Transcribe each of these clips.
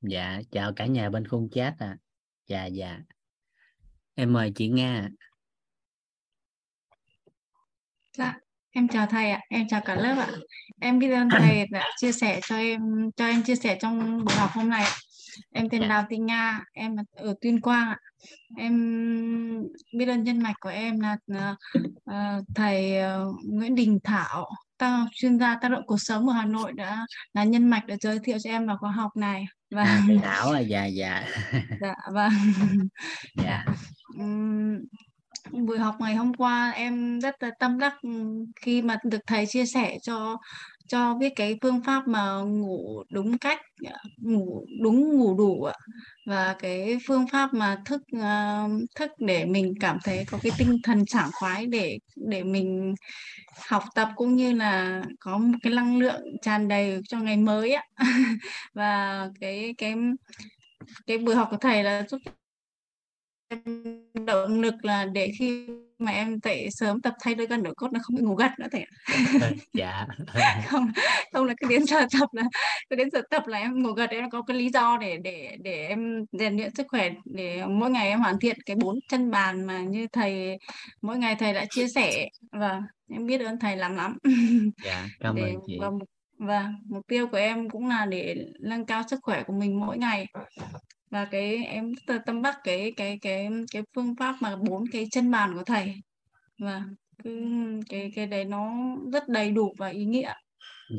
dạ chào cả nhà bên khung chat à dạ dạ em mời chị nga Dạ, em chào thầy ạ, em chào cả lớp ạ. Em biết ơn thầy đã chia sẻ cho em cho em chia sẻ trong buổi học hôm nay. Em tên dạ Đào Thị Nga, em ở Tuyên Quang ạ. Em biết ơn nhân mạch của em là, ờ, thầy ờ, Nguyễn Đình Thảo, tăng chuyên gia tác động cuộc sống ở Hà Nội đã là nhân mạch đã giới thiệu cho em vào khóa học này. Và à thầy thảo à dạ dạ. Dạ vâng dạ. Dạ buổi học ngày hôm qua em rất là tâm đắc khi mà được thầy chia sẻ cho cho biết cái phương pháp mà ngủ đúng cách, ngủ đúng ngủ đủ ạ. và cái phương pháp mà thức ờ, thức để mình cảm thấy có cái tinh thần sảng khoái để để mình học tập cũng như là có một cái năng lượng tràn đầy cho ngày mới ạ và cái cái cái buổi học của thầy là giúp động lực là để khi mà em dậy sớm tập thay đôi gân đổi cốt nó không bị ngủ gật nữa thầy ạ. Dạ. Không không là cứ đến giờ tập là cứ đến giờ tập là em ngủ gật em có cái lý do để để để em rèn luyện sức khỏe để mỗi ngày em hoàn thiện cái bốn chân bàn mà như thầy mỗi ngày thầy đã chia sẻ. Và em biết ơn thầy lắm lắm. Dạ cảm ơn chị. và mục và mục tiêu của em cũng là để nâng cao sức khỏe của mình mỗi ngày và cái em tâm đắc cái cái cái cái phương pháp mà bốn cái chân bàn của thầy. Và cứ cái cái đấy nó rất đầy đủ và ý nghĩa.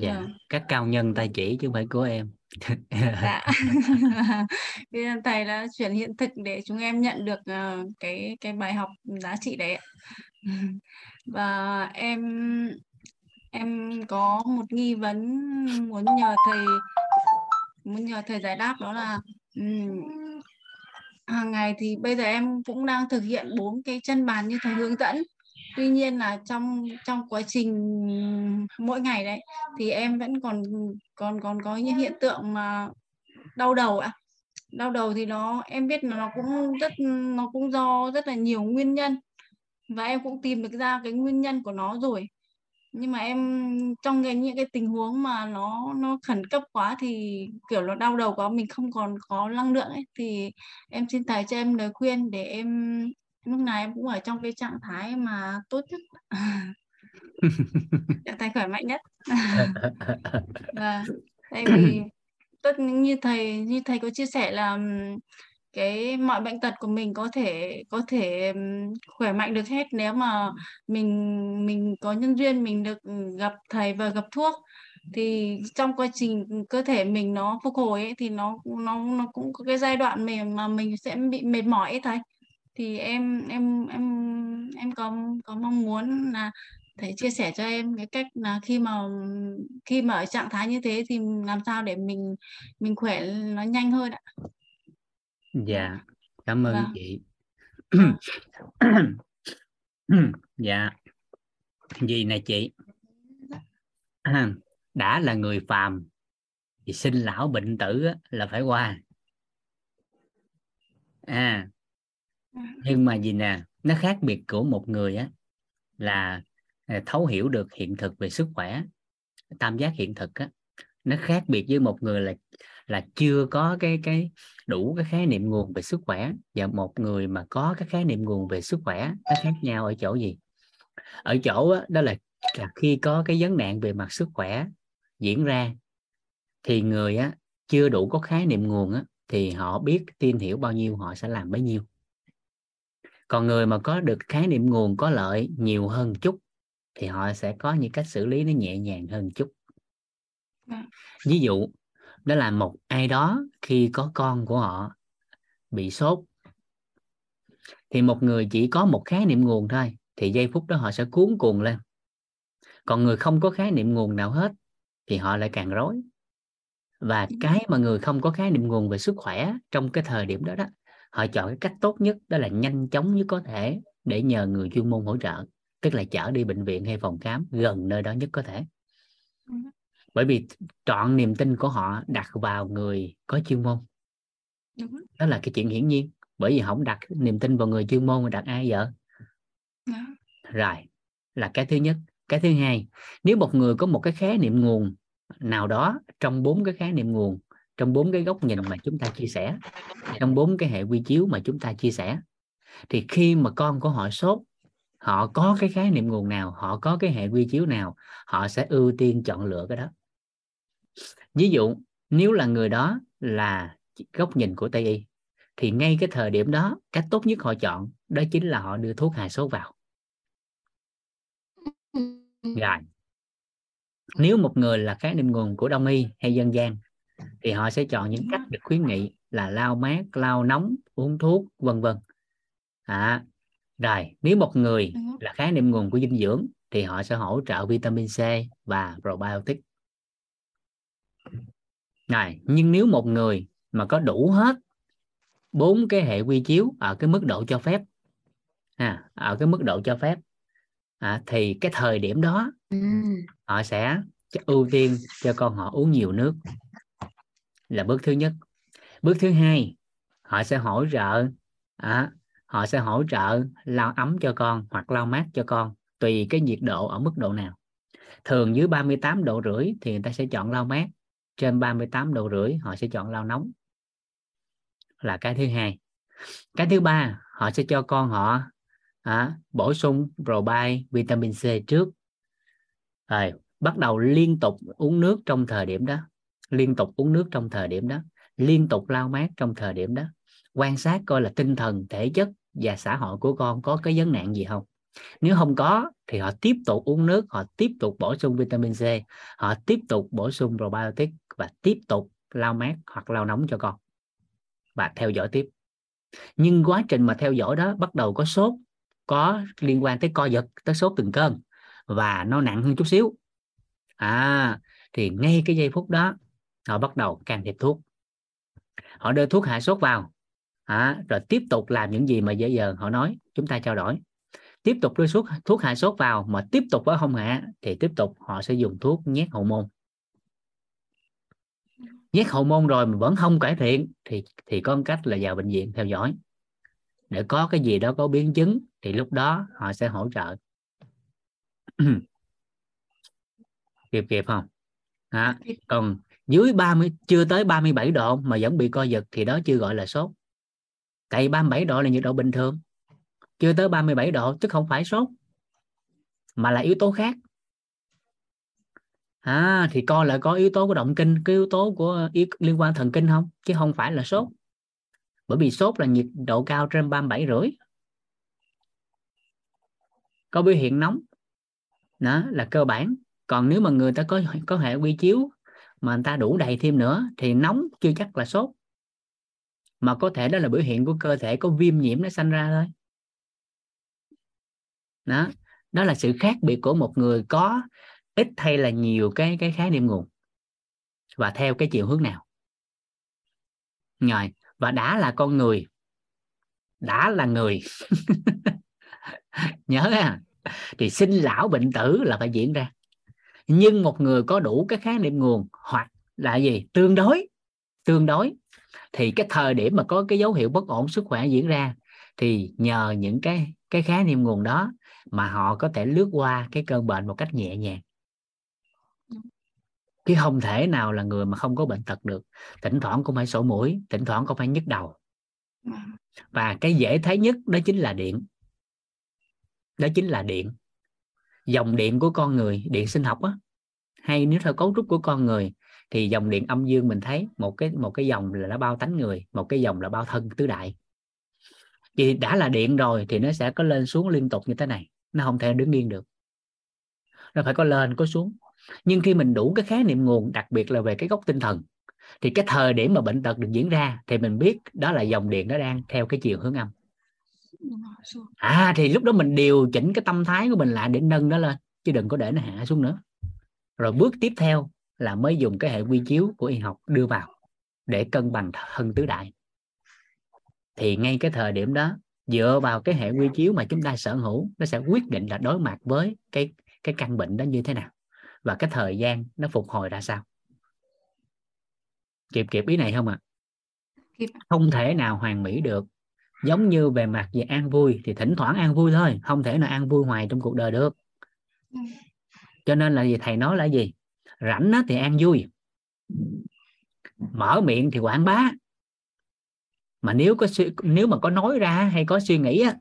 Dạ Vâng. các cao nhân tay chỉ chứ không phải của em. Dạ. Vì thầy đã chuyển hiện thực để chúng em nhận được ờ, cái cái bài học giá trị đấy và em em có một nghi vấn muốn nhờ thầy muốn nhờ thầy giải đáp đó là hàng ngày thì bây giờ em cũng đang thực hiện bốn cái chân bàn như thầy hướng dẫn. Tuy nhiên là trong trong quá trình mỗi ngày đấy, thì em vẫn còn còn còn có những hiện tượng mà đau đầu ạ. Đau đầu thì nó, em biết là nó cũng rất, nó cũng do rất là nhiều nguyên nhân. Và em cũng tìm được ra cái nguyên nhân của nó rồi nhưng mà em trong cái những cái tình huống mà nó nó khẩn cấp quá thì kiểu nó đau đầu quá mình không còn có năng lượng ấy thì em xin thầy cho em lời khuyên để em lúc nào em cũng ở trong cái trạng thái mà tốt nhất. Trạng thái khỏe mạnh nhất. Và tại vì tất như thầy như thầy có chia sẻ là cái mọi bệnh tật của mình có thể có thể khỏe mạnh được hết nếu mà mình mình có nhân duyên mình được ừ, gặp thầy và gặp thuốc. Thì trong quá trình cơ thể mình nó phục hồi ấy, thì nó nó nó cũng có cái giai đoạn mình mà mình sẽ bị mệt mỏi ấy thầy. Thì em em em em có có mong muốn là thầy chia sẻ cho em cái cách là khi mà khi mà ở trạng thái như thế thì làm sao để mình mình khỏe nó nhanh hơn ạ? Dạ cảm ơn Vâng. chị. Vâng. dạ. Gì nè chị? Đã là người phàm thì sinh lão bệnh tử là phải qua. À nhưng mà gì nè nó khác biệt của một người á là à, thấu hiểu được hiện thực về sức khỏe tam giác hiện thực á. Nó khác biệt với một người là là chưa có cái cái đủ cái khái niệm nguồn về sức khỏe và một người mà có cái khái niệm nguồn về sức khỏe nó khác nhau ở chỗ gì? Ở chỗ đó, đó là, là khi có cái vấn nạn về mặt sức khỏe diễn ra thì người á chưa đủ có khái niệm nguồn á thì họ biết tin hiểu bao nhiêu họ sẽ làm bấy nhiêu. Còn người mà có được khái niệm nguồn có lợi nhiều hơn chút thì họ sẽ có những cách xử lý nó nhẹ nhàng hơn chút. Vâng. ví dụ đó là một ai đó khi có con của họ bị sốt. Thì một người chỉ có một khái niệm nguồn thôi thì giây phút đó họ sẽ cuốn cuồng lên. Còn người không có khái niệm nguồn nào hết thì họ lại càng rối. Và cái mà người không có khái niệm nguồn về sức khỏe trong cái thời điểm đó đó họ chọn cái cách tốt nhất đó là nhanh chóng nhất có thể để nhờ người chuyên môn hỗ trợ. Tức là chở đi bệnh viện hay phòng khám gần nơi đó nhất có thể. Ừ. bởi vì trọn niềm tin của họ đặt vào người có chuyên môn. Đúng. đó là cái chuyện hiển nhiên. Bởi vì không đặt niềm tin vào người chuyên môn mà đặt ai Dạ. rồi là cái thứ nhất. Cái thứ hai nếu một người có một cái khái niệm nguồn nào đó trong bốn cái khái niệm nguồn trong bốn cái góc nhìn mà chúng ta chia sẻ trong bốn cái hệ quy chiếu mà chúng ta chia sẻ thì khi mà con của họ sốt họ có cái khái niệm nguồn nào họ có cái hệ quy chiếu nào họ sẽ ưu tiên chọn lựa cái đó ví dụ nếu là người đó là góc nhìn của tây y thì ngay cái thời điểm đó cách tốt nhất họ chọn đó chính là họ đưa thuốc hạ sốt vào. Rồi nếu một người là khái niệm nguồn của đông y hay dân gian thì họ sẽ chọn những cách được khuyến nghị là lau mát lau nóng uống thuốc vân vân. À, rồi nếu một người là khái niệm nguồn của dinh dưỡng thì họ sẽ hỗ trợ vitamin C và probiotic rồi nhưng nếu một người mà có đủ hết bốn cái hệ quy chiếu ở cái mức độ cho phép à, ở cái mức độ cho phép à, thì cái thời điểm đó ừ. họ sẽ ưu tiên cho con họ uống nhiều nước là bước thứ nhất. Bước thứ hai họ sẽ hỗ trợ à, họ sẽ hỗ trợ lau ấm cho con hoặc lau mát cho con tùy cái nhiệt độ ở mức độ nào. Thường dưới 38 độ rưỡi thì người ta sẽ chọn lau mát trên 38 độ rưỡi họ sẽ chọn lau nóng. Là cái thứ hai. Cái thứ ba họ sẽ cho con họ à, bổ sung probi vitamin C trước. Rồi bắt đầu liên tục uống nước trong thời điểm đó. Liên tục uống nước trong thời điểm đó. Liên tục lau mát trong thời điểm đó. Quan sát coi là tinh thần thể chất và xã hội của con có cái vấn nạn gì không? Nếu không có thì họ tiếp tục uống nước họ tiếp tục bổ sung vitamin C họ tiếp tục bổ sung probiotic và tiếp tục lau mát hoặc lau nóng cho con và theo dõi tiếp. Nhưng quá trình mà theo dõi đó bắt đầu có sốt có liên quan tới co giật tới sốt từng cơn và nó nặng hơn chút xíu. À thì ngay cái giây phút đó họ bắt đầu can thiệp thuốc. Họ đưa thuốc hạ sốt vào à, rồi tiếp tục làm những gì mà dễ giờ họ nói chúng ta trao đổi tiếp tục đưa thuốc thuốc hạ sốt vào mà tiếp tục với không hạ thì tiếp tục họ sẽ dùng thuốc nhét hậu môn. Nhét hậu môn rồi mà vẫn không cải thiện thì thì có một cách là vào bệnh viện theo dõi. Để có cái gì đó có biến chứng thì lúc đó họ sẽ hỗ trợ. Kịp kịp không? À, còn dưới 30 chưa tới 37 độ mà vẫn bị co giật thì đó chưa gọi là sốt. Tại 37 độ là nhiệt độ bình thường chưa tới 37 độ chứ không phải sốt mà là yếu tố khác. À, thì coi lại có yếu tố của động kinh cái yếu tố của yếu, liên quan thần kinh không? Chứ không phải là sốt. Bởi vì sốt là nhiệt độ cao trên 37 rưỡi. Có biểu hiện nóng đó là cơ bản. Còn nếu mà người ta có có hệ quy chiếu mà người ta đủ đầy thêm nữa thì nóng chưa chắc là sốt. Mà có thể đó là biểu hiện của cơ thể có viêm nhiễm nó sanh ra thôi đó đó là sự khác biệt của một người có ít hay là nhiều cái cái khái niệm nguồn. Và theo cái chiều hướng nào? Rồi, và đã là con người, đã là người. Nhớ ha? Thì sinh lão bệnh tử là phải diễn ra. Nhưng một người có đủ cái khái niệm nguồn hoặc là gì? Tương đối tương đối. Thì cái thời điểm mà có cái dấu hiệu bất ổn sức khỏe diễn ra, thì nhờ những cái cái khái niệm nguồn đó mà họ có thể lướt qua cái cơn bệnh một cách nhẹ nhàng. Chứ không thể nào là người mà không có bệnh tật được. Thỉnh thoảng cũng phải sổ mũi, thỉnh thoảng cũng phải nhức đầu. Và cái dễ thấy nhất đó chính là điện. Đó chính là điện. Dòng điện của con người, điện sinh học á, hay nếu theo cấu trúc của con người, thì dòng điện âm dương mình thấy, một cái một cái dòng là nó bao tánh người, một cái dòng là bao thân tứ đại. Vì đã là điện rồi thì nó sẽ có lên xuống liên tục như thế này nó không thể đứng yên được. Nó phải có lên, có xuống. Nhưng khi mình đủ cái khái niệm nguồn, đặc biệt là về cái gốc tinh thần, thì cái thời điểm mà bệnh tật được diễn ra thì mình biết đó là dòng điện nó đang theo cái chiều hướng âm. À thì lúc đó mình điều chỉnh cái tâm thái của mình lại để nâng nó lên, chứ đừng có để nó hạ xuống nữa. Rồi bước tiếp theo là mới dùng cái hệ quy chiếu của y học đưa vào để cân bằng thân tứ đại. Thì ngay cái thời điểm đó dựa vào cái hệ quy chiếu mà chúng ta sở hữu nó sẽ quyết định là đối mặt với cái cái căn bệnh đó như thế nào và cái thời gian nó phục hồi ra sao. Kịp kịp ý này không ạ? À? không thể nào hoàn mỹ được. Giống như về mặt về an vui thì thỉnh thoảng an vui thôi không thể nào an vui hoài trong cuộc đời được. Ừ. cho nên là gì? Thầy nói là gì? Rảnh thì an vui. Mở miệng thì quảng bá mà nếu có nếu mà có nói ra hay có suy nghĩ á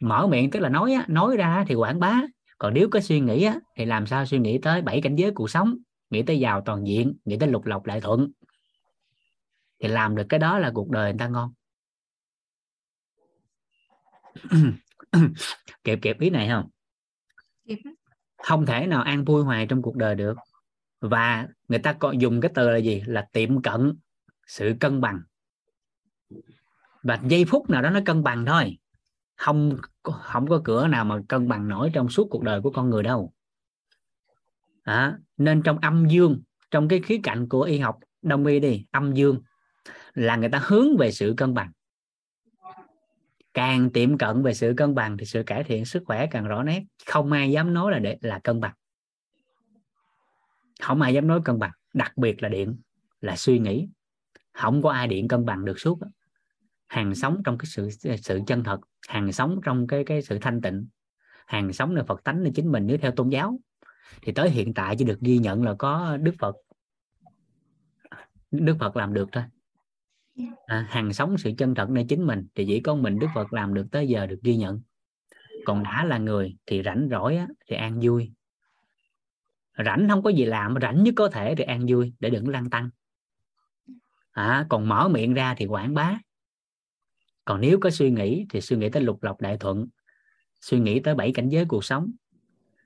mở miệng tức là nói á, nói ra thì quảng bá. Còn nếu có suy nghĩ á, thì làm sao suy nghĩ tới bảy cảnh giới cuộc sống? Nghĩ tới giàu toàn diện nghĩ tới lục lộc đại thuận. Thì làm được cái đó là cuộc đời người ta ngon. Kịp kịp ý này không? Kịp. không thể nào an vui hoài trong cuộc đời được. Và người ta còn dùng cái từ là gì? Là tiệm cận sự cân bằng và giây phút nào đó nó cân bằng thôi. Không không có cửa nào mà cân bằng nổi trong suốt cuộc đời của con người đâu. À, nên trong âm dương trong cái khía cạnh của y học đông y đi âm dương là người ta hướng về sự cân bằng. Càng tiệm cận về sự cân bằng thì sự cải thiện sức khỏe càng rõ nét. Không ai dám nói là để là cân bằng. Không ai dám nói cân bằng. Đặc biệt là điện là suy nghĩ. Không có ai điện cân bằng được suốt hàng sống trong cái sự sự chân thật hàng sống trong cái cái sự thanh tịnh. Hàng sống là phật tánh là chính mình nếu theo tôn giáo. Thì tới hiện tại chỉ được ghi nhận là có đức phật. Đức phật làm được thôi. À, hàng sống sự chân thật nơi chính mình thì chỉ có mình đức phật làm được tới giờ được ghi nhận. Còn đã là người thì rảnh rỗi á, thì an vui. Rảnh không có gì làm rảnh nhất có thể thì an vui để đừng lăng tăng. À, còn mở miệng ra thì quảng bá còn nếu có suy nghĩ thì suy nghĩ tới lục lọc đại thuận suy nghĩ tới bảy cảnh giới cuộc sống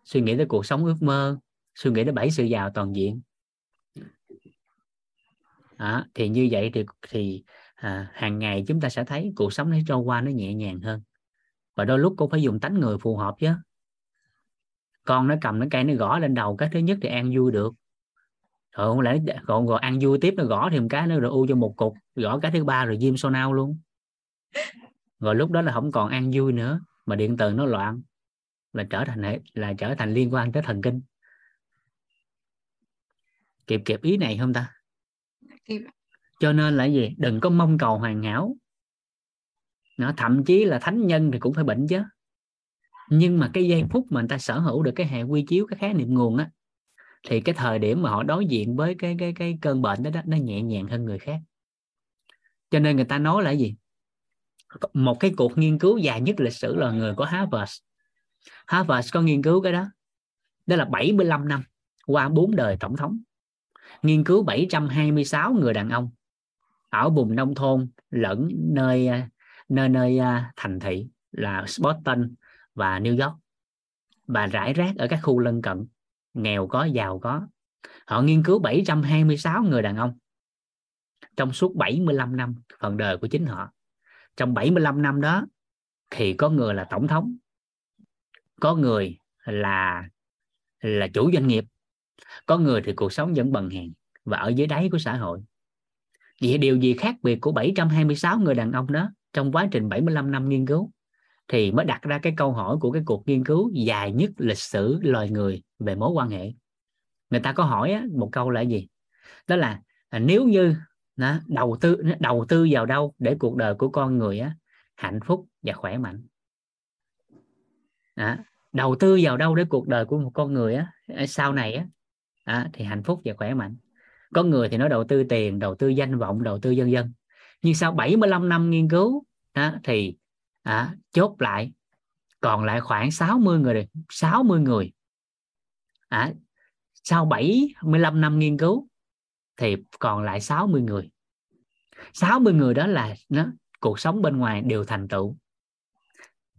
suy nghĩ tới cuộc sống ước mơ suy nghĩ tới bảy sự giàu toàn diện. À, thì như vậy thì thì à, hàng ngày chúng ta sẽ thấy cuộc sống nó trôi qua nó nhẹ nhàng hơn. Và đôi lúc cũng phải dùng tánh người phù hợp chứ. Con nó cầm nó cây nó gõ lên đầu cái thứ nhất thì ăn vui được. Rồi không lẽ còn rồi ăn vui tiếp nó gõ thêm cái nữa rồi u cho một cục gõ cái thứ ba rồi diêm so nao luôn rồi lúc đó là không còn ăn vui nữa mà điện từ nó loạn là trở thành hệ là trở thành liên quan tới thần kinh. Kịp kịp ý này không ta? Kịp. Cho nên là gì? Đừng có mong cầu hoàn hảo. Nó thậm chí là thánh nhân thì cũng phải bệnh chứ. Nhưng mà cái giây phút mà người ta sở hữu được cái hệ quy chiếu cái khái niệm nguồn á thì cái thời điểm mà họ đối diện với cái cái cái cơn bệnh đó, đó nó nhẹ nhàng hơn người khác. Cho nên người ta nói là gì một cái cuộc nghiên cứu dài nhất lịch sử là người của Harvard. Harvard có nghiên cứu cái đó. Đó là 75 năm qua bốn đời tổng thống. Nghiên cứu 726 người đàn ông ở vùng nông thôn lẫn nơi nơi nơi à, thành thị là Boston và New York. Và rải rác ở các khu lân cận, nghèo có, giàu có. Họ nghiên cứu 726 người đàn ông trong suốt 75 năm phần đời của chính họ trong 75 năm đó, thì có người là tổng thống, có người là là chủ doanh nghiệp, có người thì cuộc sống vẫn bần hèn và ở dưới đáy của xã hội. Vậy điều gì khác biệt của 726 người đàn ông đó trong quá trình 75 năm nghiên cứu? Thì mới đặt ra cái câu hỏi của cái cuộc nghiên cứu dài nhất lịch sử loài người về mối quan hệ. Người ta có hỏi một câu là gì? Đó là à, nếu như đó, đầu tư đầu tư vào đâu để cuộc đời của con người á, hạnh phúc và khỏe mạnh. Đó, đầu tư vào đâu để cuộc đời của một con người á, sau này á, đó, thì hạnh phúc và khỏe mạnh. Có người thì nói đầu tư tiền đầu tư danh vọng đầu tư dân dân. Nhưng sau 75 năm nghiên cứu đó, thì à, chốt lại còn lại khoảng 60 người 60 người à, sau 75 năm nghiên cứu thì còn lại 60 người. 60 người đó là nó cuộc sống bên ngoài đều thành tựu.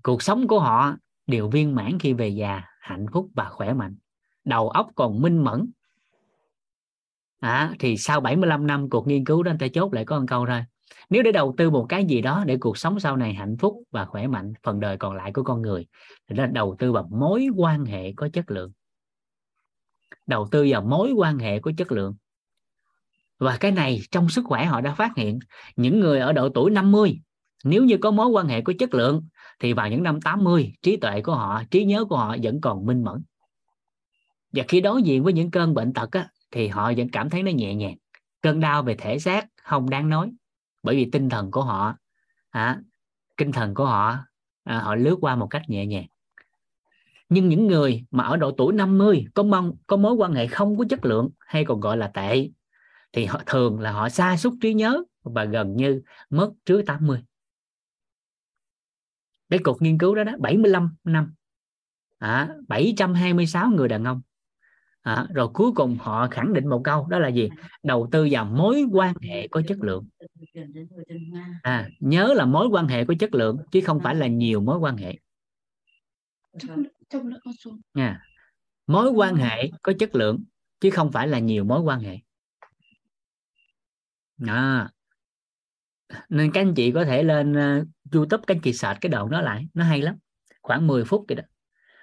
Cuộc sống của họ đều viên mãn khi về già hạnh phúc và khỏe mạnh. Đầu óc còn minh mẫn. À, thì sau 75 năm cuộc nghiên cứu đó anh ta chốt lại có một câu thôi. Nếu để đầu tư một cái gì đó để cuộc sống sau này hạnh phúc và khỏe mạnh phần đời còn lại của con người thì đó là đầu tư vào mối quan hệ có chất lượng. Đầu tư vào mối quan hệ có chất lượng và cái này trong sức khỏe họ đã phát hiện. Những người ở độ tuổi 50 nếu như có mối quan hệ có chất lượng thì vào những năm 80 trí tuệ của họ trí nhớ của họ vẫn còn minh mẫn. Và khi đối diện với những cơn bệnh tật á, thì họ vẫn cảm thấy nó nhẹ nhàng. Cơn đau về thể xác không đáng nói bởi vì tinh thần của họ à, kinh thần của họ à, họ lướt qua một cách nhẹ nhàng. Nhưng những người mà ở độ tuổi 50 có mong có mối quan hệ không có chất lượng hay còn gọi là tệ thì họ thường là họ sa sút trí nhớ và gần như mất trước 80 cái cuộc nghiên cứu đó đó 75 năm. À, 726 người đàn ông. À, rồi cuối cùng họ khẳng định một câu đó là gì? Đầu tư vào mối quan hệ có chất lượng. À, nhớ là mối quan hệ có chất lượng chứ không phải là nhiều mối quan hệ. Nha. Mối quan hệ có chất lượng chứ không phải là nhiều mối quan hệ đó nên các anh chị có thể lên uh, youtube các anh chị search cái đoạn đó lại nó hay lắm. Khoảng 10 phút vậy đó.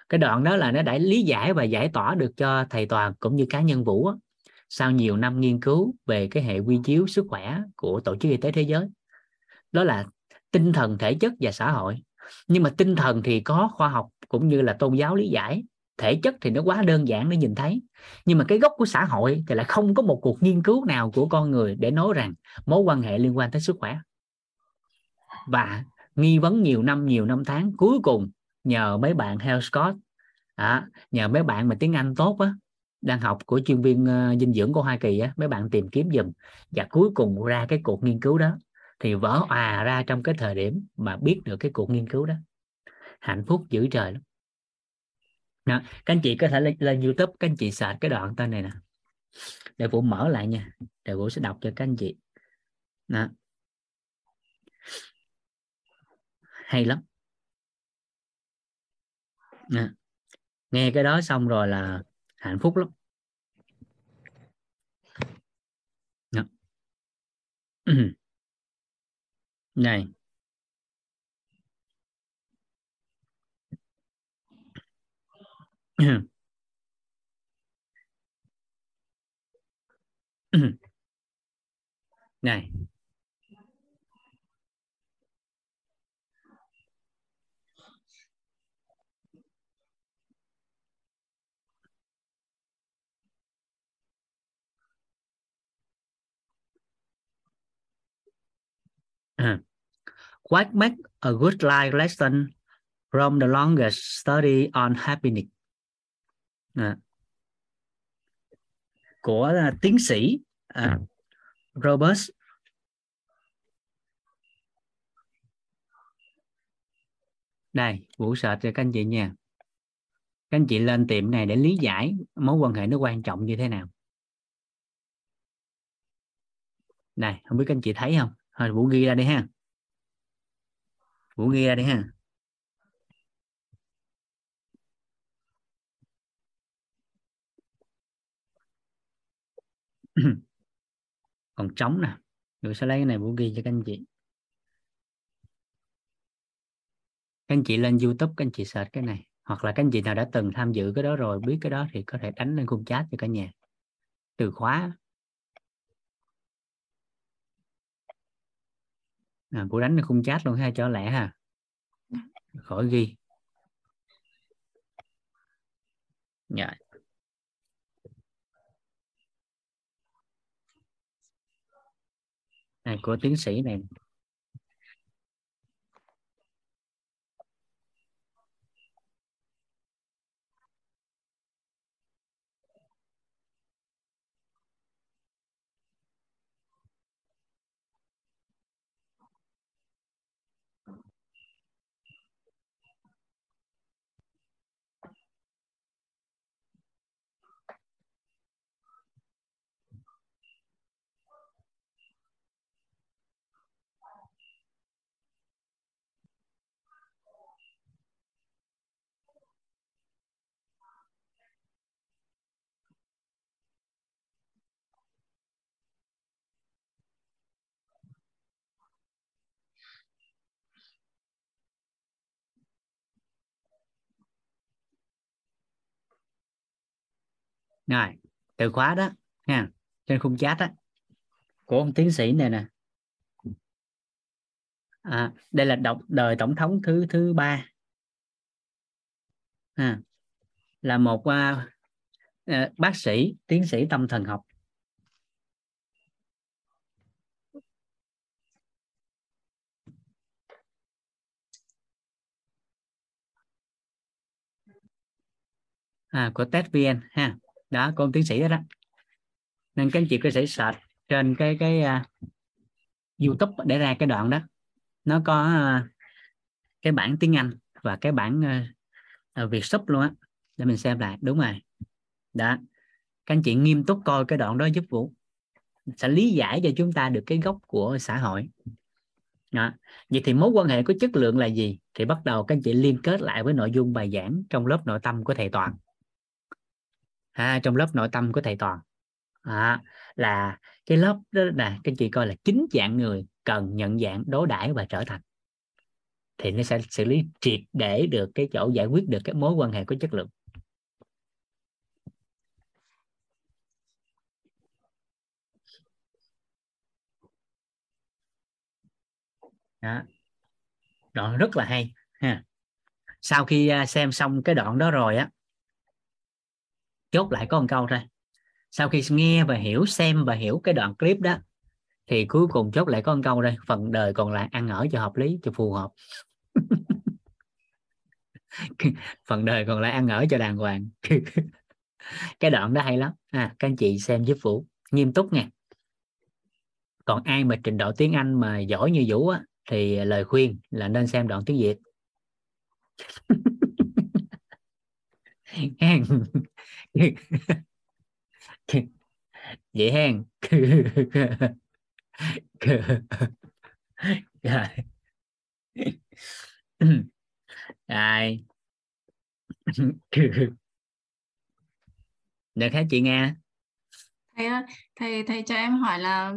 Cái đoạn đó là nó đã lý giải và giải tỏa được cho thầy toàn cũng như cá nhân vũ á, sau nhiều năm nghiên cứu về cái hệ quy chiếu sức khỏe của tổ chức y tế thế giới. Đó là tinh thần thể chất và xã hội. Nhưng mà tinh thần thì có khoa học cũng như là tôn giáo lý giải thể chất thì nó quá đơn giản để nhìn thấy. Nhưng mà cái gốc của xã hội thì lại không có một cuộc nghiên cứu nào của con người để nói rằng mối quan hệ liên quan tới sức khỏe. Và nghi vấn nhiều năm nhiều năm tháng cuối cùng nhờ mấy bạn Health Scott à, nhờ mấy bạn mà tiếng Anh tốt á đang học của chuyên viên uh, dinh dưỡng của Hoa Kỳ á mấy bạn tìm kiếm dùm và cuối cùng ra cái cuộc nghiên cứu đó. Thì vỡ òa ra trong cái thời điểm mà biết được cái cuộc nghiên cứu đó. Hạnh phúc dữ trời lắm đó. các anh chị có thể lên, lên YouTube các anh chị search cái đoạn tên này nè để vũ mở lại nha để vũ sẽ đọc cho các anh chị đó. hay lắm đó. nghe cái đó xong rồi là hạnh phúc lắm đó. này này What makes a good life lesson from the longest study on happiness? À. Của uh, tiến sĩ uh, Robert. Đây vũ sợ cho các anh chị nha. Các anh chị lên tiệm này để lý giải mối quan hệ nó quan trọng như thế nào. Này không biết các anh chị thấy không? Thôi vũ ghi ra đi ha. Vũ ghi ra đi ha còn trống nè. Rồi sẽ lấy cái này vũ ghi cho các anh chị. Các anh chị lên youtube các anh chị search cái này. Hoặc là các anh chị nào đã từng tham dự cái đó rồi biết cái đó thì có thể đánh lên khung chat cho cả nhà. Từ khóa. À, cô đánh lên khung chat luôn ha cho lẹ ha. Khỏi ghi. Dạ. À, của tiến sĩ này. Rồi từ khóa đó ha trên khung chat á của ông tiến sĩ này nè. À, đây là đọc đời tổng thống thứ thứ ba. À, là một uh, bác sĩ tiến sĩ tâm thần học. À, của TEDVN ha đó cô tiến sĩ đó, đó. Nên các anh chị có thể search trên cái cái uh, YouTube để ra cái đoạn đó. Nó có uh, cái bản tiếng Anh và cái bản uh, à, Việt sub luôn á. Để mình xem lại. Đúng rồi. Đó. Các anh chị nghiêm túc coi cái đoạn đó giúp vũ. Sẽ lý giải cho chúng ta được cái gốc của xã hội. Đó. vậy thì mối quan hệ có chất lượng là gì? Thì bắt đầu các anh chị liên kết lại với nội dung bài giảng trong lớp nội tâm của thầy toàn à, trong lớp nội tâm của thầy toàn. À, là cái lớp đó là các anh chị coi là chính dạng người cần nhận dạng đối đãi và trở thành. Thì nó sẽ xử lý triệt để được cái chỗ giải quyết được cái mối quan hệ có chất lượng. Đó. đoạn rất là hay ha. Sau khi à, xem xong cái đoạn đó rồi á chốt lại có một câu thôi. Sau khi nghe và hiểu xem và hiểu cái đoạn clip đó thì cuối cùng chốt lại có một câu đây phần đời còn lại ăn ở cho hợp lý cho phù hợp. Phần đời còn lại ăn ở cho đàng hoàng. Cái đoạn đó hay lắm. À, các anh chị xem giúp vũ. Nghiêm túc nha. Còn ai mà trình độ tiếng anh mà giỏi như vũ á thì lời khuyên là nên xem đoạn tiếng việt. hen vậy hen rồi. Rồi được hết chị nghe. Thầy thầy thầy cho em hỏi là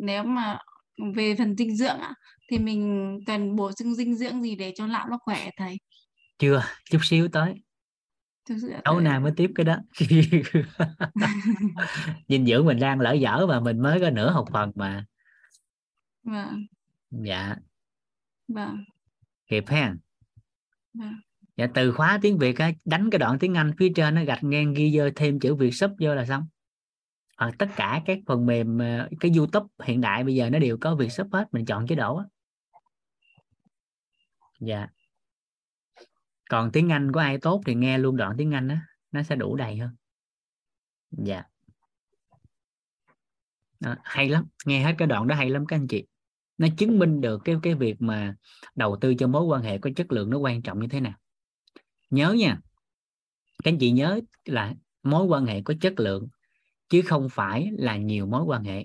nếu mà về phần dinh dưỡng thì mình cần bổ sung dinh dưỡng gì để cho lão nó khỏe thầy? Chưa chút xíu tới tối nào mới tiếp cái đó. Dinh dưỡng mình đang lỡ dở mà mình mới có nửa học phần mà. Vâng. Dạ. Vâng. Kịp ha. Vâng. Dạ từ khóa tiếng việt á đánh cái đoạn tiếng anh phía trên nó gạch ngang ghi vô thêm chữ việt sub vô là xong. À, tất cả các phần mềm ờ, cái youtube hiện đại bây giờ nó đều có việc sub hết mình chọn chế độ á. Dạ còn tiếng anh của ai tốt thì nghe luôn đoạn tiếng anh đó nó sẽ đủ đầy hơn. Dạ. Đó, hay lắm nghe hết cái đoạn đó hay lắm các anh chị. Nó chứng minh được cái cái việc mà đầu tư cho mối quan hệ có chất lượng nó quan trọng như thế nào. Nhớ nha các anh chị nhớ là mối quan hệ có chất lượng chứ không phải là nhiều mối quan hệ.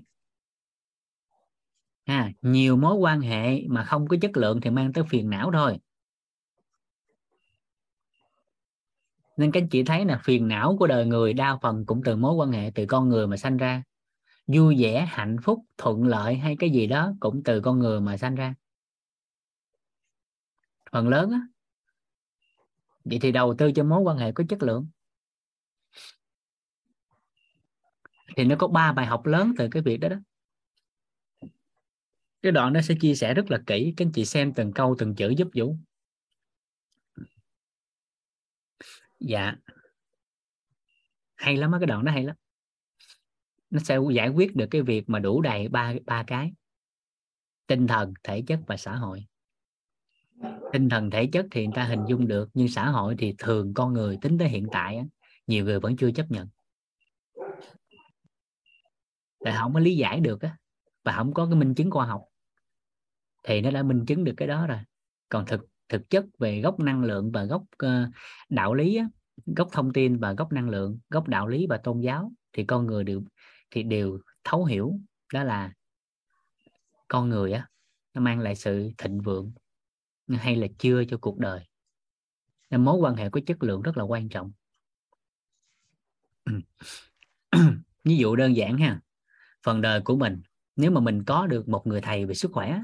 À, nhiều mối quan hệ mà không có chất lượng thì mang tới phiền não thôi. Nên các anh chị thấy là phiền não của đời người đa phần cũng từ mối quan hệ từ con người mà sanh ra. Vui vẻ, hạnh phúc, thuận lợi hay cái gì đó cũng từ con người mà sanh ra. Phần lớn á, vậy thì đầu tư cho mối quan hệ có chất lượng. Thì nó có ba bài học lớn từ cái việc đó đó. Cái đoạn đó sẽ chia sẻ rất là kỹ, các anh chị xem từng câu, từng chữ giúp vũ. Dạ. Hay lắm á, cái đoạn đó hay lắm. Nó sẽ giải quyết được cái việc mà đủ đầy ba ba cái. Tinh thần, thể chất và xã hội. Tinh thần, thể chất thì người ta hình dung được, nhưng xã hội thì thường con người tính tới hiện tại nhiều người vẫn chưa chấp nhận. Tại không có lý giải được á, và không có cái minh chứng khoa học, thì nó đã minh chứng được cái đó rồi. Còn thực thực chất về gốc năng lượng và gốc ờ, đạo lý gốc thông tin và gốc năng lượng, gốc đạo lý và tôn giáo, thì con người đều, thì đều thấu hiểu. Đó là con người á, nó mang lại sự thịnh vượng, hay là chưa cho cuộc đời. Nên mối quan hệ có chất lượng rất là quan trọng. Ví dụ đơn giản ha, phần đời của mình, nếu mà mình có được một người thầy về sức khỏe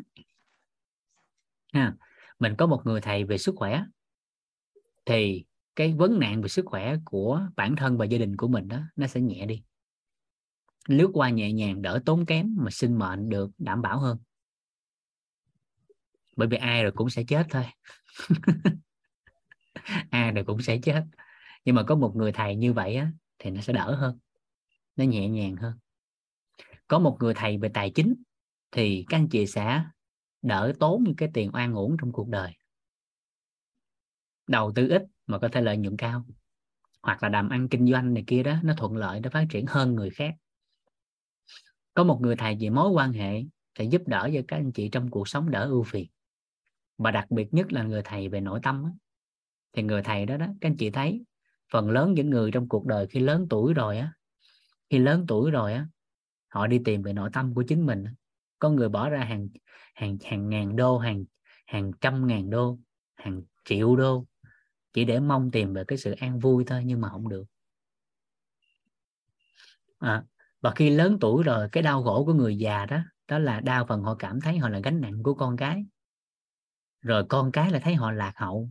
ha mình có một người thầy về sức khỏe. Thì cái vấn nạn về sức khỏe của bản thân và gia đình của mình đó, nó sẽ nhẹ đi. Lướt qua nhẹ nhàng, đỡ tốn kém mà sinh mệnh được đảm bảo hơn. Bởi vì ai rồi cũng sẽ chết thôi. Ai rồi cũng sẽ chết. Nhưng mà có một người thầy như vậy á, thì nó sẽ đỡ hơn. Nó nhẹ nhàng hơn. Có một người thầy về tài chính, thì các anh chị sẽ đỡ tốn những cái tiền oan uổng trong cuộc đời. Đầu tư ít mà có thể lợi nhuận cao, hoặc là làm ăn kinh doanh này kia đó, nó thuận lợi nó phát triển hơn người khác. Có một người thầy về mối quan hệ sẽ giúp đỡ cho các anh chị trong cuộc sống đỡ ưu phiền. Và đặc biệt nhất là người thầy về nội tâm đó. thì người thầy đó đó, các anh chị thấy, phần lớn những người trong cuộc đời khi lớn tuổi rồi á, khi lớn tuổi rồi á, họ đi tìm về nội tâm của chính mình có người bỏ ra hàng hàng hàng ngàn đô hàng hàng trăm ngàn đô hàng triệu đô chỉ để mong tìm về cái sự an vui thôi nhưng mà không được. À, và khi lớn tuổi rồi cái đau khổ của người già đó đó là đa phần họ cảm thấy họ là gánh nặng của con cái. Rồi con cái là thấy họ lạc hậu.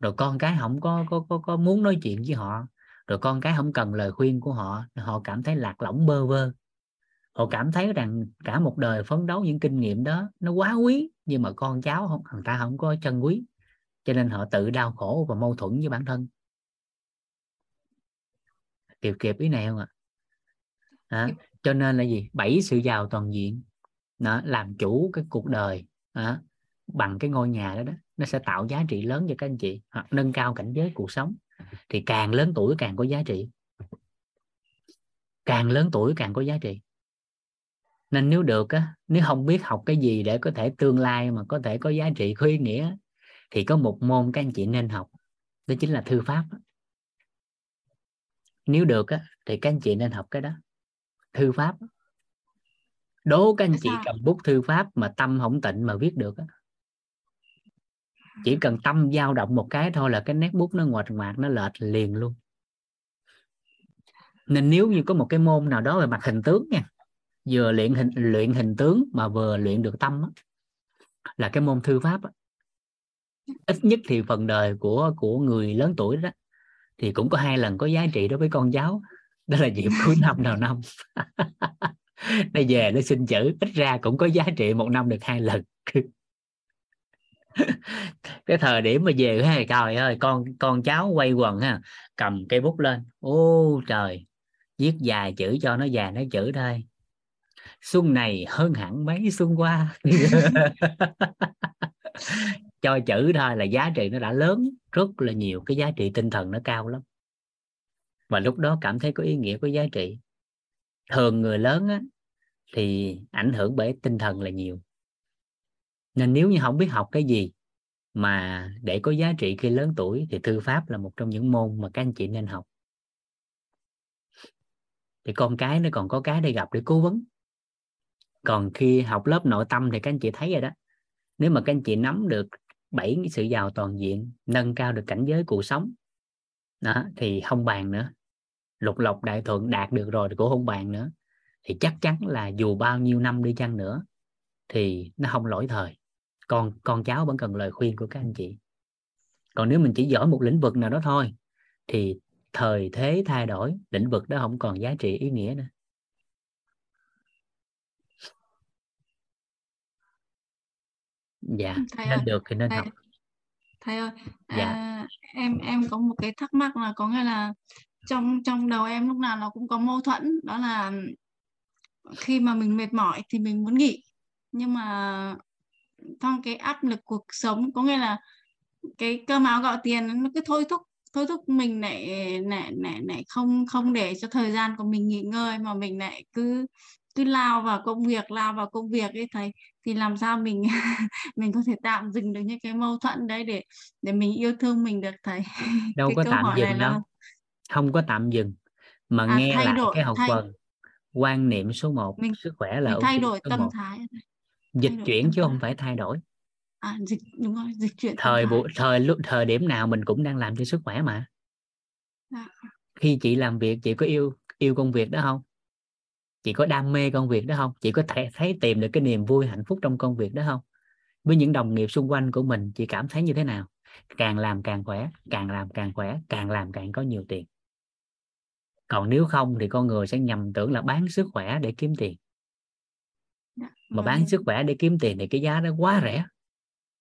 Rồi con cái không có có có, có muốn nói chuyện với họ. Rồi con cái không cần lời khuyên của họ họ cảm thấy lạc lõng bơ vơ họ cảm thấy rằng cả một đời phấn đấu những kinh nghiệm đó nó quá quý nhưng mà con cháu không người ta không có chân quý. Cho nên họ tự đau khổ và mâu thuẫn với bản thân. Kịp kịp ý này không ạ? À? cho nên là gì? Bảy sự giàu toàn diện. Đó, làm chủ cái cuộc đời đó, bằng cái ngôi nhà đó đó nó sẽ tạo giá trị lớn cho các anh chị. Hoặc nâng cao cảnh giới cuộc sống. Thì càng lớn tuổi càng có giá trị. Càng lớn tuổi càng có giá trị nên nếu được á nếu không biết học cái gì để có thể tương lai mà có thể có giá trị có ý nghĩa thì có một môn các anh chị nên học. Đó chính là thư pháp. Nếu được á thì các anh chị nên học cái đó. Thư pháp. Đố các anh chị cầm bút thư pháp mà tâm không tịnh mà viết được á. Chỉ cần tâm dao động một cái thôi là cái nét bút nó ngoạch ngoạc nó lệch liền luôn. Nên nếu như có một cái môn nào đó về mặt hình tướng nha vừa luyện hình luyện hình tướng mà vừa luyện được tâm á, là cái môn thư pháp á. ít nhất thì phần đời của của người lớn tuổi đó thì cũng có hai lần có giá trị đối với con cháu đó là dịp cuối năm đầu năm. Nó về nó xin chữ ít ra cũng có giá trị một năm được hai lần. Cái thời điểm mà về cái trời ơi con con cháu quay quần ha cầm cây bút lên ô trời viết dài chữ cho nó dài nó chữ thôi xuân này hơn hẳn mấy xuân qua cho chữ thôi là giá trị nó đã lớn rất là nhiều cái giá trị tinh thần nó cao lắm. Và lúc đó cảm thấy có ý nghĩa có giá trị. Thường người lớn á, thì ảnh hưởng bởi tinh thần là nhiều. Nên nếu như không biết học cái gì mà để có giá trị khi lớn tuổi thì thư pháp là một trong những môn mà các anh chị nên học. Thì con cái nó còn có cái để gặp để cố vấn còn khi học lớp nội tâm thì các anh chị thấy rồi đó. Nếu mà các anh chị nắm được bảy sự giàu toàn diện, nâng cao được cảnh giới cuộc sống, đó, thì không bàn nữa. Lục lộc đại thuận đạt được rồi thì cũng không bàn nữa. Thì chắc chắn là dù bao nhiêu năm đi chăng nữa thì nó không lỗi thời. Con con cháu vẫn cần lời khuyên của các anh chị. Còn nếu mình chỉ giỏi một lĩnh vực nào đó thôi thì thời thế thay đổi, lĩnh vực đó không còn giá trị ý nghĩa nữa. Dạ thầy nên ơi, được thì nên thầy, học. thầy ơi dạ. à, em em có một cái thắc mắc là có nghĩa là trong trong đầu em lúc nào nó cũng có mâu thuẫn đó là khi mà mình mệt mỏi thì mình muốn nghỉ. Nhưng mà trong cái áp lực cuộc sống có nghĩa là cái cơm áo gạo tiền nó cứ thôi thúc thôi thúc mình lại lại lại lại không không để cho thời gian của mình nghỉ ngơi mà mình lại cứ cứ lao vào công việc lao vào công việc ấy thầy thì làm sao mình mình có thể tạm dừng được những cái mâu thuẫn đấy để để mình yêu thương mình được thầy? Đâu cái có tạm dừng là đâu. Không có tạm dừng mà à, nghe lại đổi cái học thay phần. Quan niệm số 1 mình sức khỏe là mình thay đổi tâm 1 thái. Dịch đổi chuyển chứ thái. không phải thay đổi. À dịch đúng rồi dịch chuyển thời buổi thời lúc thời điểm nào mình cũng đang làm cho sức khỏe mà. Dạ. khi chị làm việc chị có yêu yêu công việc đó không chị có đam mê công việc đó không? Chị có thể thấy tìm được cái niềm vui hạnh phúc trong công việc đó không? Với những đồng nghiệp xung quanh của mình chị cảm thấy như thế nào? Càng làm càng khỏe càng làm càng khỏe càng làm càng có nhiều tiền. Còn nếu không thì con người sẽ nhầm tưởng là bán sức khỏe để kiếm tiền. Dạ, mà vâng. bán sức khỏe để kiếm tiền thì cái giá đó quá rẻ.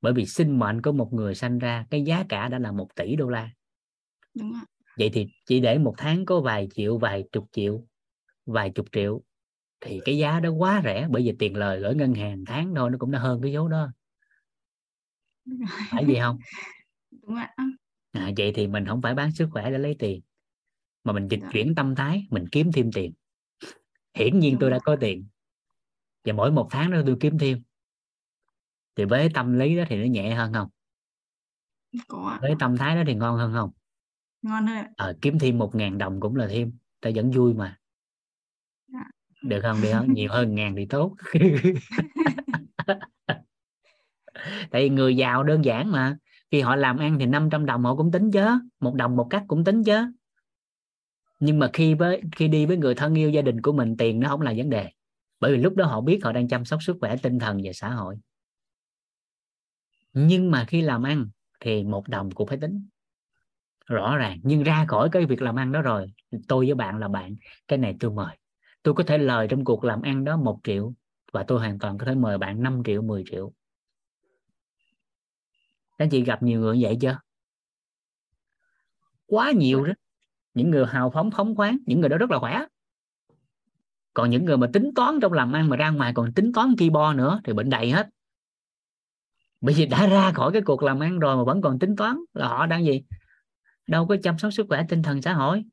Bởi vì sinh mệnh của một người sanh ra cái giá cả đã là một tỷ đô la. Vậy thì chỉ để một tháng có vài triệu vài chục triệu vài chục triệu thì cái giá đó quá rẻ bởi vì tiền lời gửi ngân hàng tháng thôi nó cũng đã hơn cái số đó. Phải gì không? Đúng ạ. À, vậy thì mình không phải bán sức khỏe để lấy tiền mà mình dịch Dạ. chuyển tâm thái mình kiếm thêm tiền. Hiển nhiên Đúng tôi đã có tiền và mỗi một tháng đó tôi kiếm thêm. Thì với tâm lý đó thì nó nhẹ hơn không? Có với tâm thái đó thì ngon hơn không? Ngon hơn ờ, kiếm thêm một ngàn đồng cũng là thêm ta vẫn vui mà được không? Được không? Nhiều hơn ngàn thì tốt. Tại vì người giàu đơn giản mà. Khi họ làm ăn thì 500 đồng họ cũng tính chứ. Một đồng một cách cũng tính chứ. Nhưng mà khi với, khi đi với người thân yêu gia đình của mình, tiền nó không là vấn đề. Bởi vì lúc đó họ biết họ đang chăm sóc sức khỏe, tinh thần và xã hội. Nhưng mà khi làm ăn thì một đồng cũng phải tính. Rõ ràng. Nhưng ra khỏi cái việc làm ăn đó rồi, tôi với bạn là bạn. Cái này tôi mời tôi có thể lời trong cuộc làm ăn đó một triệu và tôi hoàn toàn có thể mời bạn 5 triệu 10 triệu. Các chị gặp nhiều người vậy chưa? Quá nhiều đó. Những người hào phóng phóng khoáng, những người đó rất là khỏe. Còn những người mà tính toán trong làm ăn mà ra ngoài còn tính toán ki nữa thì bệnh đầy hết. Bởi vì đã ra khỏi cái cuộc làm ăn rồi mà vẫn còn tính toán là họ đang gì? Đâu có chăm sóc sức khỏe tinh thần xã hội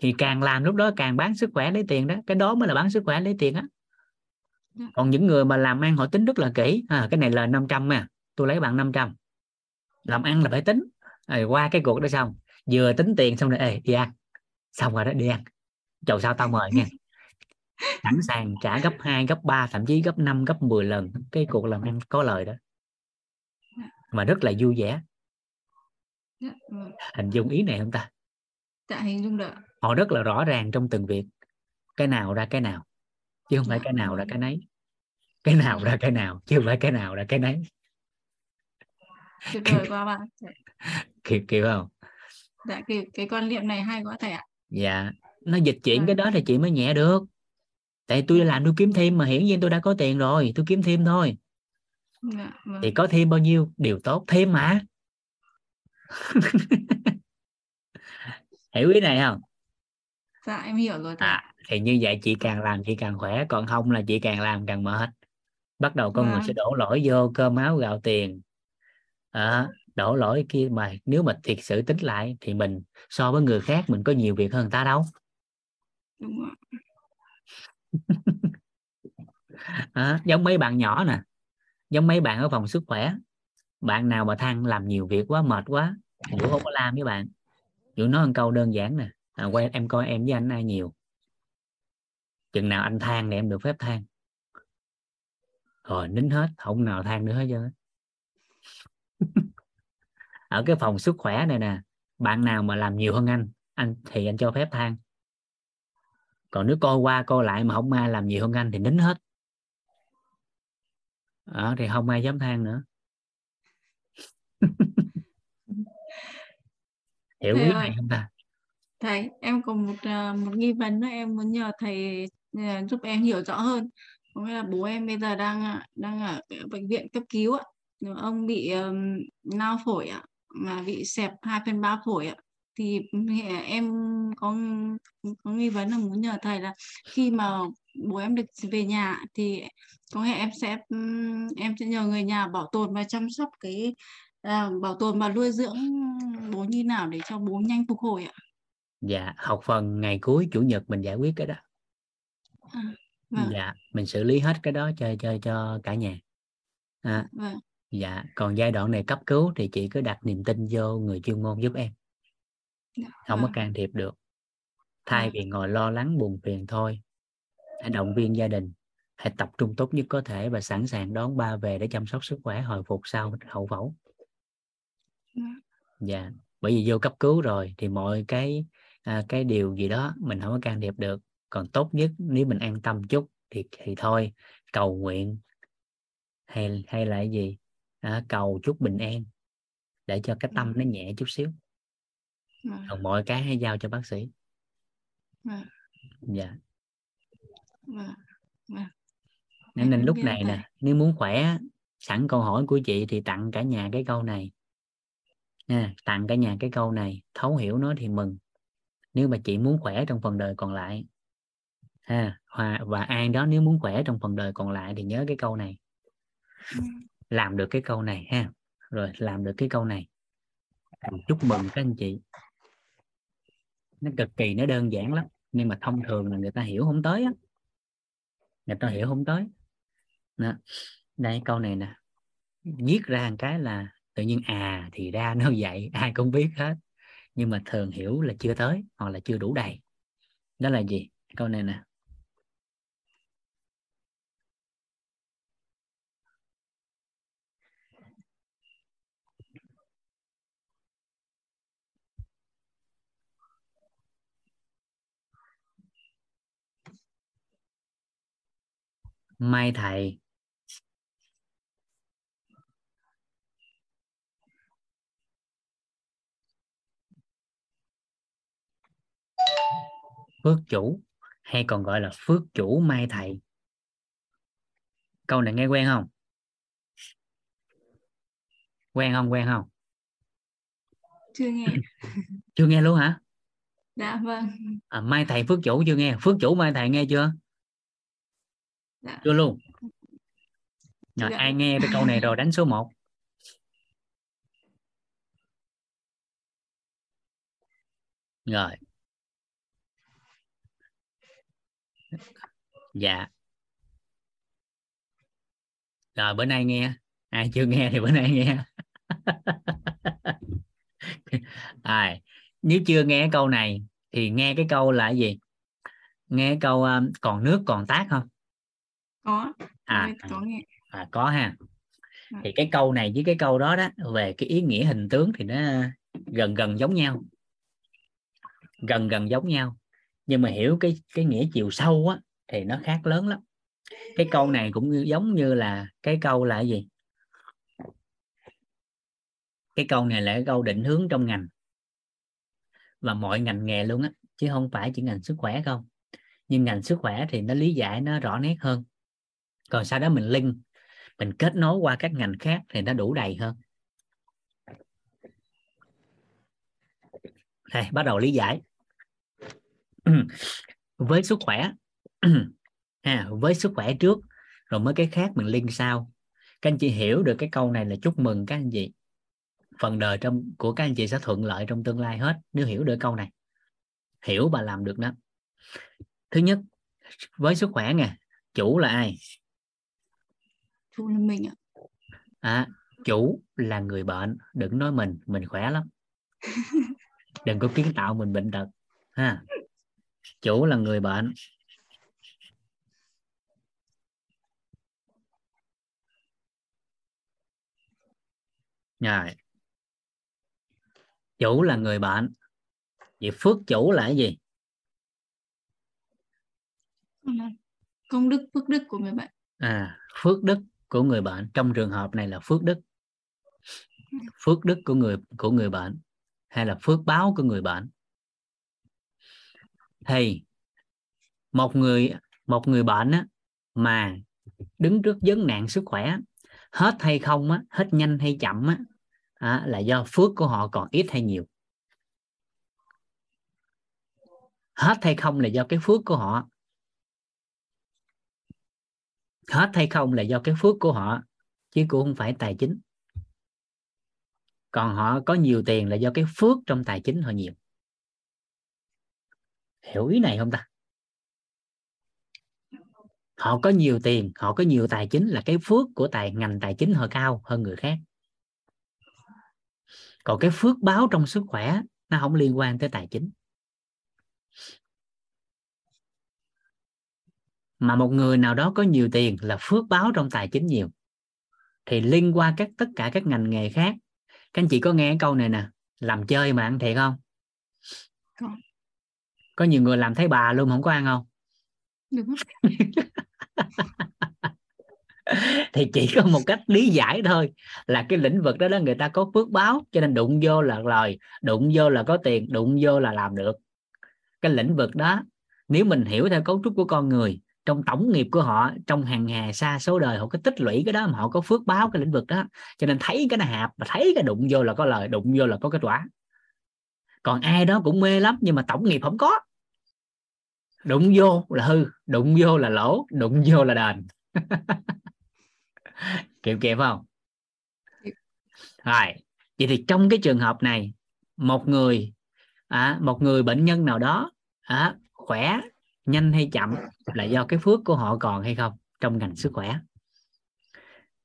thì càng làm lúc đó càng bán sức khỏe lấy tiền đó. Cái đó mới là bán sức khỏe lấy tiền á. Dạ. còn những người mà làm ăn họ tính rất là kỹ. À, cái này là 500 mà tôi lấy bạn 500 làm ăn là phải tính. Rồi qua cái cuộc đó xong vừa tính tiền xong rồi ê đi ăn. Xong rồi đó đi ăn. Chầu sao tao mời nha. Sẵn sàng trả gấp 2, gấp 3, thậm chí gấp 5, gấp 10 lần. Cái cuộc làm ăn có lời đó. Mà rất là vui vẻ. Dạ, vâng. hình dung ý này không ta? Dạ, hình dung được. Họ rất là rõ ràng trong từng việc cái nào ra cái nào chứ không phải Dạ, cái nào ra vâng. cái nấy cái nào ra cái nào chứ không phải cái nào ra cái nấy Tuyệt vời quá bạn. Dạ, kiểu kiểu không Dạ, cái, cái quan niệm này hay quá thầy ạ. dạ nó dịch chuyển Vâng. cái đó thì chị mới nhẹ được tại tôi làm tôi kiếm thêm mà hiển nhiên tôi đã có tiền rồi tôi kiếm thêm thôi Dạ, vâng. thì có thêm bao nhiêu điều tốt thêm mà hiểu ý này không Dạ, em hiểu rồi thầy à thì như vậy chị càng làm chị càng khỏe còn không là chị càng làm càng mệt. Bắt đầu con người Vâng. sẽ đổ lỗi vô cơm áo gạo tiền. À, đổ lỗi kia mà nếu mà thiệt sự tính lại thì mình so với người khác mình có nhiều việc hơn người ta đâu. Đúng ạ. à, giống mấy bạn nhỏ nè giống mấy bạn ở phòng sức khỏe. Bạn nào mà than làm nhiều việc quá mệt quá Vũ không có làm với bạn. Vũ nói một câu đơn giản nè à, quay em coi em với anh ai nhiều. Chừng nào anh than thì em được phép than. Rồi nín hết không nào than nữa hết trơn ở cái phòng sức khỏe này nè bạn nào mà làm nhiều hơn anh anh thì anh cho phép than. Còn nếu coi qua coi lại mà không ai làm nhiều hơn anh thì nín hết. Ở thì không ai dám than nữa. Hiểu này không ta Thầy, em có một à, một nghi vấn nữa em muốn nhờ thầy à, giúp em hiểu rõ hơn. Có nghĩa là bố em bây giờ đang à, đang ở bệnh viện cấp cứu ạ. Ông bị um, nao phổi ạ, mà bị xẹp 2 phần 3 phổi ạ. Thì em có có nghi vấn là muốn nhờ thầy là khi mà bố em được về nhà thì có nghĩa em sẽ em sẽ nhờ người nhà bảo tồn và chăm sóc cái à, bảo tồn và nuôi dưỡng bố như nào để cho bố nhanh phục hồi ạ dạ học phần ngày cuối chủ nhật mình giải quyết cái đó. À, vâng, dạ mình xử lý hết cái đó cho cho cho cả nhà. À, vâng, dạ còn giai đoạn này cấp cứu thì chị cứ đặt niềm tin vô người chuyên môn giúp em. Dạ, không có vâng, can thiệp được. Thay vâng, vì ngồi lo lắng buồn phiền thôi hãy động viên gia đình. Hãy tập trung tốt nhất có thể và sẵn sàng đón ba về để chăm sóc sức khỏe hồi phục sau hậu phẫu. Vâng, dạ bởi vì vô cấp cứu rồi thì mọi cái à, cái điều gì đó mình không có can thiệp được còn tốt nhất nếu mình an tâm chút thì thì thôi cầu nguyện hay hay là cái gì? À, cầu chút bình an để cho cái tâm nó nhẹ chút xíu. Còn mọi cái hãy giao cho bác sĩ. Dạ. Nên, nên lúc này nè nếu muốn khỏe sẵn câu hỏi của chị thì tặng cả nhà cái câu này. Nha tặng cả nhà cái câu này thấu hiểu nó thì mừng nếu mà chị muốn khỏe trong phần đời còn lại. Ha và, và ai đó nếu muốn khỏe trong phần đời còn lại thì nhớ cái câu này. Ừ, làm được cái câu này ha. Rồi làm được cái câu này. Chúc mừng các anh chị. Nó cực kỳ nó đơn giản lắm nhưng mà thông thường là người ta hiểu không tới á. Người ta hiểu không tới. Đó. đây câu này nè. Viết ra một cái là tự nhiên à thì ra nó vậy ai cũng biết hết nhưng mà thường hiểu là chưa tới hoặc là chưa đủ đầy. Đó là gì? Câu này nè. Mai thầy phước chủ hay còn gọi là phước chủ mai thầy? Câu này nghe quen không? Quen không quen không? Chưa nghe. Chưa nghe luôn hả? Dạ vâng. À, mai thầy phước chủ chưa nghe. Phước chủ mai thầy nghe chưa? Dạ. Chưa luôn. Rồi Dạ. ai nghe cái câu này rồi đánh số 1 rồi dạ. Rồi bữa nay nghe. Ai chưa nghe thì bữa nay nghe. À, nếu chưa nghe câu này thì nghe cái câu là gì? Nghe câu um, còn nước còn tác không? Có. À, có nghe. à có ha. Ừ. thì cái câu này với cái câu đó đó về cái ý nghĩa hình tướng thì nó gần gần giống nhau. Gần gần giống nhau nhưng mà hiểu cái cái nghĩa chiều sâu á, thì nó khác lớn lắm. Cái câu này cũng như- giống như là cái câu là gì? Cái câu này là cái câu định hướng trong ngành. Và mọi ngành nghề luôn á, chứ không phải chỉ ngành sức khỏe không. Nhưng ngành sức khỏe thì nó lý giải, nó rõ nét hơn. Còn sau đó mình link, mình kết nối qua các ngành khác thì nó đủ đầy hơn. Đây, bắt đầu lý giải với sức khỏe ha, với sức khỏe trước rồi mới cái khác mình link sau. Các anh chị hiểu được cái câu này là chúc mừng các anh chị. Phần đời trong của các anh chị sẽ thuận lợi trong tương lai hết nếu hiểu được câu này. Hiểu và làm được đó. Thứ nhất với sức khỏe nè chủ là ai? Chủ là mình ạ. À, chủ là người bệnh. Đừng nói mình mình khỏe lắm. Đừng có kiến tạo mình bệnh tật ha chủ là người bệnh. Rồi. Chủ là người bệnh. Vậy phước chủ là cái gì? Công đức phước đức của người bệnh. À phước đức của người bệnh. Trong trường hợp này là phước đức. Phước đức của người của người bệnh hay là phước báo của người bệnh thì một người một người bệnh á, mà đứng trước vấn nạn sức khỏe hết hay không á, hết nhanh hay chậm á, à, là do phước của họ còn ít hay nhiều. Hết hay không là do cái phước của họ. Hết hay không là do cái phước của họ chứ cũng không phải tài chính. Còn họ có nhiều tiền là do cái phước trong tài chính họ nhiều hiểu ý này không ta? Họ có nhiều tiền, họ có nhiều tài chính là cái phước của tài, ngành tài chính họ cao hơn người khác. Còn cái phước báo trong sức khỏe, nó không liên quan tới tài chính. Mà một người nào đó có nhiều tiền là phước báo trong tài chính nhiều. Thì liên qua các, tất cả các ngành nghề khác. Các anh chị có nghe câu này nè, làm chơi mà ăn thiệt không? Có. nhiều người làm thấy bà luôn không có ăn không? Đúng thì chỉ có một cách lý giải thôi là cái lĩnh vực đó đó người ta có phước báo cho nên đụng vô là lời đụng vô là có tiền đụng vô là làm được. Cái lĩnh vực đó nếu mình hiểu theo cấu trúc của con người trong tổng nghiệp của họ trong hàng hà xa số đời họ có tích lũy cái đó mà họ có phước báo cái lĩnh vực đó cho nên thấy cái nó hạp và thấy cái đụng vô là có lời đụng vô là có kết quả còn ai đó cũng mê lắm nhưng mà tổng nghiệp không có. Đụng vô là hư đụng vô là lỗ đụng vô là đền. Kịp kịp không? Rồi vậy thì trong cái trường hợp này một người à, một người bệnh nhân nào đó à, khỏe nhanh hay chậm là do cái phước của họ còn hay không trong ngành sức khỏe?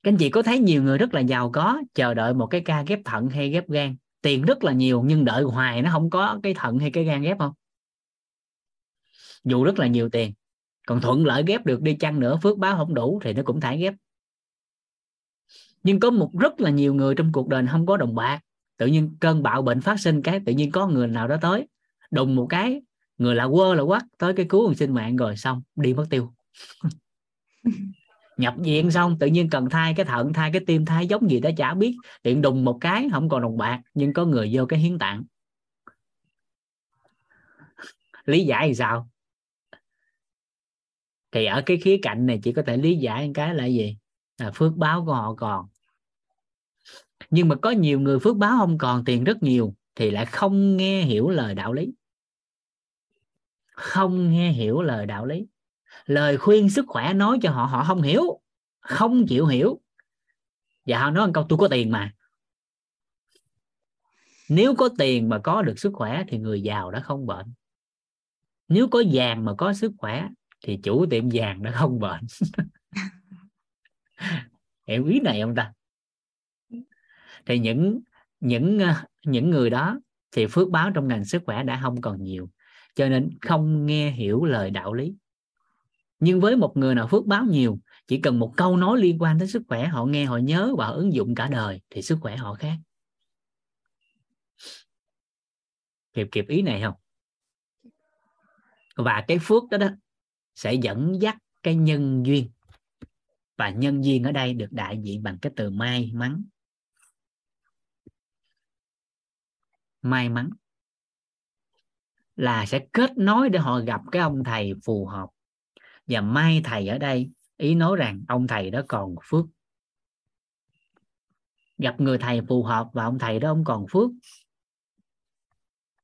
Các anh chị có thấy nhiều người rất là giàu có chờ đợi một cái ca ghép thận hay ghép gan tiền rất là nhiều, nhưng đợi hoài nó không có cái thận hay cái gan ghép không? Dù rất là nhiều tiền, còn thuận lợi ghép được đi chăng nữa, phước báo không đủ thì nó cũng thải ghép. Nhưng có một rất là nhiều người trong cuộc đời không có đồng bạc, tự nhiên cơn bạo bệnh phát sinh cái tự nhiên có người nào đó tới, đùng một cái, người là quơ là quắc tới cái cứu sinh mạng rồi xong, đi mất tiêu. nhập viện xong, tự nhiên cần thai cái thận thai cái tim thai giống gì đó, chả biết. Tiện đùng một cái, không còn đồng bạc, nhưng có người vô cái hiến tạng. Lý giải thì sao? Thì ở cái khía cạnh này, chỉ có thể lý giải một cái là gì? Là phước báo của họ còn. Nhưng mà có nhiều người phước báo không còn, tiền rất nhiều, thì lại không nghe hiểu lời đạo lý. Không nghe hiểu lời đạo lý lời khuyên sức khỏe nói cho họ họ không hiểu, không chịu hiểu. Và họ nói một câu, tôi có tiền mà. Nếu có tiền mà có được sức khỏe thì người giàu đã không bệnh. Nếu có vàng mà có sức khỏe thì chủ tiệm vàng đã không bệnh. Hiểu ý này không ta? Thì những những ờ, những người đó thì phước báo trong ngành sức khỏe đã không còn nhiều, cho nên không nghe hiểu lời đạo lý nhưng với một người nào phước báo nhiều, chỉ cần một câu nói liên quan tới sức khỏe, họ nghe, họ nhớ và họ ứng dụng cả đời, thì sức khỏe họ khác. Kịp kịp ý này không? Và cái phước đó đó sẽ dẫn dắt cái nhân duyên. Và nhân duyên ở đây được đại diện bằng cái từ may mắn. May mắn là sẽ kết nối để họ gặp cái ông thầy phù hợp và may thầy ở đây ý nói rằng ông thầy đó còn phước. Gặp người thầy phù hợp và ông thầy đó ông còn phước.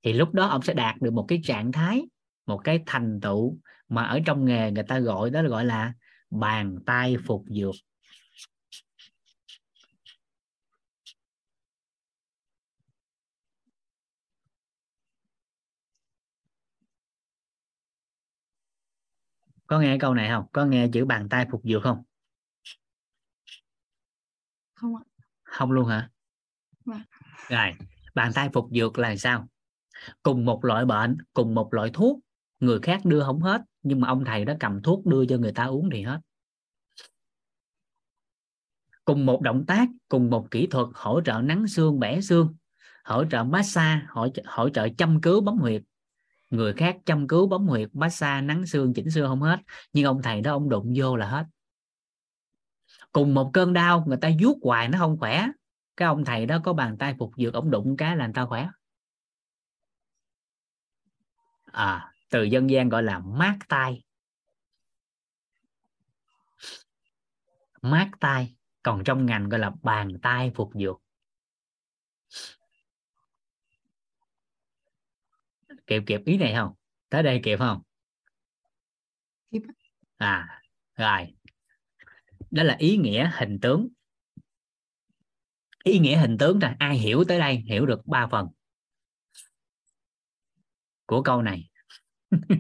Thì lúc đó ông sẽ đạt được một cái trạng thái, một cái thành tựu mà ở trong nghề người ta gọi, đó là gọi là bàn tay phục dược. Có nghe câu này không? Có nghe chữ bàn tay phục dược không? Không ạ. Không luôn hả? Vâng. rồi bàn tay phục dược là sao? Cùng một loại bệnh cùng một loại thuốc người khác đưa không hết nhưng mà ông thầy đó cầm thuốc đưa cho người ta uống thì hết. Cùng một động tác cùng một kỹ thuật hỗ trợ nắng xương bẻ xương hỗ trợ massage hỗ, hỗ trợ chăm cứu bấm huyệt người khác chăm cứu bấm huyệt massage, nắng xương, chỉnh xương không hết, nhưng ông thầy đó, ông đụng vô là hết. Cùng một cơn đau, người ta vuốt hoài nó không khỏe. Cái ông thầy đó có bàn tay phục dược, ông đụng cái là người ta khỏe. À từ dân gian gọi là mát tay. Mát tay, còn trong ngành gọi là bàn tay phục dược. Kịp kịp ý này không? Tới đây kịp không? Kịp. À rồi. Đó là ý nghĩa hình tướng. Ý nghĩa hình tướng là ai hiểu tới đây hiểu được ba phần của câu này.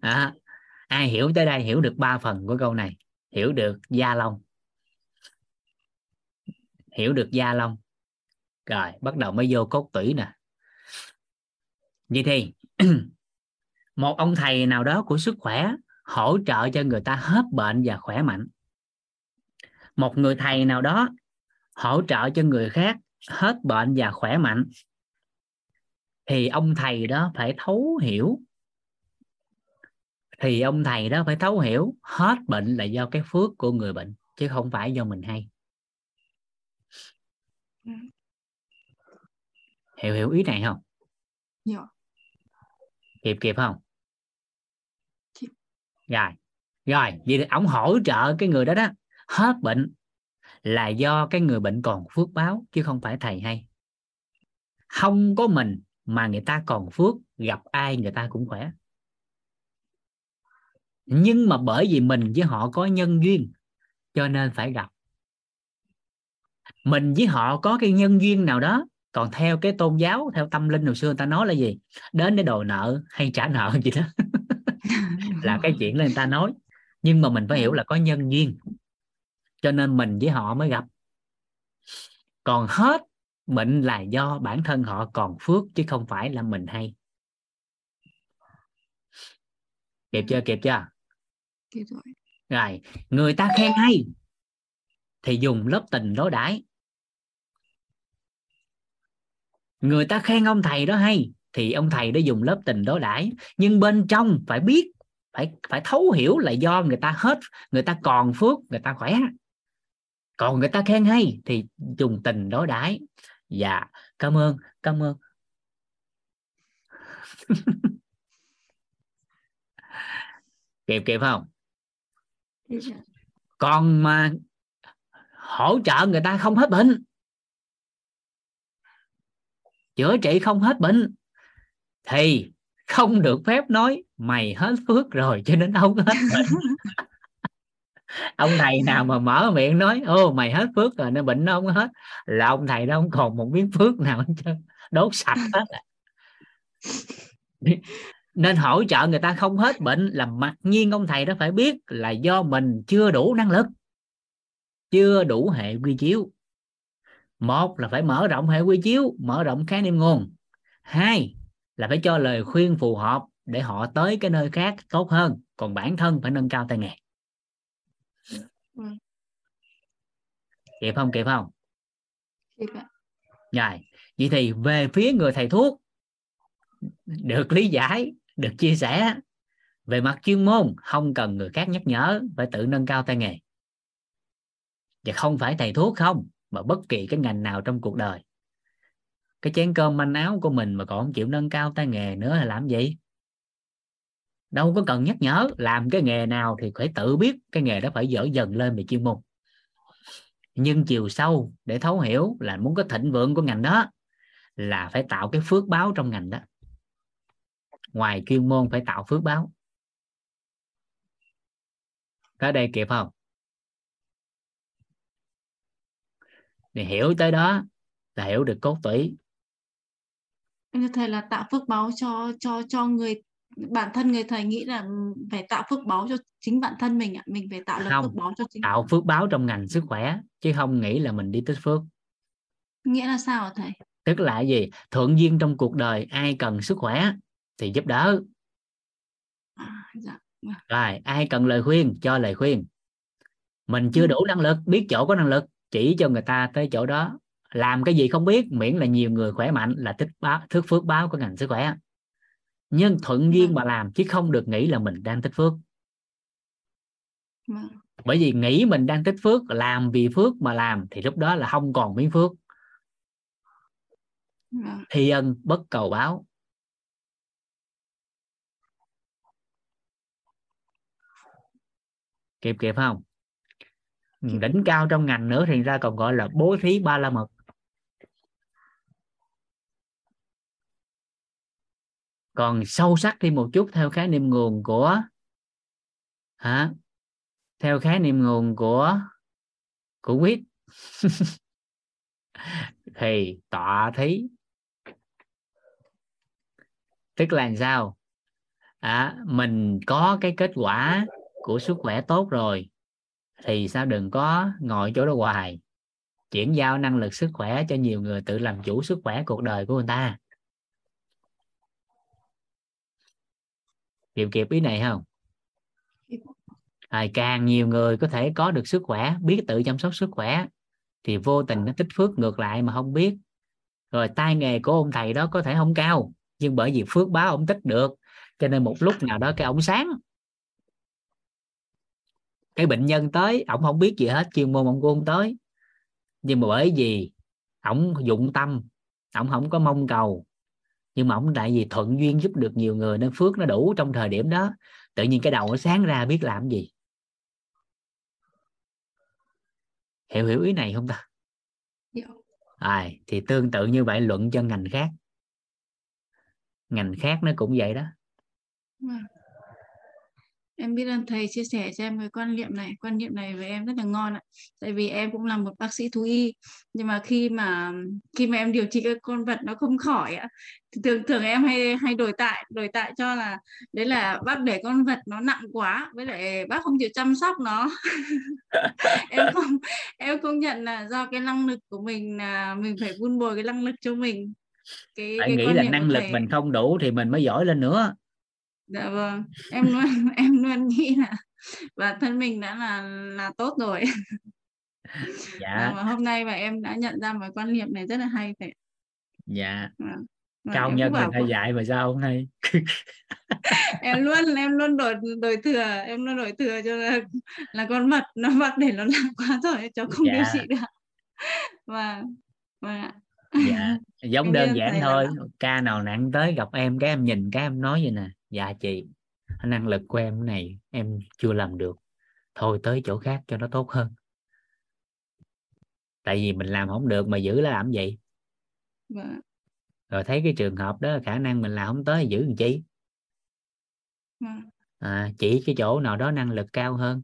À, ai hiểu tới đây hiểu được ba phần của câu này hiểu được da lông hiểu được da lông rồi bắt đầu mới vô cốt tủy nè vậy thì một ông thầy nào đó của sức khỏe hỗ trợ cho người ta hết bệnh và khỏe mạnh. Một người thầy nào đó hỗ trợ cho người khác hết bệnh và khỏe mạnh. Thì ông thầy đó phải thấu hiểu. Thì ông thầy đó phải thấu hiểu hết bệnh là do cái phước của người bệnh chứ không phải do mình hay. Ừ. hiểu hiểu ý này không? Dạ. Kịp kịp không? Kịp. rồi. Rồi vậy thì ông hỗ trợ cái người đó đó. Hết bệnh là do cái người bệnh còn phước báo chứ không phải thầy hay. Không có mình mà người ta còn phước gặp ai người ta cũng khỏe. Nhưng mà bởi vì mình với họ có nhân duyên cho nên phải gặp. Mình với họ có cái nhân duyên nào đó còn theo cái tôn giáo theo tâm linh hồi xưa người ta nói là gì? Đến để đòi nợ hay trả nợ gì đó. Là cái chuyện là người ta nói. Nhưng mà mình phải hiểu là có nhân duyên. Cho nên mình với họ mới gặp. Còn hết bệnh là do bản thân họ còn phước chứ không phải là mình hay. Kịp chưa? Kịp chưa? Kịp rồi. Rồi người ta khen hay thì dùng lớp tình đối đãi người ta khen ông thầy đó hay thì ông thầy đã dùng lớp tình đối đãi. Nhưng bên trong phải biết phải phải thấu hiểu là do người ta hết người ta còn phước người ta khỏe. Còn người ta khen hay thì dùng tình đối đãi. Dạ cảm ơn cảm ơn. Kịp kịp không? Còn mà hỗ trợ người ta không hết bệnh chữa trị không hết bệnh. Thì không được phép nói mày hết phước rồi cho nên không hết bệnh. Ông thầy nào mà mở miệng nói ô mày hết phước rồi nên bệnh nó không hết. Là ông thầy đó không còn một miếng phước nào hết trơn. Đốt sạch hết nên hỗ trợ người ta không hết bệnh là mặc nhiên ông thầy đó phải biết là do mình chưa đủ năng lực chưa đủ hệ quy chiếu một là phải mở rộng hệ quy chiếu mở rộng khái niệm nguồn. Hai là phải cho lời khuyên phù hợp để họ tới cái nơi khác tốt hơn. Còn bản thân phải nâng cao tay nghề. Ừ. kịp không? Kịp không? Kịp ạ. Rồi vậy thì về phía người thầy thuốc được lý giải được chia sẻ. Về mặt chuyên môn không cần người khác nhắc nhở phải tự nâng cao tay nghề. Và không phải thầy thuốc không mà bất kỳ cái ngành nào trong cuộc đời. Cái chén cơm manh áo của mình mà còn không chịu nâng cao tay nghề nữa là làm gì? Đâu có cần nhắc nhở, làm cái nghề nào thì phải tự biết cái nghề đó phải dở dần lên về chuyên môn. Nhưng chiều sâu để thấu hiểu là muốn có thịnh vượng của ngành đó là phải tạo cái phước báo trong ngành đó. Ngoài chuyên môn phải tạo phước báo. Tới đây kịp không? Thì hiểu tới đó là hiểu được cốt tủy. Như thầy là tạo phước báo cho cho cho người bản thân người thầy nghĩ là phải tạo phước báo cho chính bản thân mình ạ. Mình phải tạo được phước báo cho chính tạo phước báo trong ngành sức khỏe chứ không nghĩ là mình đi tích phước. Nghĩa là sao hả thầy? Tức là gì? Thuận duyên trong cuộc đời ai cần sức khỏe thì giúp đỡ. À, dạ. Vâng. rồi ai cần lời khuyên cho lời khuyên. Mình chưa ừ. đủ năng lực biết chỗ có năng lực chỉ cho người ta tới chỗ đó. Làm cái gì không biết miễn là nhiều người khỏe mạnh là tích báo thức phước báo của ngành sức khỏe. Nhưng thuận duyên vâng. mà làm chứ không được nghĩ là mình đang tích phước. Vâng. bởi vì nghĩ mình đang tích phước làm vì phước mà làm thì lúc đó là không còn miếng phước. Thi ân bất cầu báo. Kịp kịp không Ừ. đỉnh cao trong ngành nữa thì ra còn gọi là bố thí ba la mật. Còn sâu sắc thêm một chút theo khái niệm nguồn của hả? Theo khái niệm nguồn của của quyết. Thì tọa thí. Tức là sao? À, mình có cái kết quả của sức khỏe tốt rồi thì sao đừng có ngồi chỗ đó hoài. Chuyển giao năng lực sức khỏe cho nhiều người tự làm chủ sức khỏe cuộc đời của người ta. Kịp kịp ý này không? À, càng nhiều người có thể có được sức khỏe biết tự chăm sóc sức khỏe thì vô tình nó tích phước ngược lại mà không biết. Rồi tay nghề của ông thầy đó có thể không cao nhưng bởi vì phước báo ông tích được cho nên một lúc nào đó cái ông sáng cái bệnh nhân tới ổng không biết gì hết chuyên môn ông cũng không tới. Nhưng mà bởi vì ổng dụng tâm ổng không có mong cầu. Nhưng mà ổng tại vì thuận duyên giúp được nhiều người nên phước nó đủ trong thời điểm đó. Tự nhiên cái đầu nó sáng ra biết làm gì. Hiểu hiểu ý này không ta? À, thì tương tự như vậy luận cho ngành khác. Ngành khác nó cũng vậy đó Em biết ơn thầy chia sẻ cho em cái quan niệm này, quan niệm này với em rất là ngon ạ. Tại vì em cũng là một bác sĩ thú y, nhưng mà khi mà khi mà em điều trị các con vật nó không khỏi ạ, thì thường thường em hay hay đổi tại đổi tại cho là đấy là bác để con vật nó nặng quá, với lại bác không chịu chăm sóc nó. em không em không nhận là do cái năng lực của mình là mình phải vun bồi cái năng lực cho mình. Cái, phải cái nghĩ là năng lực thầy... mình không đủ thì mình mới giỏi lên nữa dạ vâng em luôn em luôn nghĩ là bản thân mình đã là là tốt rồi. Dạ. Và hôm nay mà em đã nhận ra một quan niệm này rất là hay phải dạ. Vâng. cao nhân người ta dạy mà sao không hay em luôn em luôn đổi đổi thừa em luôn đổi thừa cho là là con vật nó mặc để nó nặng quá rồi cháu không dạ. điều trị được. Và và dạ. Giống đơn giản thôi ca nào nặng tới gặp em cái em nhìn cái em nói vậy nè dạ chị năng lực của em này em chưa làm được. Thôi tới chỗ khác cho nó tốt hơn. Tại vì mình làm không được mà giữ nó làm gì vâng. rồi thấy cái trường hợp đó khả năng mình làm không tới giữ làm chi? Vâng. à, chỉ cái chỗ nào đó năng lực cao hơn.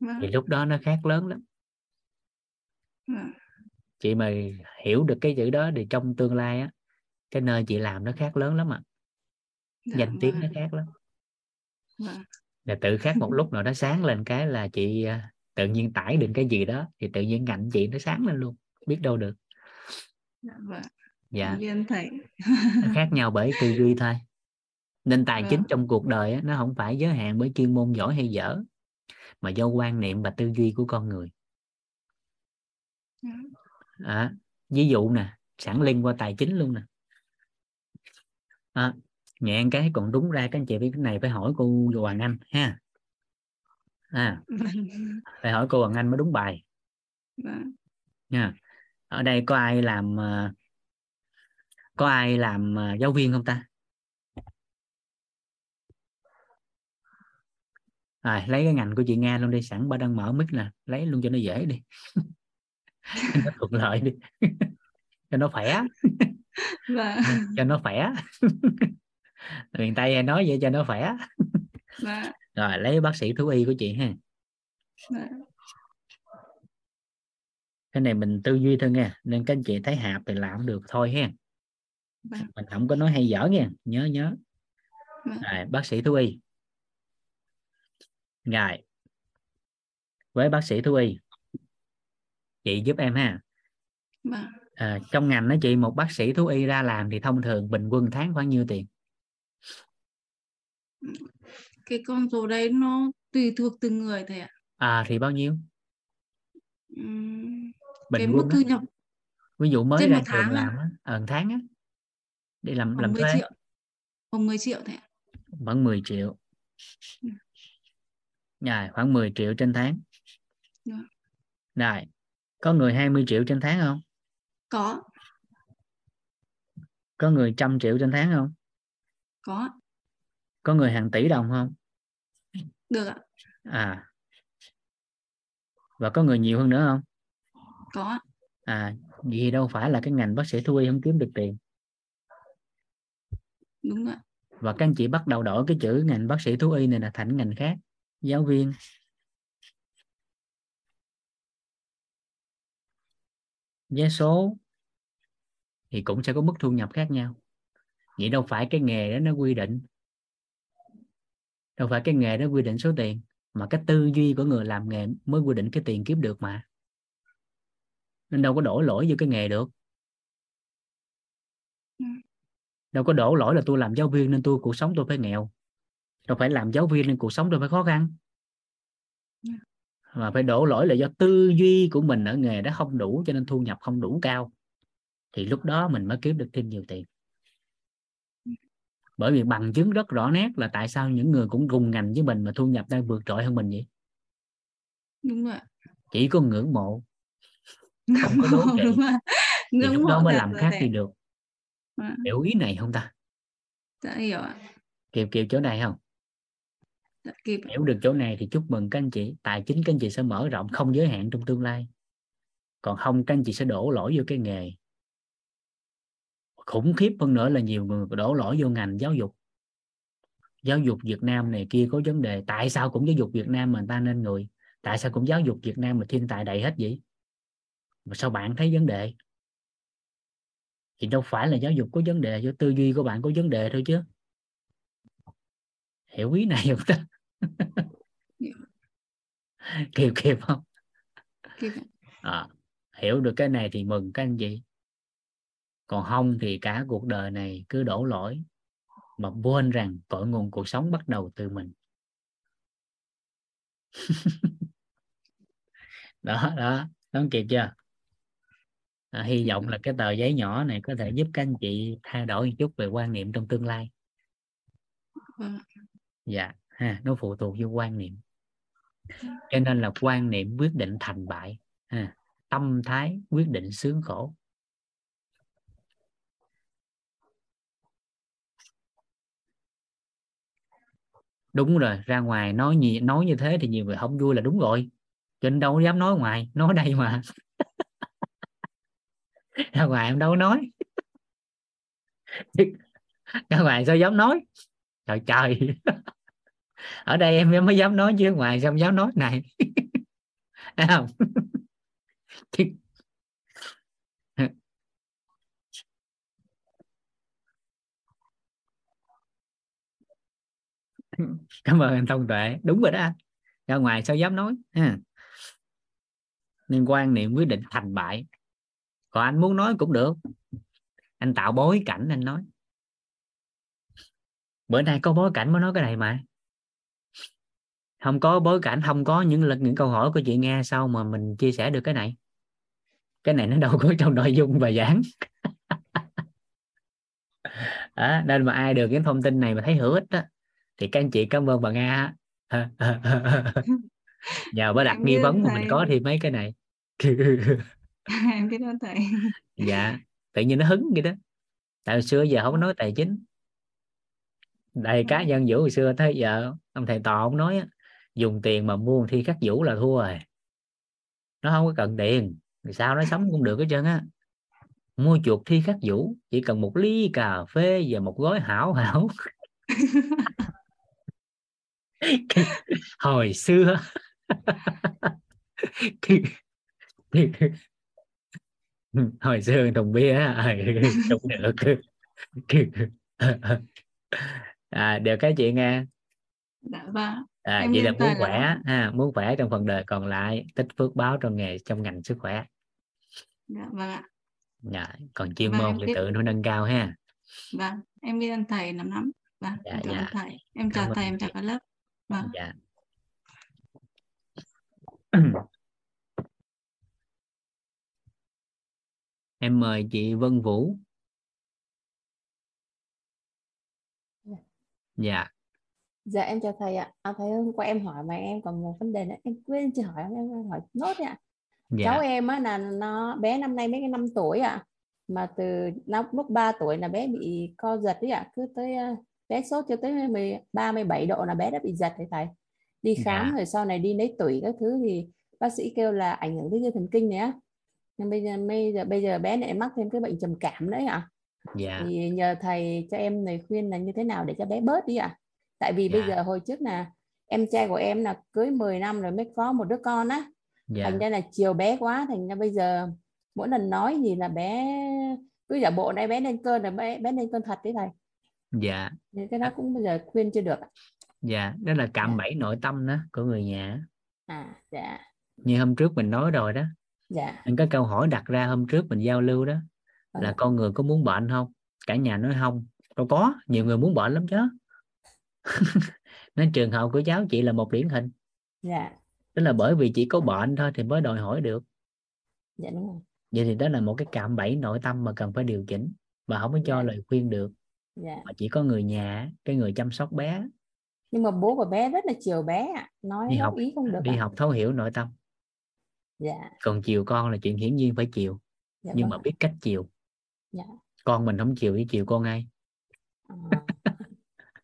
Vâng. thì lúc đó nó khác lớn lắm. Chị mà hiểu được cái chữ đó thì trong tương lai á cái nơi chị làm nó khác lớn lắm ạ. à dạ, danh tiếng nó khác lắm. Vâng. là tự khác một lúc nào đó sáng lên cái là chị à, tự nhiên tải được cái gì đó thì tự nhiên ngạnh chị nó sáng lên luôn biết đâu được. Dạ vâng. Dạ. Thầy nó khác nhau bởi tư duy thôi. Nên tài vâng. chính trong cuộc đời nó không phải giới hạn bởi chuyên môn giỏi hay dở mà do quan niệm và tư duy của con người. Dạ. à, ví dụ nè sẵn liên qua tài chính luôn nè. À, nhẹ cái còn đúng ra các anh chị cái này phải hỏi cô Hoàng Anh ha. À phải hỏi cô Hoàng Anh mới đúng bài. Vâng. nha. Ở đây có ai làm ờ, có ai làm ờ, giáo viên không ta? À, lấy cái ngành của chị Nga luôn đi sẵn ba đang mở mic nè lấy luôn cho nó dễ đi. Nó thuận lợi đi. Cho nó khỏe. Vâng. cho nó khỏe miền tây nói vậy cho nó khỏe. Dạ. rồi lấy bác sĩ thú y của chị ha. Dạ. cái này mình tư duy thôi nha nên các anh chị thấy hạp thì làm được thôi ha. Dạ. mình không có nói hay dở nha nhớ nhớ. Rồi, bác sĩ thú y. Rồi. Với bác sĩ thú y chị giúp em ha. À, trong ngành đó chị một bác sĩ thú y ra làm thì thông thường bình quân tháng khoảng nhiêu tiền cái con số đấy nó tùy thuộc từng người thầy ạ. À thì bao nhiêu? Uhm, cái mức thu nhập ví dụ mới ra trường làm á ờ tháng á đi làm làm thuê. triệu khoảng 10 triệu thầy ạ. Khoảng 10 triệu. Ừ. rồi khoảng 10 triệu trên tháng. Dạ. rồi có người 20 triệu trên tháng không? Có. Có người trăm triệu trên tháng không? Có có người hàng tỷ đồng không? Được ạ. À. Và có người nhiều hơn nữa không? Có à vì đâu phải là cái ngành bác sĩ thú y không kiếm được tiền. Đúng ạ. Và các anh chị bắt đầu đổi cái chữ ngành bác sĩ thú y này là thành ngành khác. Giáo viên. Vé số thì cũng sẽ có mức thu nhập khác nhau. Vậy đâu phải cái nghề đó nó quy định đâu phải cái nghề đó quy định số tiền mà cái tư duy của người làm nghề mới quy định cái tiền kiếm được mà. Nên đâu có đổ lỗi vô cái nghề được. Ừ. đâu có đổ lỗi là tôi làm giáo viên nên tôi cuộc sống tôi phải nghèo. Đâu phải làm giáo viên nên cuộc sống tôi phải khó khăn. Ừ. mà phải đổ lỗi là do tư duy của mình ở nghề đó không đủ cho nên thu nhập không đủ cao thì lúc đó mình mới kiếm được thêm nhiều tiền bởi vì bằng chứng rất rõ nét là tại sao những người cũng cùng ngành với mình mà thu nhập đang vượt trội hơn mình vậy? Đúng rồi chỉ có ngưỡng mộ. Không có đố kỵ. thì lúc đó mới làm khác đi được. À. hiểu ý này không ta? Dạ hiểu ạ. Kịp kịp chỗ này không? Dạ, kịp hiểu được chỗ này thì chúc mừng các anh chị. Tài chính các anh chị sẽ mở rộng không giới hạn trong tương lai. Còn không các anh chị sẽ đổ lỗi vô cái nghề khủng khiếp hơn nữa là nhiều người đổ lỗi vô ngành giáo dục. Giáo dục Việt Nam này kia có vấn đề tại sao cũng giáo dục Việt Nam mà người ta nên người? Tại sao cũng giáo dục Việt Nam mà thiên tài đầy hết vậy? Mà sao bạn thấy vấn đề? Thì đâu phải là giáo dục có vấn đề do tư duy của bạn có vấn đề thôi chứ. Hiểu ý này không ta? Kịp kịp không? Kịp à, hiểu được cái này thì mừng các anh chị còn không thì cả cuộc đời này cứ đổ lỗi mà quên rằng cội nguồn cuộc sống bắt đầu từ mình. Đó đó đón kịp chưa? À, hy vọng là cái tờ giấy nhỏ này có thể giúp các anh chị thay đổi một chút về quan niệm trong tương lai. Vâng. dạ ha nó phụ thuộc vô quan niệm. Cho nên là quan niệm quyết định thành bại ha. tâm thái quyết định sướng khổ đúng rồi, ra ngoài nói gì, nói như thế thì nhiều người không vui là đúng rồi. Cho nên đâu dám nói ngoài, nói đây mà. Ra ngoài em đâu nói. Ra ngoài sao dám nói? Trời trời. Ở đây em em mới dám nói chứ, ngoài sao dám nói này. Không? cảm ơn anh thông tuệ. Đúng rồi đó anh. Ra ngoài sao dám nói ha. Nên quan niệm quyết định thành bại. Còn anh muốn nói cũng được. Anh tạo bối cảnh anh nói. Bữa nay có bối cảnh mới nói cái này mà. Không có bối cảnh không có những lần những câu hỏi của chị nghe sau mà mình chia sẻ được cái này. Cái này nó đâu có trong nội dung bài giảng. À, nên mà ai được những thông tin này mà thấy hữu ích đó, thì các anh chị cảm ơn bà nga nhờ bà đặt nghi vấn mà mình có thêm mấy cái này. Em biết ơn thầy. Dạ tự nhiên nó hứng vậy đó. Tại hồi xưa giờ không nói tài chính. Đây cá nhân vũ hồi xưa tới giờ ông thầy tò ông nói dùng tiền mà mua thi khắc vũ là thua rồi. Nó không có cần tiền thì sao nó sống cũng được hết trơn á. Mua chuột thi khắc vũ chỉ cần một ly cà phê và một gói hảo hảo hồi xưa. Hồi xưa thùng bia cũng được à, được cái chị nghe. Dạ vâng. À, Em vậy là muốn khỏe là- ha muốn khỏe trong phần đời còn lại tích phước báo trong nghề trong ngành sức khỏe. Dạ vâng ạ. Dạ. còn chuyên Vâng, môn thì biết. tự nó nâng cao ha. Vâng em biết ơn thầy lắm lắm. Vâng Dạ, em ơn dạ. thầy. Em chào thầy em chào cả lớp vâng dạ em mời chị Vân Vũ Dạ. dạ Dạ em chào thầy ạ. À, thầy hôm qua em hỏi mà em còn một vấn đề nữa em quên chưa hỏi em hỏi nốt ạ. dạ Cháu em á là nó bé năm nay mấy cái năm tuổi ạ. Mà từ năm lúc 3 tuổi là bé bị co giật đấy ạ. Cứ tới ờ, bé sốt cho tới 13 17 độ là bé đã bị giật đấy thầy. Đi khám Dạ. rồi sau này đi lấy tủy các thứ thì bác sĩ kêu là ảnh hưởng tới dây thần kinh này á. Nên bây giờ bây giờ bây giờ bé lại mắc thêm cái bệnh trầm cảm nữa ạ. dạ thì nhờ thầy cho em lời khuyên là như thế nào để cho bé bớt đi ạ tại vì bây Dạ. giờ hồi trước là em trai của em là cưới 10 năm rồi mới có một đứa con á dạ thành ra là chiều bé quá thành ra bây giờ mỗi lần nói gì là bé cứ giả bộ này bé lên cơn là bé bé lên cơn thật đấy thầy dạ. Nên cái đó cũng bây giờ khuyên chưa được. Dạ đó là cạm Dạ. bẫy nội tâm đó của người nhà. À dạ. Như hôm trước mình nói rồi đó. Dạ. Những cái câu hỏi đặt ra hôm trước mình giao lưu đó là Vâng. con người có muốn bệnh không? Cả nhà nói không. Đâu có nhiều người muốn bệnh lắm chứ. Nên trường hợp của cháu chị là một điển hình. Dạ. Tức là bởi vì chỉ có bệnh thôi thì mới đòi hỏi được. Dạ đúng rồi. Vậy thì đó là một cái cạm bẫy nội tâm mà cần phải điều chỉnh và không có cho Dạ. lời khuyên được dạ. Mà chỉ có người nhà cái người chăm sóc bé. Nhưng mà bố của bé rất là chiều bé ạ. Nói Đi học- ý không được đi ạ. học thấu hiểu nội tâm. Dạ. Còn chiều con là chuyện hiển nhiên phải chiều. Dạ nhưng vâng mà biết cách chiều. Dạ. con mình không chiều thì chiều con ai?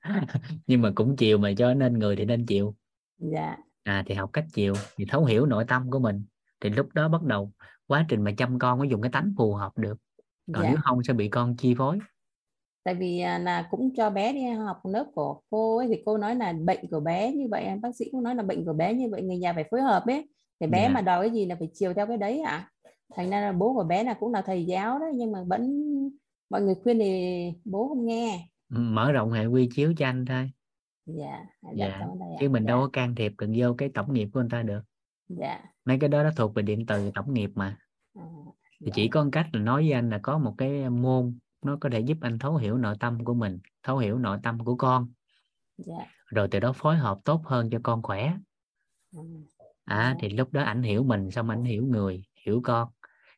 À, nhưng mà cũng chiều mà cho nên người thì nên chịu dạ. À thì học cách chiều thì thấu hiểu nội tâm của mình. Thì lúc đó bắt đầu quá trình mà chăm con mới dùng cái tánh phù hợp được. Còn dạ. nếu không sẽ bị con chi phối tại vì à, là cũng cho bé đi học lớp của cô ấy thì cô nói là bệnh của bé như vậy bác sĩ cũng nói là bệnh của bé như vậy người nhà phải phối hợp ấy. Để bé Dạ. mà đòi cái gì là phải chiều theo cái đấy ạ. Thành ra là bố của bé là cũng là thầy giáo đấy nhưng mà vẫn mọi người khuyên thì bố không nghe. Mở rộng hệ quy chiếu cho anh thôi. Dạ dạ, chứ mình dạ, đâu có can thiệp được vô cái tổng nghiệp của người ta được. Dạ. Mấy cái đó nó thuộc về điện từ tổng nghiệp mà. À, thì dạ, chỉ có một cách là nói với anh là có một cái môn nó có thể giúp anh thấu hiểu nội tâm của mình thấu hiểu nội tâm của con. Dạ. Rồi từ đó phối hợp tốt hơn cho con khỏe. Ừ, à Dạ. thì lúc đó ảnh hiểu mình xong ảnh hiểu người hiểu con.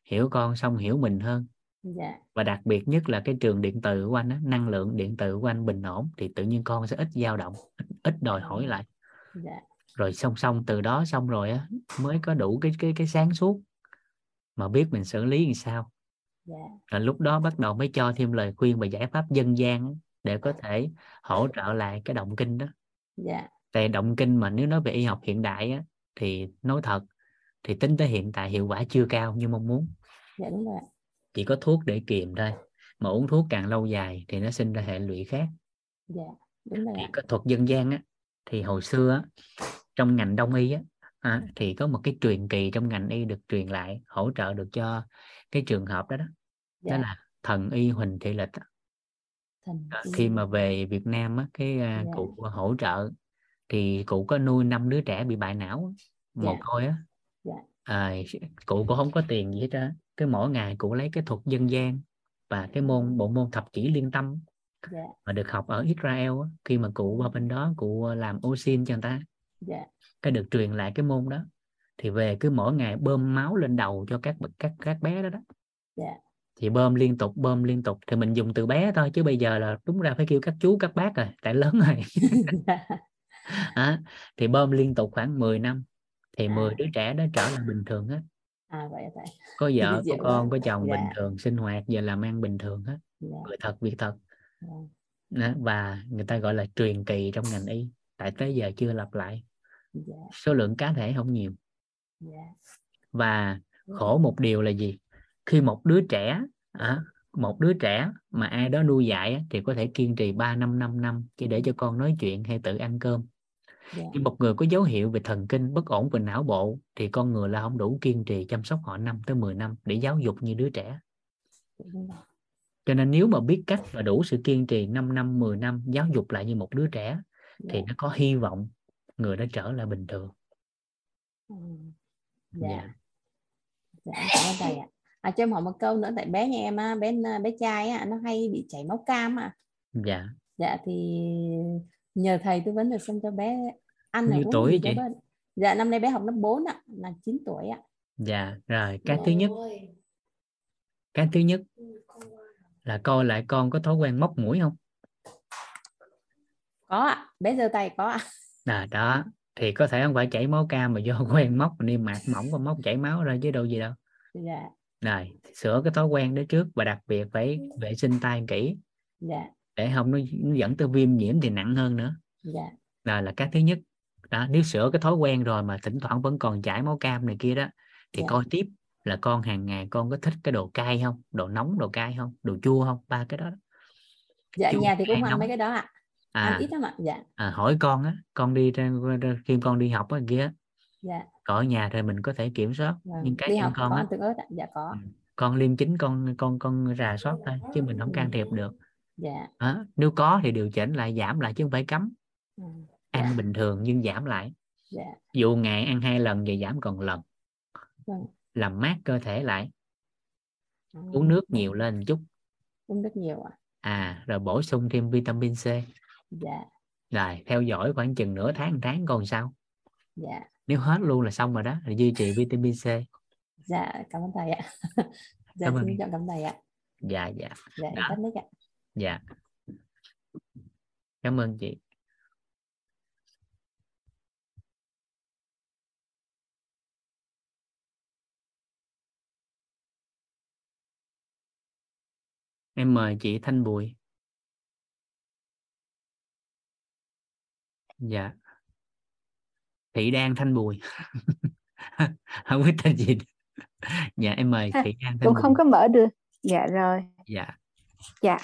Hiểu con xong hiểu mình hơn. Dạ. Và đặc biệt nhất là cái trường điện từ của anh á, năng lượng điện từ của anh bình ổn thì tự nhiên con sẽ ít dao động ít, đòi hỏi Ừ. lại. Dạ. Rồi song song từ đó xong rồi á mới có đủ cái cái cái sáng suốt. Mà biết mình xử lý làm sao dạ. Là lúc đó bắt đầu mới cho thêm lời khuyên và giải pháp dân gian để có thể hỗ trợ lại cái động kinh đó. Dạ. Tại động kinh mà nếu nói về y học hiện đại á, thì nói thật thì tính tới hiện tại hiệu quả chưa cao như mong muốn. Dạ đúng rồi chỉ có thuốc để kiềm thôi mà uống thuốc càng lâu dài thì nó sinh ra hệ lụy khác. Dạ đúng rồi thì có thuật dân gian á thì hồi xưa á, trong ngành đông y á à, thì có một cái truyền kỳ trong ngành y được truyền lại hỗ trợ được cho cái trường hợp đó đó đó dạ. là thần y huỳnh thị lịch thần À, khi mà về Việt Nam á, cái à, Dạ. cụ hỗ trợ thì cụ có nuôi năm đứa trẻ bị bại não mồ Dạ. côi á. Dạ. à, cụ cũng không có tiền gì hết á. Cái mỗi ngày cụ lấy cái thuật dân gian và cái môn bộ môn thập kỷ liên tâm dạ. mà được học ở Israel á, khi mà cụ qua bên đó cụ à, làm oxin cho người ta. Dạ. Cái được truyền lại cái môn đó. Thì về cứ mỗi ngày bơm máu lên đầu cho các các các bé đó đó. Dạ. Thì bơm liên tục bơm liên tục thì mình dùng từ bé thôi chứ bây giờ là đúng ra phải kêu các chú các bác rồi tại lớn rồi. Dạ Đó, thì bơm liên tục khoảng 10 năm thì 10 À. đứa trẻ đó trở lại bình thường hết. À vậy vậy có vợ có dễ con quá. có chồng bình Dạ. thường sinh hoạt giờ làm ăn bình thường hết. Dạ. Người thật việc thật. Vâng, Đó, và người ta gọi là truyền kỳ trong ngành y tại tới giờ chưa lặp lại. Dạ. Số lượng cá thể không nhiều. Dạ. Và khổ một điều là gì khi một đứa trẻ à, một đứa trẻ mà ai đó nuôi dạy thì có thể kiên trì 3 năm 5 năm chỉ để cho con nói chuyện hay tự ăn cơm. Dạ. Nhưng một người có dấu hiệu về thần kinh bất ổn về não bộ thì con người là không đủ kiên trì chăm sóc họ 5 tới 10 năm để giáo dục như đứa trẻ. Cho nên nếu mà biết cách và đủ sự kiên trì 5 năm 10 năm giáo dục lại như một đứa trẻ thì dạ. nó có hy vọng người đó trở lại bình thường. Ừ. dạ. Dạ. dạ à cho em hỏi một câu nữa tại bé nhà em á bé bé trai á nó hay bị chảy máu cam ạ dạ. Dạ thì nhờ thầy tư vấn được xem cho bé ăn nhiêu uống tuổi gì chị? dạ năm nay bé học lớp 4 ạ là 9 tuổi ạ. Dạ rồi cái Dạ. thứ nhất. cái thứ nhất là coi lại con có thói quen móc mũi không? Có ạ bé giơ tay có ạ. À, đó. Thì có thể không phải chảy máu cam mà do quen móc niêm mạc mỏng và móc chảy máu ra chứ đâu gì đâu. Dạ rồi sửa cái thói quen đó trước và đặc biệt phải vệ sinh tay kỹ. Dạ. Để không nó, nó dẫn tới viêm nhiễm thì nặng hơn nữa. Dạ. Rồi là cái thứ nhất đó nếu sửa cái thói quen rồi mà thỉnh thoảng vẫn còn chảy máu cam này kia đó thì Dạ. coi tiếp là con hàng ngày con có thích cái đồ cay không? Đồ nóng đồ cay không? Đồ chua không? Ba cái đó, dạ Chua, nhà thì cũng ăn nóng. mấy cái đó ạ. À, ăn ít lắm ạ dạ. À hỏi con á con đi ra- khi con đi học á kia dạ còn ở nhà thì mình có thể kiểm soát vâng. nhưng cái học con á. ăn tương ớt ạ dạ có. Ừ. con liêm chính con con con rà soát thôi chứ mình không can thiệp được. Dạ. Đó. nếu có thì điều chỉnh lại giảm lại chứ không phải cấm. Ừ. ăn Dạ. bình thường nhưng giảm lại. Dạ. Dù ngày ăn hai lần thì giảm còn lần. Vâng. Làm mát cơ thể lại. Ừ. uống nước nhiều lên một chút. Uống rất nhiều ạ. À rồi bổ sung thêm vitamin C. Dạ. Rồi theo dõi khoảng chừng nửa tháng tháng còn sao? Dạ nếu hết luôn là xong rồi đó là duy trì vitamin C. Dạ cảm ơn thầy ạ. Dạ Cảm ơn. xin cảm ơn thầy ạ. Dạ dạ. Dạ Đã. tắt mic ạ. Dạ. Cảm ơn chị. Em mời chị Thanh Bùi. Dạ Thị Đan Thanh Bùi. Không biết tên gì. Dạ em mời Thị Đan Thanh cũng Bùi. không có mở được. Dạ rồi. Dạ. Dạ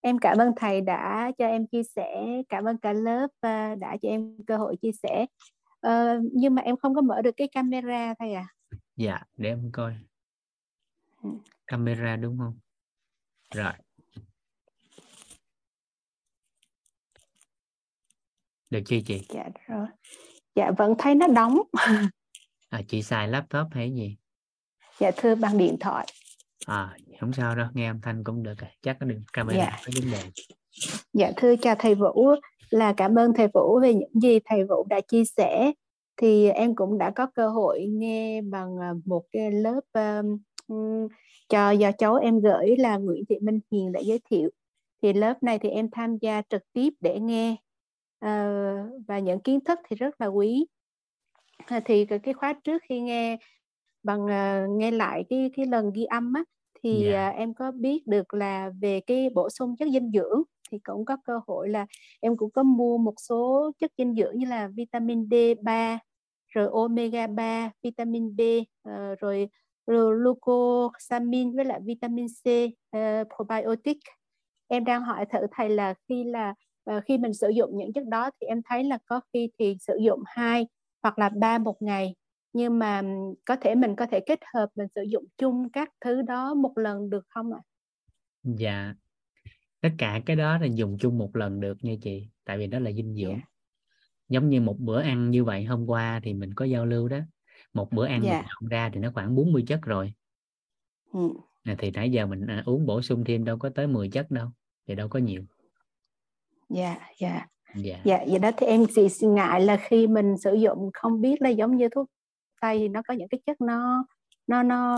em cảm ơn thầy đã cho em chia sẻ cảm ơn cả lớp và đã cho em cơ hội chia sẻ. Ờ, nhưng mà em không có mở được cái camera thầy à? Dạ để em coi. Ừ. camera đúng không? Rồi. Được chưa chị? Dạ rồi dạ vẫn thấy nó đóng. À, chị xài laptop hay gì? Dạ thưa bằng điện thoại. À không sao đâu nghe âm thanh cũng được chắc có được camera dạ. có vấn đề. Dạ thưa chào thầy Vũ. Là cảm ơn thầy Vũ về những gì thầy Vũ đã chia sẻ. Thì em cũng đã có cơ hội nghe bằng à, một cái lớp um, cho do cháu em gửi là Nguyễn Thị Minh Hiền đã giới thiệu. Thì lớp này thì em tham gia trực tiếp để nghe và những kiến thức thì rất là quý thì cái khóa trước khi nghe bằng uh, nghe lại cái cái lần ghi âm á thì yeah. Dạ. em có biết được là về cái bổ sung chất dinh dưỡng thì cũng có cơ hội là em cũng có mua một số chất dinh dưỡng như là vitamin D3 rồi omega 3 vitamin B rồi, rồi glucosamine với lại vitamin C uh, probiotic em đang hỏi thử thầy là khi là uh, khi mình sử dụng những chất đó thì em thấy là có khi thì sử dụng hai hoặc là ba một ngày nhưng mà có thể mình có thể kết hợp mình sử dụng chung các thứ đó một lần được không ạ? Dạ tất cả cái đó là dùng chung một lần được nha chị tại vì đó là dinh dưỡng yeah. Dạ. giống như một bữa ăn như vậy hôm qua thì mình có giao lưu đó một bữa ăn yeah. mình ra thì nó khoảng 40 chất rồi ừ. thì nãy giờ mình à, uống bổ sung thêm đâu có tới 10 chất đâu thì đâu có nhiều dạ dạ. Dạ. Dạ vậy đó. Thì em chỉ ngại là khi mình sử dụng không biết là giống như thuốc tây thì nó có những cái chất nó nó nó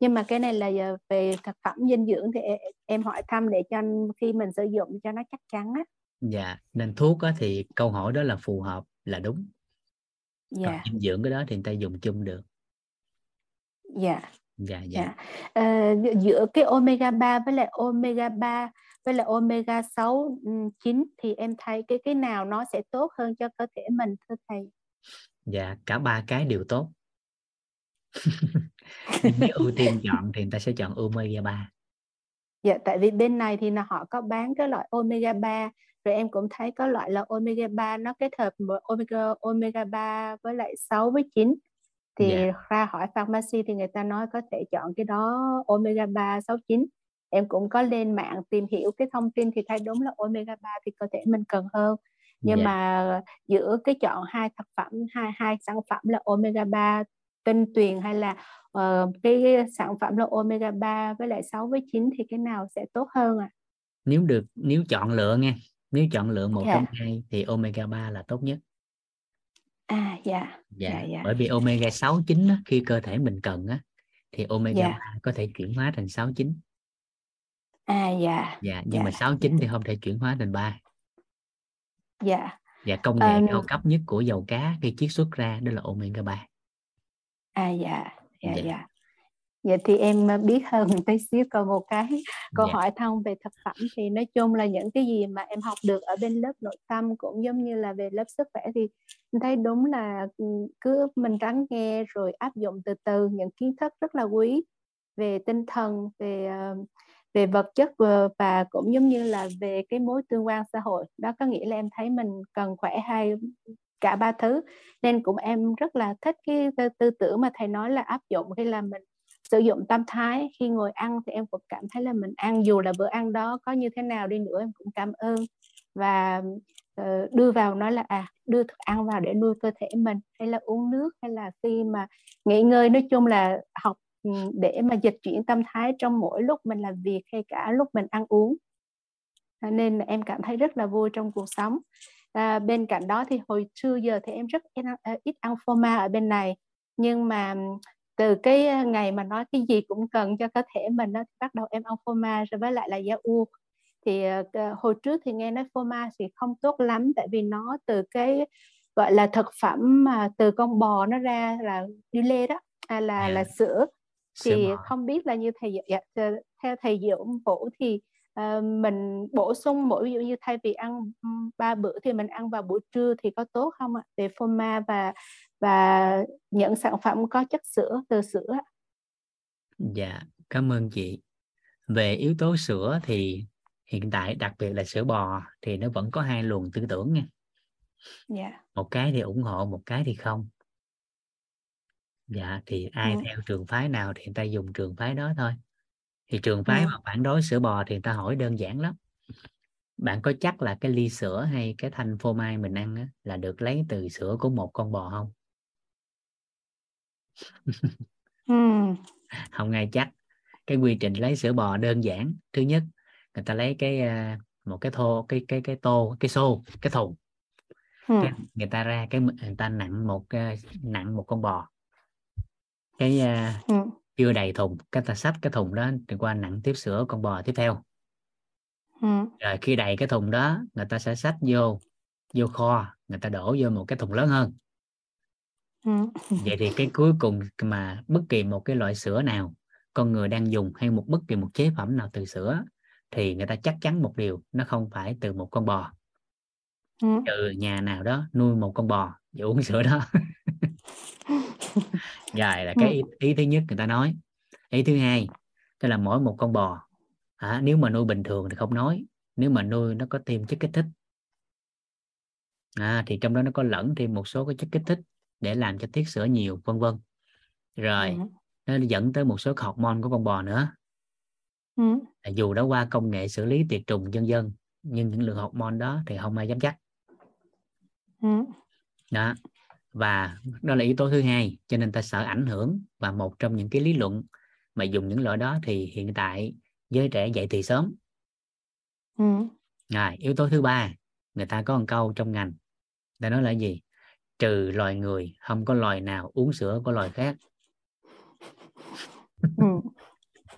nhưng mà cái này là về thực phẩm dinh dưỡng thì em hỏi thăm để cho khi mình sử dụng cho nó chắc chắn á. Dạ nên thuốc á, thì câu hỏi đó là phù hợp là đúng. Dạ. Còn dinh dưỡng cái đó thì người ta dùng chung được. Dạ. Dạ dạ, dạ. À, giữa cái omega 3 với lại omega 3 với lại omega 6 9 thì em thấy cái cái nào nó sẽ tốt hơn cho cơ thể mình thưa thầy dạ cả ba cái đều tốt nếu ưu tiên chọn thì người ta sẽ chọn omega 3 dạ tại vì bên này thì là họ có bán cái loại omega 3 rồi em cũng thấy có loại là omega 3 nó kết hợp omega omega 3 với lại 6 với 9 thì yeah. Dạ. ra hỏi pharmacy thì người ta nói có thể chọn cái đó omega 3 6 9 em cũng có lên mạng tìm hiểu cái thông tin thì thấy đúng là omega 3 thì cơ thể mình cần hơn nhưng yeah. Dạ. mà giữa cái chọn hai thực phẩm hai hai sản phẩm là omega 3 tinh tuyền hay là uh, cái sản phẩm là omega 3 với lại 6 với 9 thì cái nào sẽ tốt hơn à? Nếu được nếu chọn lựa nghe, nếu chọn lựa một yeah. Dạ. trong hai thì omega 3 là tốt nhất. À dạ. Dạ, dạ, dạ. bởi vì omega 6 9 á, khi cơ thể mình cần á thì omega dạ. 3 có thể chuyển hóa thành 6 9. À dạ. Dạ, nhưng dạ. mà 6 9 thì không thể chuyển hóa thành 3 dạ và công nghệ um, cao cấp nhất của dầu cá khi chiết xuất ra đó là omega 3 à dạ dạ dạ, dạ. Thì em biết hơn tí xíu còn một cái câu yeah. Dạ. hỏi thông về thực phẩm thì nói chung là những cái gì mà em học được ở bên lớp nội tâm cũng giống như là về lớp sức khỏe thì em thấy đúng là ừ, cứ mình lắng nghe rồi áp dụng từ từ những kiến thức rất là quý về tinh thần về uh, về vật chất ờ, và cũng giống như là về cái mối tương quan xã hội. Đó có nghĩa là em thấy mình cần khỏe hai cả ba thứ. Nên cũng em rất là thích cái tư, tư tưởng mà thầy nói là áp dụng khi là mình sử dụng tâm thái. Khi ngồi ăn thì em cũng cảm thấy là mình ăn dù là bữa ăn đó có như thế nào đi nữa em cũng cảm ơn. Và uh, đưa vào nói là à đưa thức ăn vào để nuôi cơ thể mình hay là uống nước hay là khi mà nghỉ ngơi. Nói chung là học để mà dịch chuyển tâm thái trong mỗi lúc mình làm việc hay cả lúc mình ăn uống. Nên em cảm thấy rất là vui trong cuộc sống. À, bên cạnh đó thì hồi xưa giờ thì em rất à, ít ăn phô mai ở bên này. Nhưng mà từ cái ngày mà nói cái gì cũng cần cho cơ thể mình đó, thì bắt đầu em ăn phô mai rồi với lại là da u. Thì uh, hồi trước thì nghe nói phô mai thì không tốt lắm tại vì nó từ cái gọi là thực phẩm mà từ con bò nó ra là đi lê đó à, là là sữa thì không biết là như thầy dạ, theo thầy Diệu Vũ thì uh, mình bổ sung mỗi ví dụ như thay vì ăn ba bữa thì mình ăn vào buổi trưa thì có tốt không ạ? Về phô ma và và những sản phẩm có chất sữa từ sữa. Dạ cảm ơn chị. Về yếu tố sữa thì hiện tại đặc biệt là sữa bò thì nó vẫn có hai luồng tư tưởng nha. Yeah. một cái thì ủng hộ một cái thì không dạ thì ai Ừ. theo trường phái nào thì người ta dùng trường phái đó thôi thì trường phái Ừ. mà phản đối sữa bò thì người ta hỏi đơn giản lắm bạn có chắc là cái ly sữa hay cái thanh phô mai mình ăn á, là được lấy từ sữa của một con bò không Ừ. không ai chắc cái quy trình lấy sữa bò đơn giản thứ nhất người ta lấy cái à, một cái thô cái cái cái tô cái xô cái thùng Ừ. cái, người ta ra cái người ta nặng một à, nặng một con bò cái à, Ừ. chưa đầy thùng cái ta xách cái thùng đó thì qua nặng tiếp sữa con bò tiếp theo Ừ. rồi khi đầy cái thùng đó người ta sẽ xách vô vô kho người ta đổ vô một cái thùng lớn hơn Ừ. vậy thì cái cuối cùng mà bất kỳ một cái loại sữa nào con người đang dùng hay một bất kỳ một chế phẩm nào từ sữa thì người ta chắc chắn một điều nó không phải từ một con bò Ừ. trừ nhà nào đó nuôi một con bò và uống sữa đó. Rồi là cái ý, ý thứ nhất người ta nói. Ý thứ hai tức là mỗi một con bò hả, nếu mà nuôi bình thường thì không nói. Nếu mà nuôi nó có thêm chất kích thích. À, thì trong đó nó có lẫn thêm một số cái chất kích thích để làm cho tiết sữa nhiều vân vân. Rồi Ừ. nó dẫn tới một số hormone của con bò nữa. Ừ. dù đã qua công nghệ xử lý tiệt trùng dân dân nhưng những lượng hormone đó thì không ai dám chắc. Ừ. đó và đó là yếu tố thứ hai cho nên ta sợ ảnh hưởng và một trong những cái lý luận mà dùng những loại đó thì hiện tại giới trẻ dậy thì sớm Ừ. rồi yếu tố thứ ba người ta có một câu trong ngành ta nói là gì trừ loài người không có loài nào uống sữa của loài khác Ừ.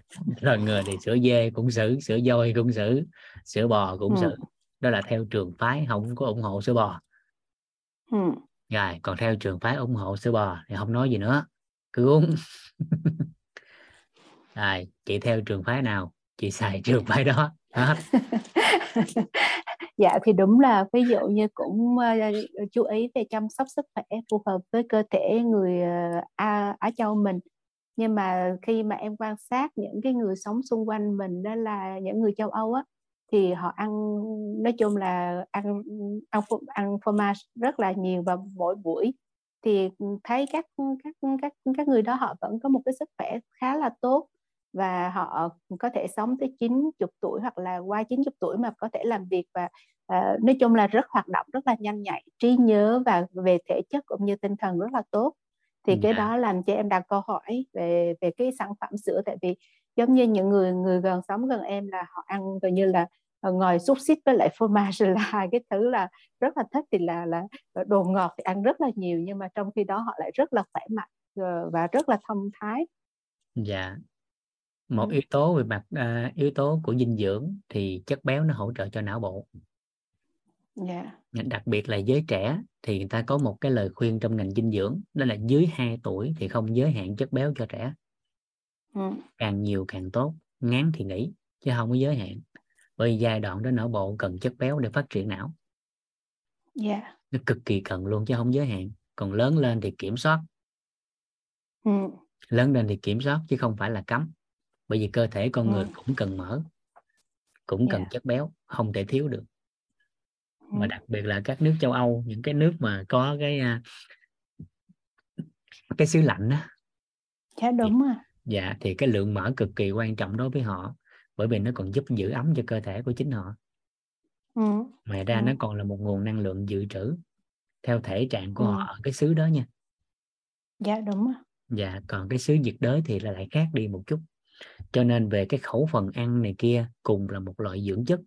loài người thì sữa dê cũng xử sữa voi cũng xử sữa bò cũng Ừ. xử đó là theo trường phái không có ủng hộ sữa bò Ừ. rồi còn theo trường phái ủng hộ sữa bò thì không nói gì nữa. Cứ uống. Rồi chị theo trường phái nào? Chị xài trường phái đó. Dạ thì đúng là ví dụ như cũng ờ, chú ý về chăm sóc sức khỏe phù hợp với cơ thể người ờ, Á, Á Châu mình. Nhưng mà khi mà em quan sát những cái người sống xung quanh mình đó là những người châu Âu á thì họ ăn nói chung là ăn ăn ăn fromage rất là nhiều vào mỗi buổi thì thấy các các các các người đó họ vẫn có một cái sức khỏe khá là tốt và họ có thể sống tới 90 tuổi hoặc là qua 90 tuổi mà có thể làm việc và ờ, nói chung là rất hoạt động rất là nhanh nhạy trí nhớ và về thể chất cũng như tinh thần rất là tốt thì cái Dạ. đó làm cho em đặt câu hỏi về về cái sản phẩm sữa tại vì giống như những người người gần sống gần em là họ ăn gần như là ờ, ngoài xúc xích với lại fromage là hai cái thứ là rất là thích thì là là đồ ngọt thì ăn rất là nhiều nhưng mà trong khi đó họ lại rất là khỏe mạnh ờ, và rất là thông thái. Dạ. Một yếu tố về mặt à, yếu tố của dinh dưỡng thì chất béo nó hỗ trợ cho não bộ. Dạ. Đặc biệt là giới trẻ thì người ta có một cái lời khuyên trong ngành dinh dưỡng đó là dưới 2 tuổi thì không giới hạn chất béo cho trẻ. Ừ. càng nhiều càng tốt ngán thì nghỉ chứ không có giới hạn bởi giai đoạn đó não bộ cần chất béo để phát triển não. Dạ. Nó cực kỳ cần luôn chứ không giới hạn. Còn lớn lên thì kiểm soát. Ừ. lớn lên thì kiểm soát chứ không phải là cấm. Bởi vì cơ thể con người Ừ. cũng cần mỡ cũng cần Dạ. chất béo không thể thiếu được. Mà Ừ. đặc biệt là các nước châu Âu những cái nước mà có cái à, cái xứ lạnh á. Dạ đúng rồi. dạ thì cái lượng mỡ cực kỳ quan trọng đối với họ bởi vì nó còn giúp giữ ấm cho cơ thể của chính họ ừ. ngoài ra Ừ. nó còn là một nguồn năng lượng dự trữ theo thể trạng của Ừ. họ ở cái xứ đó nha dạ đúng dạ còn cái xứ nhiệt đới thì là lại khác đi một chút cho nên về cái khẩu phần ăn này kia cùng là một loại dưỡng chất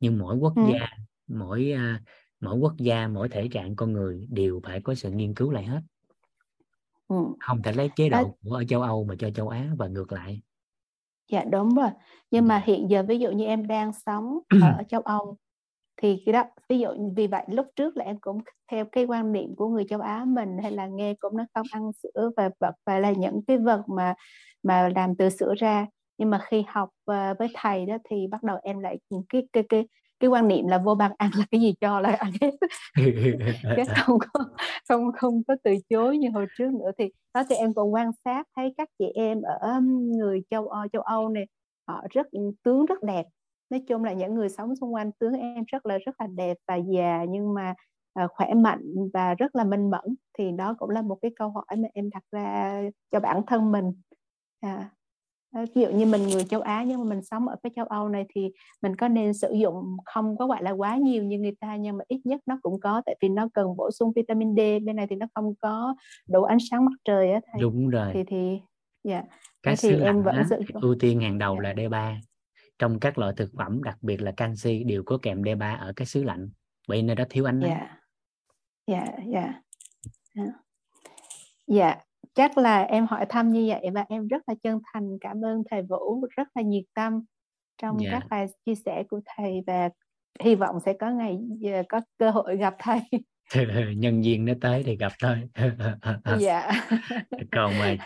nhưng mỗi quốc Ừ. gia mỗi à, mỗi quốc gia mỗi thể trạng con người đều phải có sự nghiên cứu lại hết ừ. không thể lấy chế độ của ở châu Âu mà cho châu Á và ngược lại Dạ đúng rồi. Nhưng mà Dạ. hiện giờ ví dụ như em đang sống ở châu Âu thì cái đó ví dụ vì vậy lúc trước là em cũng theo cái quan niệm của người châu Á mình hay là nghe cũng nó không ăn sữa và vật và là những cái vật mà mà làm từ sữa ra nhưng mà khi học ờ, với thầy đó thì bắt đầu em lại cái cái cái cái quan niệm là vô ban ăn là cái gì cho là ăn hết. Chứ không có không không có từ chối như hồi trước nữa. Thì đó thì em còn quan sát thấy các chị em ở người châu Âu châu Âu này họ rất tướng rất đẹp. Nói chung là những người sống xung quanh tướng em rất là rất là đẹp và già nhưng mà uh, khỏe mạnh và rất là minh mẫn. Thì đó cũng là một cái câu hỏi mà em đặt ra cho bản thân mình. À, ví dụ như mình người châu Á nhưng mà mình sống ở cái châu Âu này thì mình có nên sử dụng không có gọi là quá nhiều như người ta nhưng mà ít nhất nó cũng có tại vì nó cần bổ sung vitamin D bên này thì nó không có đủ ánh sáng mặt trời á thầy. Đúng rồi. Thì thì dạ. Yeah. các thì em vẫn sử ưu tiên hàng đầu dạ. là D3 trong các loại thực phẩm đặc biệt là canxi đều có kèm D3 ở cái xứ lạnh. Bởi nên nó thiếu ánh nắng. Dạ dạ. Dạ. Dạ chắc là em hỏi thăm như vậy và em rất là chân thành cảm ơn thầy Vũ rất là nhiệt tâm trong Dạ. các bài chia sẻ của thầy và hy vọng sẽ có ngày ờ, có cơ hội gặp thầy. Nhân viên nó tới thì gặp thôi. Dạ. Còn mà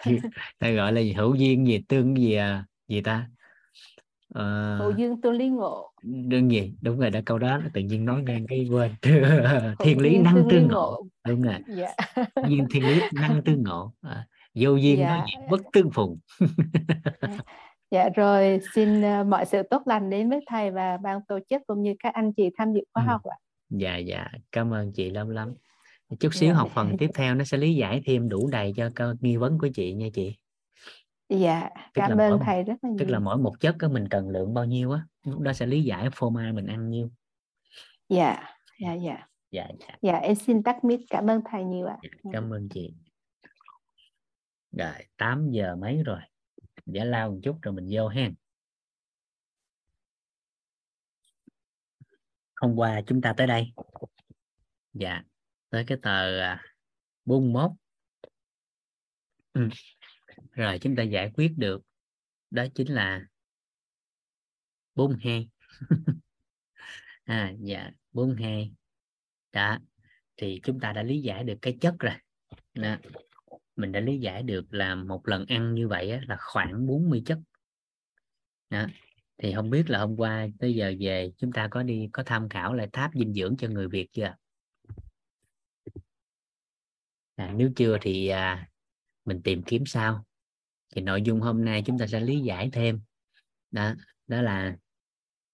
ta gọi là gì? hữu duyên gì tương gì à? Gì ta ờ, hữu dương tương lý ngộ. đương gì đúng rồi đó câu đó tự nhiên nói ngang cái quên. Thiên lý duyên năng tương ngộ. ngộ đúng rồi. Dạ. Duyên thiên lý năng tương ngộ. À, vô duyên Dạ. nói bất tương phùng. Dạ rồi xin ờ, mọi sự tốt lành đến với thầy và ban tổ chức cũng như các anh chị tham dự khóa Ừ. học ạ. Dạ dạ. Cảm ơn chị lắm lắm chút xíu Dạ. học phần tiếp theo nó sẽ lý giải thêm đủ đầy cho câu nghi vấn của chị nha chị dạ Tức cảm ơn thầy rất là nhiều tức là mỗi một chất á mình cần lượng bao nhiêu á lúc đó sẽ lý giải phô mình ăn nhiêu. Dạ dạ dạ. Dạ dạ. Dạ em xin tắt mic. Cảm ơn thầy nhiều ạ. Cảm ơn chị. Rồi 8 giờ mấy rồi? Giải lao một chút rồi mình vô ha hôm qua chúng ta tới đây. Dạ tới cái tờ à, 41 ừ rồi chúng ta giải quyết được. Đó chính là 42 à dạ 42 đó thì chúng ta đã lý giải được cái chất rồi. Đó. mình đã lý giải được là một lần ăn như vậy á, là khoảng 40 chất. Đó. thì không biết là hôm qua tới giờ về chúng ta có đi có tham khảo lại tháp dinh dưỡng cho người Việt chưa? À, nếu chưa thì à, mình tìm kiếm sau thì nội dung hôm nay chúng ta sẽ lý giải thêm. Đó đó là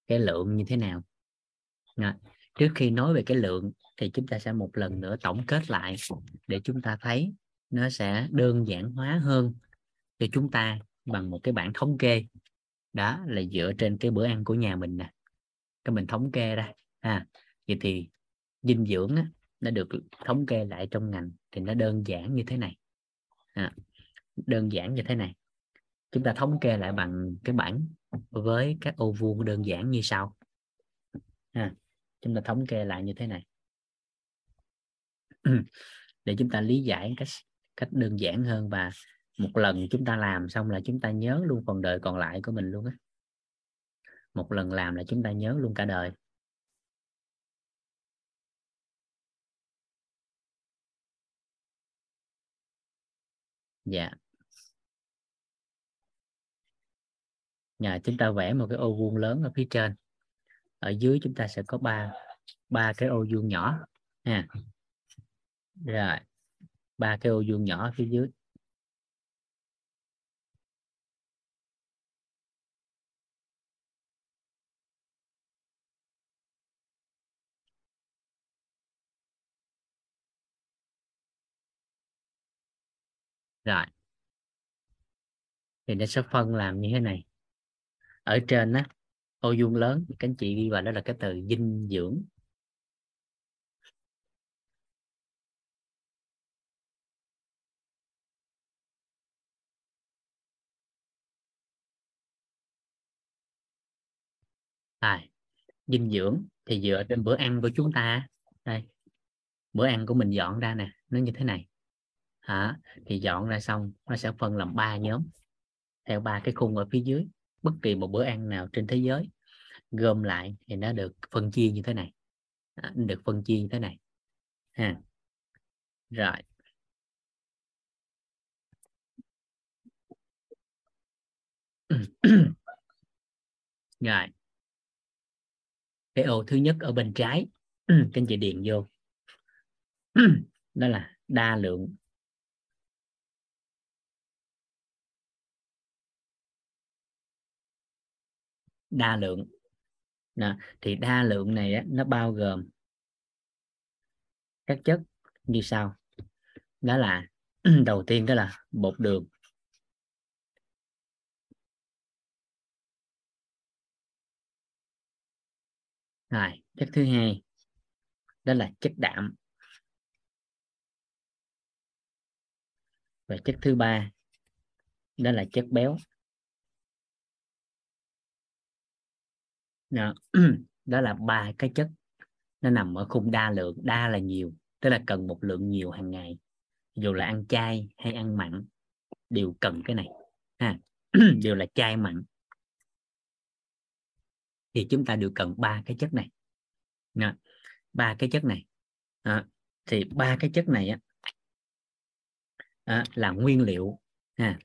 cái lượng như thế nào. Đó. trước khi nói về cái lượng thì chúng ta sẽ một lần nữa tổng kết lại để chúng ta thấy nó sẽ đơn giản hóa hơn cho chúng ta bằng một cái bảng thống kê. Đó là dựa trên cái bữa ăn của nhà mình nè. Cái mình thống kê ra. À vậy thì dinh dưỡng á, nó được thống kê lại trong ngành thì nó đơn giản như thế này. À, đơn giản như thế này. Chúng ta thống kê lại bằng cái bảng với các ô vuông đơn giản như sau. À, chúng ta thống kê lại như thế này. Để chúng ta lý giải cách cách đơn giản hơn và một lần chúng ta làm xong là chúng ta nhớ luôn phần đời còn lại của mình luôn á. Một lần làm là chúng ta nhớ luôn cả đời. Dạ. Nhà chúng ta vẽ một cái ô vuông lớn ở phía trên. Ở dưới chúng ta sẽ có ba ba cái ô vuông nhỏ, ha. Rồi, ba cái ô vuông nhỏ phía dưới. Rồi. Thì nó sẽ phân làm như thế này ở trên á ô vuông lớn các anh chị ghi vào đó là cái từ dinh dưỡng. À, dinh dưỡng. Thì dựa trên bữa ăn của chúng ta đây bữa ăn của mình dọn ra nè nó như thế này. Hả? Thì dọn ra xong nó sẽ phân làm ba nhóm theo ba cái khung ở phía dưới bất kỳ một bữa ăn nào trên thế giới, gom lại thì nó được phân chia như thế này. À, được phân chia như thế này. Ha. Rồi. Rồi. Cái ô thứ nhất ở bên trái. Các anh chị điền vô. Đó là đa lượng đa lượng. Đó. thì đa lượng này á, nó bao gồm các chất như sau. Đó là đầu tiên đó là bột đường. Rồi chất thứ hai đó là chất đạm. Và chất thứ ba đó là chất béo. Đó, đó là ba cái chất. Nó nằm ở khung đa lượng. Đa là nhiều tức là cần một lượng nhiều hàng ngày. Dù là ăn chay hay ăn mặn đều cần cái này ha. Đều là chay mặn. Thì chúng ta đều cần ba cái chất này. Ba cái chất này. À, thì ba cái chất này á à, là nguyên liệu ha.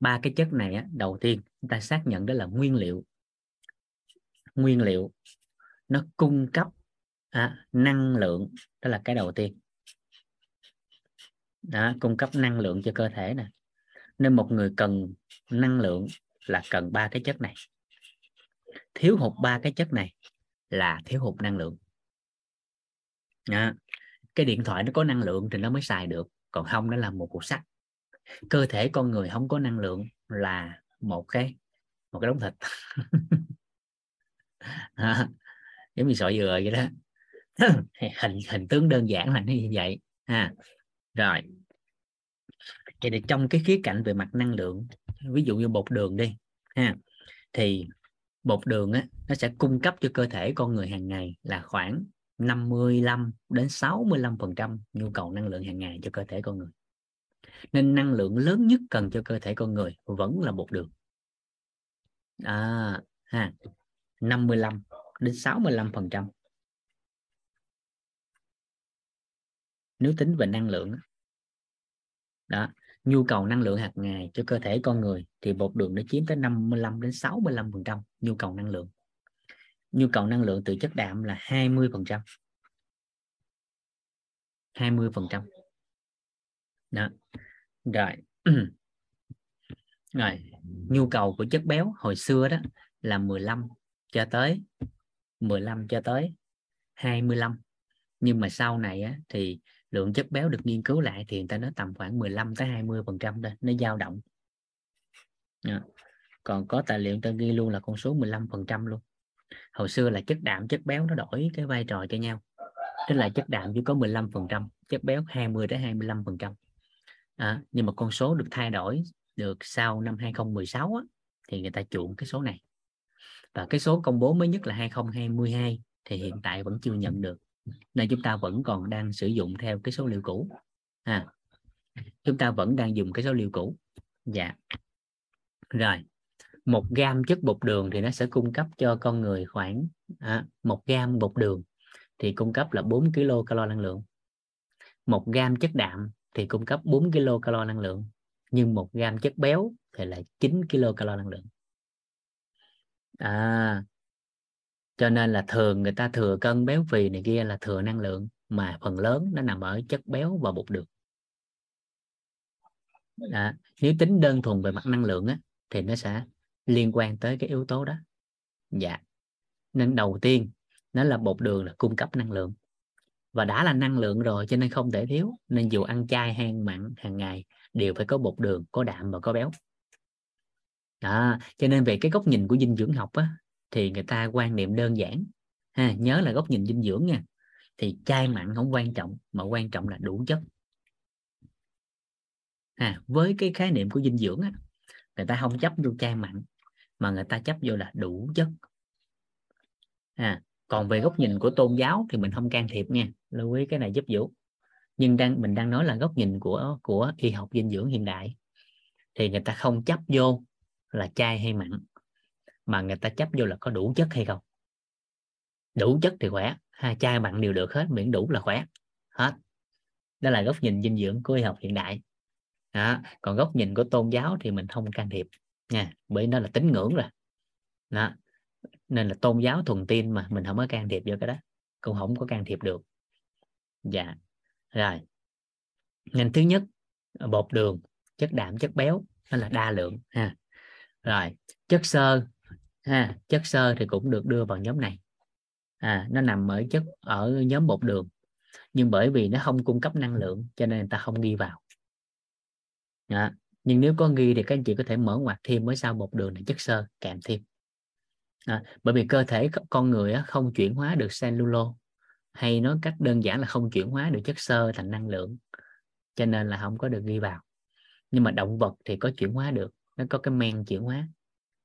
Ba cái chất này á, đầu tiên chúng ta xác nhận đó là nguyên liệu nguyên liệu nó cung cấp à, năng lượng đó là cái đầu tiên. Đó, cung cấp năng lượng cho cơ thể nè. Nên một người cần năng lượng là cần ba cái chất này. Thiếu hụt ba cái chất này là thiếu hụt năng lượng. Đó. cái điện thoại nó có năng lượng thì nó mới xài được còn không nó là một cục sắt. Cơ thể con người không có năng lượng là một cái một cái đống thịt. à, giống như sợi dừa vậy đó. Hình hình tướng đơn giản là như vậy ha. Rồi. Vậy thì trong cái khía cạnh về mặt năng lượng ví dụ như bột đường đi ha thì bột đường á nó sẽ cung cấp cho cơ thể con người hàng ngày là khoảng 55 đến 65 phần trăm nhu cầu năng lượng hàng ngày cho cơ thể con người. Nên năng lượng lớn nhất cần cho cơ thể con người vẫn là bột đường. À ha. 55 đến 65 phần trăm. Nếu tính về năng lượng đó, nhu cầu năng lượng hàng ngày cho cơ thể con người thì bột đường nó chiếm tới 55 đến 65 phần trăm nhu cầu năng lượng. Nhu cầu năng lượng từ chất đạm là 20 phần trăm. 20 phần trăm. Đó. Rồi. Rồi, nhu cầu của chất béo hồi xưa đó là 15 cho tới 15 cho tới 25 nhưng mà sau này á, thì lượng chất béo được nghiên cứu lại thì người ta nói tầm khoảng 15 tới 20 phần trăm thôi nó dao động. À. còn có tài liệu ta ghi luôn là con số 15 phần trăm luôn. Hồi xưa là chất đạm chất béo nó đổi cái vai trò cho nhau. Tức là chất đạm chỉ có 15 phần trăm chất béo 20 tới 25 phần trăm. À, nhưng mà con số được thay đổi được sau năm 2016 á, thì người ta chuộng cái số này và cái số công bố mới nhất là 2022 thì hiện tại vẫn chưa nhận được nên chúng ta vẫn còn đang sử dụng theo cái số liệu cũ. À, chúng ta vẫn đang dùng cái số liệu cũ. Dạ. Rồi một gam chất bột đường thì nó sẽ cung cấp cho con người khoảng à, một gam bột đường thì cung cấp là 4 kg calo năng lượng. Một gam chất đạm thì cung cấp 4 kg calo năng lượng nhưng một gam chất béo thì là 9 kg calo năng lượng à cho nên là thường người ta thừa cân béo phì này kia là thừa năng lượng mà phần lớn nó nằm ở chất béo và bột đường à, nếu tính đơn thuần về mặt năng lượng á, thì nó sẽ liên quan tới cái yếu tố đó. Dạ. Nên đầu tiên nó là bột đường là cung cấp năng lượng. Và đã là năng lượng rồi cho nên không thể thiếu nên dù ăn chay hay mặn hàng ngày đều phải có bột đường có đạm và có béo đó cho nên về cái góc nhìn của dinh dưỡng học á, thì người ta quan niệm đơn giản. Ha nhớ là góc nhìn dinh dưỡng nha. Thì chai mặn không quan trọng mà quan trọng là đủ chất. À, với cái khái niệm của dinh dưỡng á, người ta không chấp vô chai mặn mà người ta chấp vô là đủ chất. À, còn về góc nhìn của tôn giáo thì mình không can thiệp nha. Lưu ý cái này giúp vũ. Nhưng đang mình đang nói là góc nhìn của của y học dinh dưỡng hiện đại. Thì người ta không chấp vô là chay hay mặn, mà người ta chấp vô là có đủ chất hay không? Đủ chất thì khỏe, hai chai mặn đều được hết, miễn đủ là khỏe. Hết. Đó là góc nhìn dinh dưỡng của y học hiện đại. Đó. còn góc nhìn của tôn giáo thì mình không can thiệp nha, bởi nó là tín ngưỡng rồi. Đó. nên là tôn giáo thuần tin mà, mình không có can thiệp vô cái đó, cũng không có can thiệp được. Dạ rồi. Nên thứ nhất, bột đường, chất đạm, chất béo nó là đa lượng, ha rồi chất xơ ha chất xơ thì cũng được đưa vào nhóm này. À, nó nằm ở chất ở nhóm bột đường nhưng bởi vì nó không cung cấp năng lượng cho nên người ta không ghi vào. À, nhưng nếu có ghi thì các anh chị có thể mở ngoặt thêm mới sau bột đường là chất xơ kèm thêm. À, bởi vì cơ thể con người không chuyển hóa được cellulose hay nói cách đơn giản là không chuyển hóa được chất xơ thành năng lượng cho nên là không có được ghi vào. Nhưng mà động vật thì có chuyển hóa được nó có cái men chuyển hóa.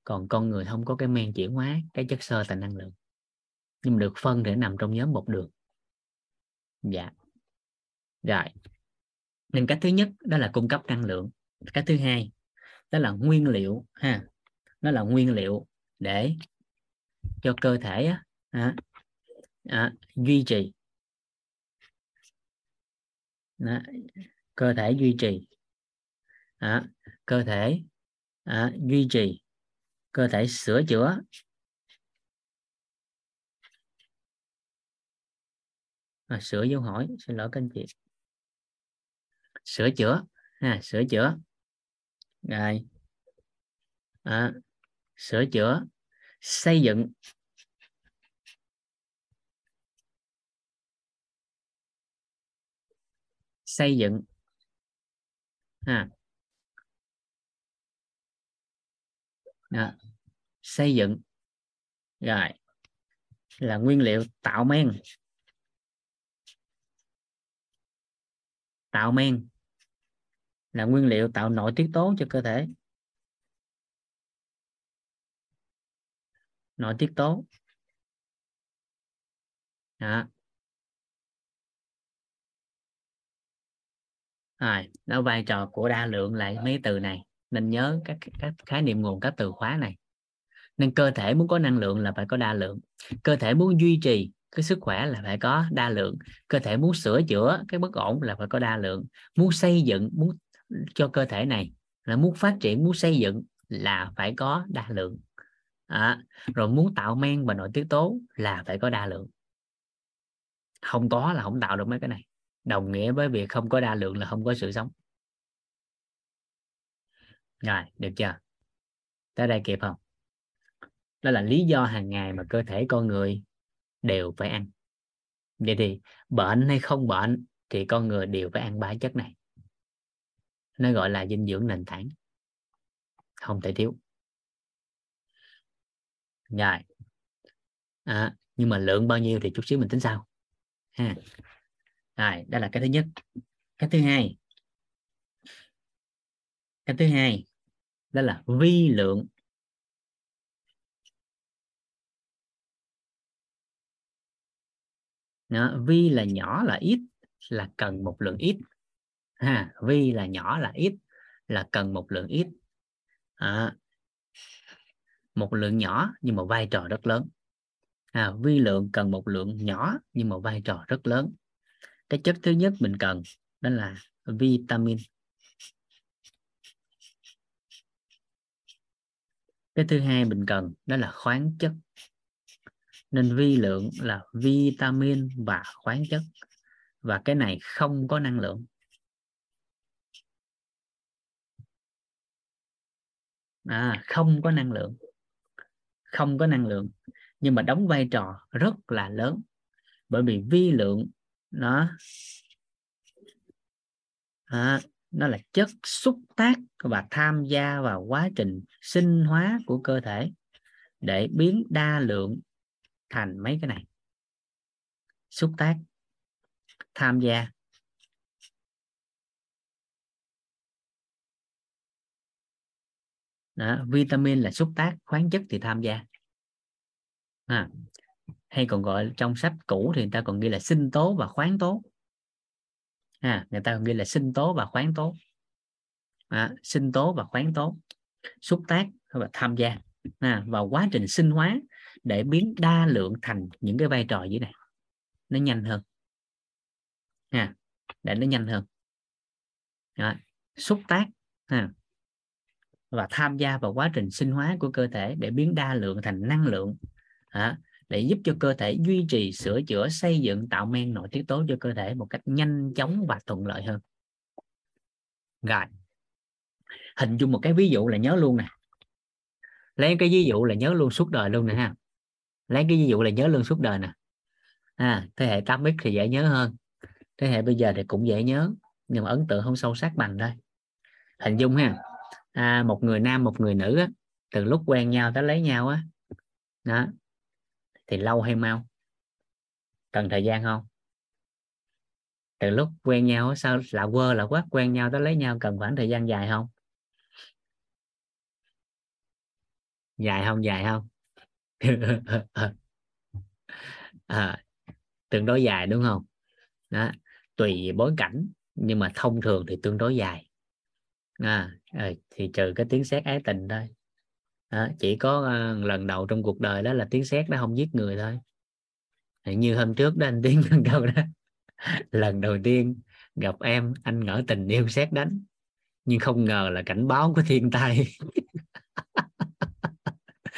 Còn con người không có cái men chuyển hóa cái chất xơ thành năng lượng. Nhưng mà được phân để nằm trong nhóm bột đường. Dạ. Rồi. Nên cách thứ nhất đó là cung cấp năng lượng. Cách thứ hai đó là nguyên liệu ha. Nó là nguyên liệu để cho cơ thể á, à, à, duy trì. Đó, cơ thể duy trì. Đó, cơ thể à, duy trì cơ thể sửa chữa. À, sửa dấu hỏi xin lỗi các anh chị. Sửa chữa ha sửa chữa. Rồi. À, sửa chữa xây dựng. Xây dựng. Ha. Đó. xây dựng. Rồi. Là nguyên liệu tạo men. Tạo men. Là nguyên liệu tạo nội tiết tố cho cơ thể. Nội tiết tố. Đó. rồi đó vai trò của đa lượng lại mấy từ này? Nên nhớ các các khái niệm nguồn các từ khóa này. Nên cơ thể muốn có năng lượng là phải có đa lượng. Cơ thể muốn duy trì cái sức khỏe là phải có đa lượng. Cơ thể muốn sửa chữa cái bất ổn là phải có đa lượng. Muốn xây dựng muốn cho cơ thể này là muốn phát triển muốn xây dựng là phải có đa lượng. À, rồi muốn tạo men và nội tiết tố là phải có đa lượng. Không có là không tạo được mấy cái này. Đồng nghĩa với việc không có đa lượng là không có sự sống rồi được chưa? Tới đây kịp không? Đó là lý do hàng ngày mà cơ thể con người đều phải ăn. Vậy thì bệnh hay không bệnh thì con người đều phải ăn ba chất này. Nó gọi là dinh dưỡng nền tảng. Không thể thiếu. Rồi. À, nhưng mà lượng bao nhiêu thì chút xíu mình tính sau. Ha. Rồi đây là cái thứ nhất. Cái thứ hai cái thứ hai đó là vi lượng. Đó, vi là nhỏ là ít là cần một lượng ít. Ha vi là nhỏ là ít là cần một lượng ít. À, một lượng nhỏ nhưng mà vai trò rất lớn. À, vi lượng cần một lượng nhỏ nhưng mà vai trò rất lớn. Cái chất thứ nhất mình cần đó là vitamin. Cái thứ hai mình cần đó là khoáng chất. Nên vi lượng là vitamin và khoáng chất. Và cái này không có năng lượng. À, không có năng lượng. Không có năng lượng. Nhưng mà đóng vai trò rất là lớn. Bởi vì vi lượng nó à, nó là chất xúc tác và tham gia vào quá trình sinh hóa của cơ thể để biến đa lượng thành mấy cái này. Xúc tác tham gia. Đó, vitamin là xúc tác khoáng chất thì tham gia. À, hay còn gọi trong sách cũ thì người ta còn ghi là sinh tố và khoáng tố à, người ta còn ghi là sinh tố và khoáng tố. À, sinh tố và khoáng tố. Xúc tác và tham gia. À, vào quá trình sinh hóa để biến đa lượng thành những cái vai trò dưới này. Nó nhanh hơn. À, để nó nhanh hơn. À, xúc tác. À, và tham gia vào quá trình sinh hóa của cơ thể để biến đa lượng thành năng lượng. À, để giúp cho cơ thể duy trì sửa chữa xây dựng tạo men nội tiết tố cho cơ thể một cách nhanh chóng và thuận lợi hơn. Rồi hình dung một cái ví dụ là nhớ luôn nè. Lấy cái ví dụ là nhớ luôn suốt đời luôn nè ha. Lấy cái ví dụ là nhớ luôn suốt đời nè. À, thế hệ 8x thì dễ nhớ hơn. Thế hệ bây giờ thì cũng dễ nhớ nhưng mà ấn tượng không sâu sắc bằng đây hình dung ha. À, một người nam một người nữ á, từ lúc quen nhau tới lấy nhau á đó thì lâu hay mau? Cần thời gian không? Từ lúc quen nhau sao là quơ là quá quen nhau tới lấy nhau cần khoảng thời gian dài không? Dài không dài không? À, tương đối dài đúng không? Đó tùy bối cảnh nhưng mà thông thường thì tương đối dài. À, ờ, thì trừ cái tiếng sét ái tình thôi đó, chỉ có uh, lần đầu trong cuộc đời đó là tiếng sét nó không giết người thôi. Như hôm trước đó anh tiến câu đó lần đầu tiên gặp em anh ngỡ tình yêu xét đánh nhưng không ngờ là cảnh báo của thiên tai.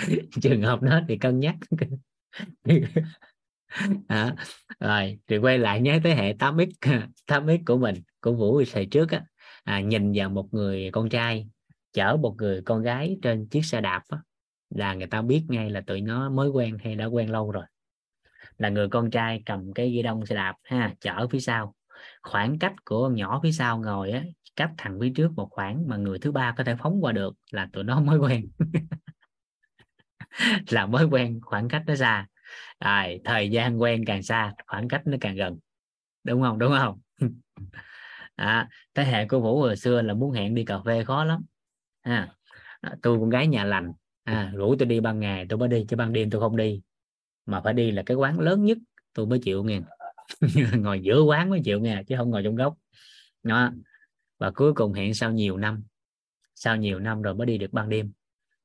Trường hợp đó thì cân nhắc. À, rồi thì quay lại nhớ tới hệ 8x 8x của mình của vũ thời trước á. À, nhìn vào một người con trai chở một người con gái trên chiếc xe đạp đó, là người ta biết ngay là tụi nó mới quen hay đã quen lâu rồi. Là người con trai cầm cái ghi đông xe đạp ha chở phía sau. Khoảng cách của con nhỏ phía sau ngồi á cách thằng phía trước một khoảng mà người thứ ba có thể phóng qua được là tụi nó mới quen. Là mới quen khoảng cách nó xa. Rồi thời gian quen càng xa khoảng cách nó càng gần. Đúng không? Đúng không? À, thế hệ của vũ hồi xưa là muốn hẹn đi cà phê khó lắm. À, à, tôi con gái nhà lành. À, rủ tôi đi ban ngày tôi mới đi chứ ban đêm tôi không đi. Mà phải đi là cái quán lớn nhất tôi mới chịu nghe. Ngồi giữa quán mới chịu nghe chứ không ngồi trong góc. Đó. Và cuối cùng hẹn sau nhiều năm. Sau nhiều năm rồi mới đi được ban đêm.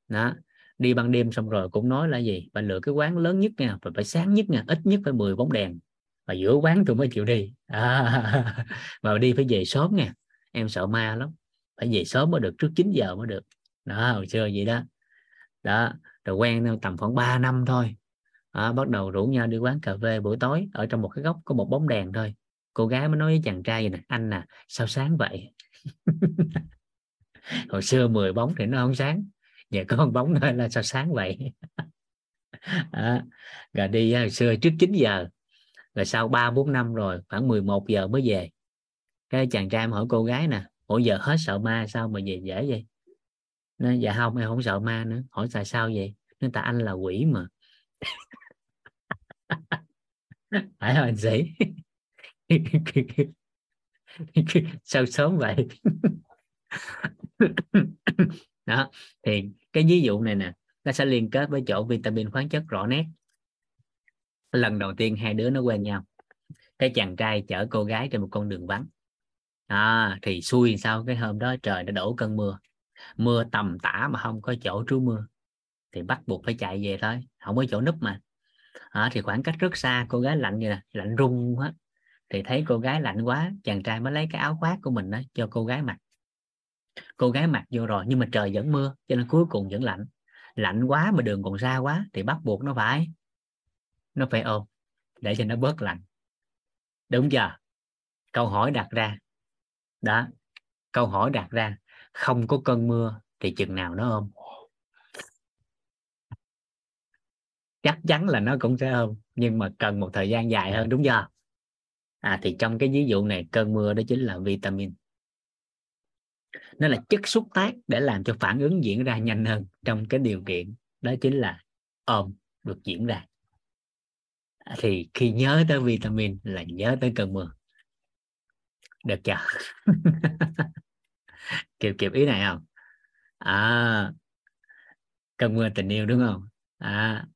Đó. Đi ban đêm xong rồi cũng nói là gì? Phải lựa cái quán lớn nhất nha phải, phải sáng nhất nha ít nhất phải 10 bóng đèn. Và giữa quán tôi mới chịu đi. À, mà đi phải về sớm nha. Em sợ ma lắm phải về sớm mới được trước 9 giờ mới được. Đó hồi xưa vậy đó. Đó rồi quen tầm khoảng 3 năm thôi. À, bắt đầu rủ nhau đi quán cà phê buổi tối ở trong một cái góc có một bóng đèn thôi. Cô gái mới nói với chàng trai vậy nè anh nè à, sao sáng vậy? Hồi xưa 10 bóng thì nó không sáng giờ có một bóng thôi là sao sáng vậy? À, rồi đi hồi xưa trước 9 giờ rồi sau 3 4 năm rồi khoảng 11 giờ mới về. Cái chàng trai hỏi cô gái nè ủa, giờ hết sợ ma sao mà về dễ vậy? Nó dạ không, em không sợ ma nữa. Hỏi tại sao vậy? Nó tại anh là quỷ mà. Phải không anh sĩ? Sao sớm vậy? Đó, thì cái ví dụ này nè, nó sẽ liên kết với chỗ vitamin khoáng chất rõ nét. Lần đầu tiên hai đứa nó quen nhau, cái chàng trai chở cô gái trên một con đường vắng à, thì xui sao? Cái hôm đó trời đã đổ cơn mưa. Mưa tầm tã mà không có chỗ trú mưa. Thì bắt buộc phải chạy về thôi. Không có chỗ núp mà. À, thì khoảng cách rất xa cô gái lạnh như nè lạnh run hết thì thấy cô gái lạnh quá chàng trai mới lấy cái áo khoác của mình đó cho cô gái mặc. Cô gái mặc vô rồi nhưng mà trời vẫn mưa cho nên cuối cùng vẫn lạnh. Lạnh quá mà đường còn xa quá thì bắt buộc nó phải nó phải ôm để cho nó bớt lạnh. Đúng chưa? Câu hỏi đặt ra đó, câu hỏi đặt ra, không có cơn mưa thì chừng nào nó ôm? Chắc chắn là nó cũng sẽ ôm, nhưng mà cần một thời gian dài hơn, đúng chưa? À thì trong cái ví dụ này, cơn mưa đó chính là vitamin. Nó là chất xúc tác để làm cho phản ứng diễn ra nhanh hơn trong cái điều kiện đó chính là ôm được diễn ra. À, thì khi nhớ tới vitamin là nhớ tới cơn mưa được chưa? Kịp kịp ý này không? À cơn mưa tình yêu đúng không? À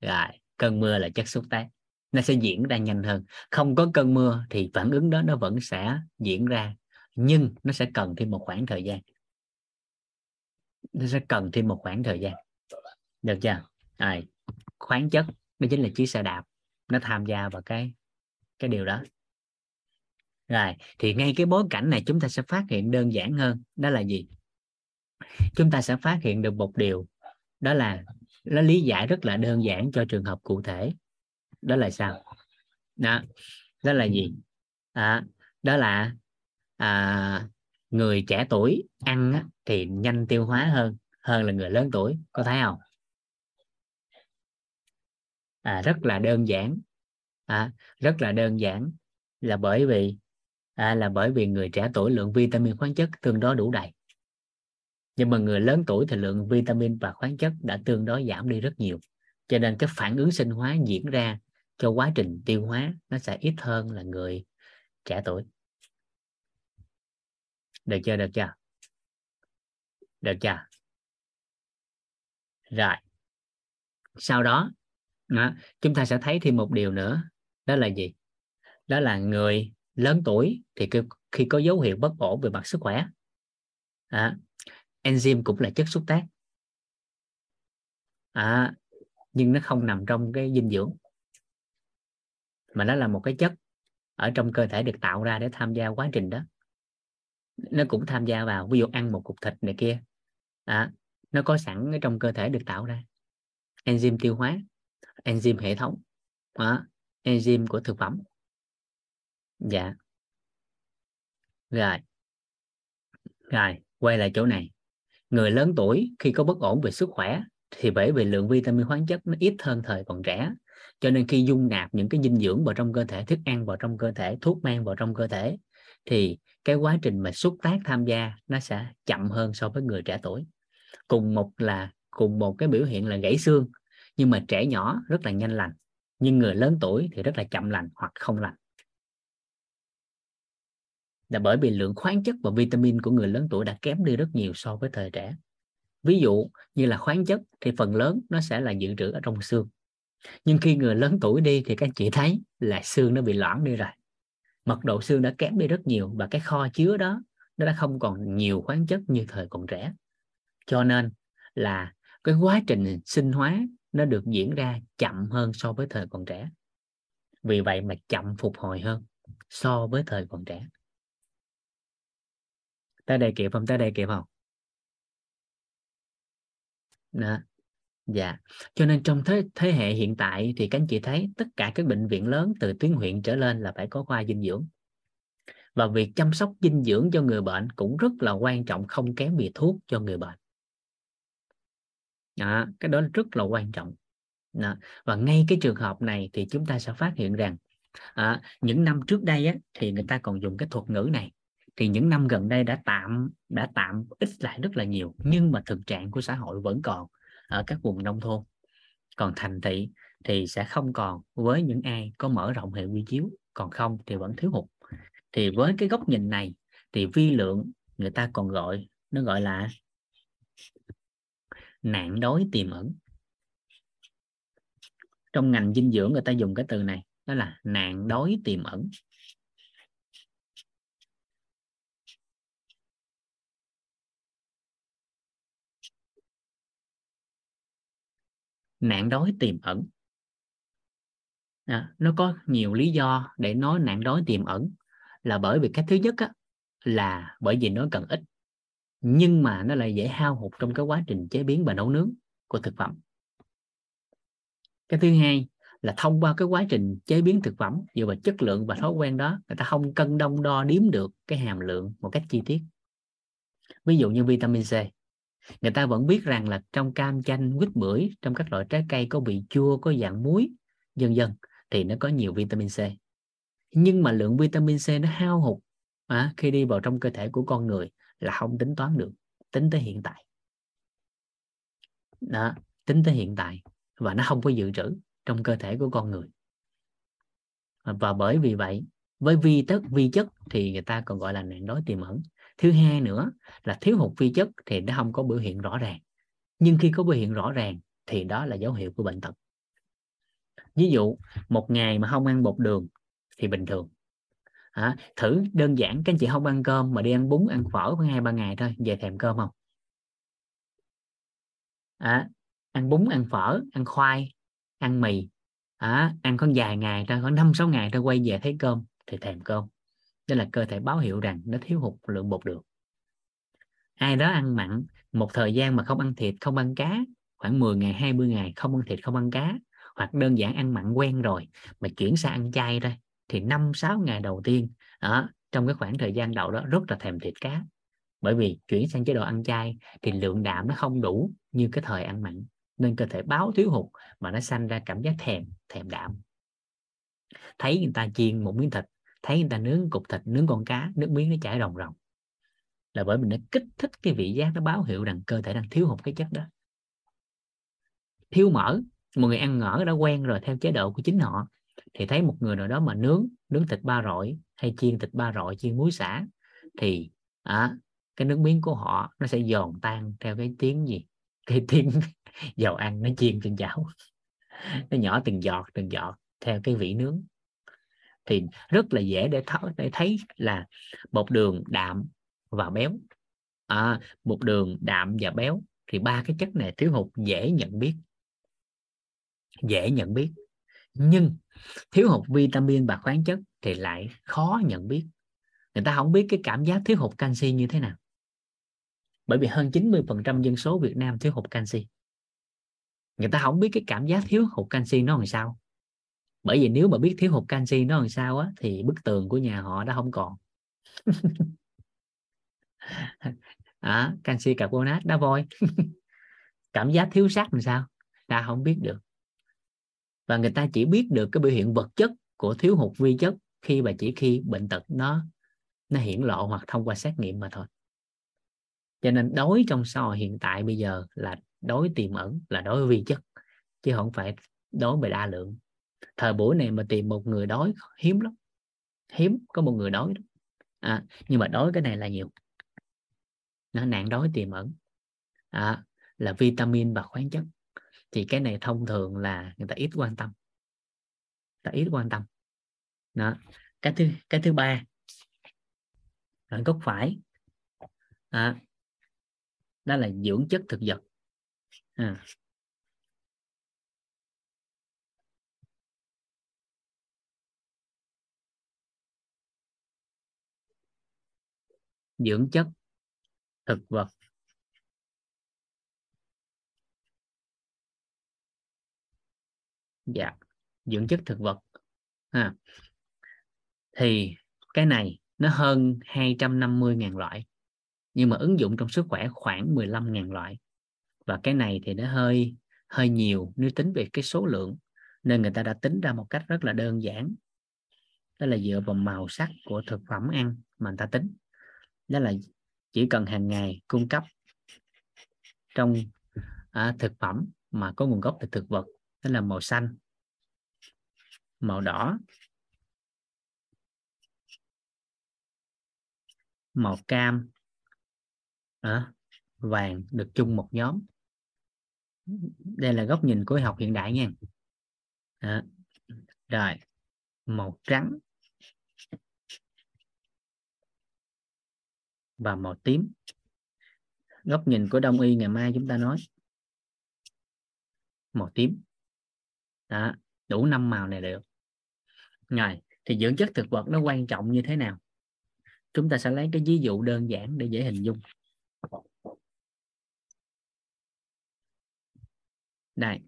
rồi, cơn mưa là chất xúc tác. Nó sẽ diễn ra nhanh hơn. Không có cơn mưa thì phản ứng đó nó vẫn sẽ diễn ra, nhưng nó sẽ cần thêm một khoảng thời gian. Nó sẽ cần thêm một khoảng thời gian. Được chưa? Rồi, khoáng chất, đó chính là chiếc xe đạp. Nó tham gia vào cái cái điều đó rồi thì ngay cái bối cảnh này chúng ta sẽ phát hiện đơn giản hơn đó là gì? Chúng ta sẽ phát hiện được một điều đó là nó lý giải rất là đơn giản cho trường hợp cụ thể. Đó là sao? Đó đó là gì? À, đó là à, người trẻ tuổi ăn á, thì nhanh tiêu hóa hơn hơn là người lớn tuổi có thấy không? À, rất là đơn giản. À, rất là đơn giản là bởi vì à, là bởi vì người trẻ tuổi lượng vitamin khoáng chất tương đối đủ đầy. Nhưng mà người lớn tuổi thì lượng vitamin và khoáng chất đã tương đối giảm đi rất nhiều. Cho nên cái phản ứng sinh hóa diễn ra cho quá trình tiêu hóa nó sẽ ít hơn là người trẻ tuổi. Được chưa được chưa? Được chưa? Rồi. Sau đó, đó chúng ta sẽ thấy thêm một điều nữa. Đó là gì? Đó là người lớn tuổi thì khi có dấu hiệu bất ổn về mặt sức khỏe. À, enzyme cũng là chất xúc tác. À, nhưng nó không nằm trong cái dinh dưỡng mà nó là một cái chất ở trong cơ thể được tạo ra để tham gia quá trình đó. Nó cũng tham gia vào ví dụ ăn một cục thịt này kia. À, nó có sẵn ở trong cơ thể được tạo ra. Enzyme tiêu hóa enzyme hệ thống à, enzyme của thực phẩm dạ. Rồi. Rồi, quay lại chỗ này. Người lớn tuổi khi có bất ổn về sức khỏe thì bởi vì lượng vitamin khoáng chất nó ít hơn thời còn trẻ, cho nên khi dung nạp những cái dinh dưỡng vào trong cơ thể, thức ăn vào trong cơ thể, thuốc men vào trong cơ thể thì cái quá trình mà xúc tác tham gia nó sẽ chậm hơn so với người trẻ tuổi. Cùng một là, cùng một cái biểu hiện là gãy xương, nhưng mà trẻ nhỏ rất là nhanh lành, nhưng người lớn tuổi thì rất là chậm lành hoặc không lành là bởi vì lượng khoáng chất và vitamin của người lớn tuổi đã kém đi rất nhiều so với thời trẻ. Ví dụ như là khoáng chất thì phần lớn nó sẽ là dự trữ ở trong xương. Nhưng khi người lớn tuổi đi thì các chị thấy là xương nó bị loãng đi rồi. Mật độ xương đã kém đi rất nhiều và cái kho chứa đó, nó đã không còn nhiều khoáng chất như thời còn trẻ. Cho nên là cái quá trình sinh hóa nó được diễn ra chậm hơn so với thời còn trẻ. Vì vậy mà chậm phục hồi hơn so với thời còn trẻ tới đây kịp không tới đây kịp không đó. dạ. Cho nên trong thế thế hệ hiện tại thì các anh chị thấy tất cả các bệnh viện lớn từ tuyến huyện trở lên là phải có khoa dinh dưỡng. Và việc chăm sóc dinh dưỡng cho người bệnh cũng rất là quan trọng không kém biệt thuốc cho người bệnh. Đó, cái đó rất là quan trọng. Đó. và ngay cái trường hợp này thì chúng ta sẽ phát hiện rằng à, những năm trước đây á, thì người ta còn dùng cái thuật ngữ này thì những năm gần đây đã tạm đã tạm ít lại rất là nhiều, nhưng mà thực trạng của xã hội vẫn còn ở các vùng nông thôn. Còn thành thị thì sẽ không còn, với những ai có mở rộng hệ quy chiếu, còn không thì vẫn thiếu hụt. Thì với cái góc nhìn này thì vi lượng người ta còn gọi, nó gọi là nạn đói tiềm ẩn. Trong ngành dinh dưỡng người ta dùng cái từ này, đó là nạn đói tiềm ẩn. Nạn đói tiềm ẩn. À, nó có nhiều lý do để nói nạn đói tiềm ẩn. Là bởi vì cái thứ nhất á, là bởi vì nó cần ít. Nhưng mà nó lại dễ hao hụt trong cái quá trình chế biến và nấu nướng của thực phẩm. Cái thứ hai là thông qua cái quá trình chế biến thực phẩm dựa vào chất lượng và thói quen đó người ta không cân đông đo đếm được cái hàm lượng một cách chi tiết. Ví dụ như vitamin C người ta vẫn biết rằng là trong cam chanh quýt bưởi trong các loại trái cây có vị chua có dạng muối dần dần thì nó có nhiều vitamin C. Nhưng mà lượng vitamin C nó hao hụt à, khi đi vào trong cơ thể của con người là không tính toán được tính tới hiện tại. Đó tính tới hiện tại và nó không có dự trữ trong cơ thể của con người. Và bởi vì vậy với vi tất vi chất thì người ta còn gọi là nạn đói tiềm ẩn thứ hai nữa là thiếu hụt vi chất thì nó không có biểu hiện rõ ràng. Nhưng khi có biểu hiện rõ ràng thì đó là dấu hiệu của bệnh tật. Ví dụ một ngày mà không ăn bột đường thì bình thường. À, thử đơn giản các anh chị không ăn cơm mà đi ăn bún ăn phở khoảng hai ba ngày thôi về thèm cơm không? À, ăn bún ăn phở ăn khoai ăn mì. À, ăn khoảng vài ngày thôi khoảng năm sáu ngày thôi quay về thấy cơm thì thèm cơm đó là cơ thể báo hiệu rằng nó thiếu hụt lượng bột đường ai đó ăn mặn một thời gian mà không ăn thịt không ăn cá khoảng 10 ngày 20 ngày không ăn thịt không ăn cá hoặc đơn giản ăn mặn quen rồi mà chuyển sang ăn chay thôi thì năm sáu ngày đầu tiên đó, trong cái khoảng thời gian đầu đó rất là thèm thịt cá. Bởi vì chuyển sang chế độ ăn chay thì lượng đạm nó không đủ như cái thời ăn mặn nên cơ thể báo thiếu hụt mà nó sanh ra cảm giác thèm thèm đạm. Thấy người ta chiên một miếng thịt thấy người ta nướng cục thịt nướng con cá nước miếng nó chảy ròng ròng. Là bởi mình đã kích thích cái vị giác nó báo hiệu rằng cơ thể đang thiếu hụt cái chất đó. Thiếu mỡ một người ăn ngỡ đã quen rồi theo chế độ của chính họ thì thấy một người nào đó mà nướng nướng thịt ba rọi hay chiên thịt ba rọi chiên muối xả thì à, cái nước miếng của họ nó sẽ giòn tan theo cái tiếng gì? Cái tiếng dầu ăn nó chiên trên chảo. Nó nhỏ từng giọt từng giọt theo cái vị nướng thì rất là dễ để, th- để thấy là bột đường đạm và béo. À, bột đường đạm và béo thì ba cái chất này thiếu hụt dễ nhận biết. Dễ nhận biết. Nhưng thiếu hụt vitamin và khoáng chất thì lại khó nhận biết. Người ta không biết cái cảm giác thiếu hụt canxi như thế nào. Bởi vì hơn 90% dân số Việt Nam thiếu hụt canxi. Người ta không biết cái cảm giác thiếu hụt canxi nó làm sao bởi vì nếu mà biết thiếu hụt canxi nó làm sao á thì bức tường của nhà họ đã không còn. À, canxi carbonate đá voi. Cảm giác thiếu sắt làm sao? Ta không biết được. Và người ta chỉ biết được cái biểu hiện vật chất của thiếu hụt vi chất khi và chỉ khi bệnh tật nó nó hiển lộ hoặc thông qua xét nghiệm mà thôi. Cho nên đối trong xã hội hiện tại bây giờ là đối tiềm ẩn là đối vi chất chứ không phải đối về đa lượng thời buổi này mà tìm một người đói hiếm lắm. Hiếm có một người đói đó. À, nhưng mà đói cái này là nhiều. Nó nạn đói tiềm ẩn. À, là vitamin và khoáng chất. Thì cái này thông thường là người ta ít quan tâm. Ta ít quan tâm. Đó. Cái thứ cái thứ ba. Là gốc phải. À, đó là dưỡng chất thực vật. À. dưỡng chất thực vật. Dạ dưỡng chất thực vật. Ha, thì cái này nó hơn 250.000 loại nhưng mà ứng dụng trong sức khỏe khoảng 15.000 loại. Và cái này thì nó hơi hơi nhiều nếu tính về cái số lượng nên người ta đã tính ra một cách rất là đơn giản. Đó là dựa vào màu sắc của thực phẩm ăn mà người ta tính đó là chỉ cần hàng ngày cung cấp trong à, thực phẩm mà có nguồn gốc từ thực vật đó là màu xanh màu đỏ màu cam à, vàng được chung một nhóm. Đây là góc nhìn của học hiện đại nha. À, rồi màu trắng. Và màu tím. Góc nhìn của đông y ngày mai chúng ta nói. Màu tím. Đó, đủ năm màu này được. Rồi, thì dưỡng chất thực vật nó quan trọng như thế nào? Chúng ta sẽ lấy cái ví dụ đơn giản để dễ hình dung. Đây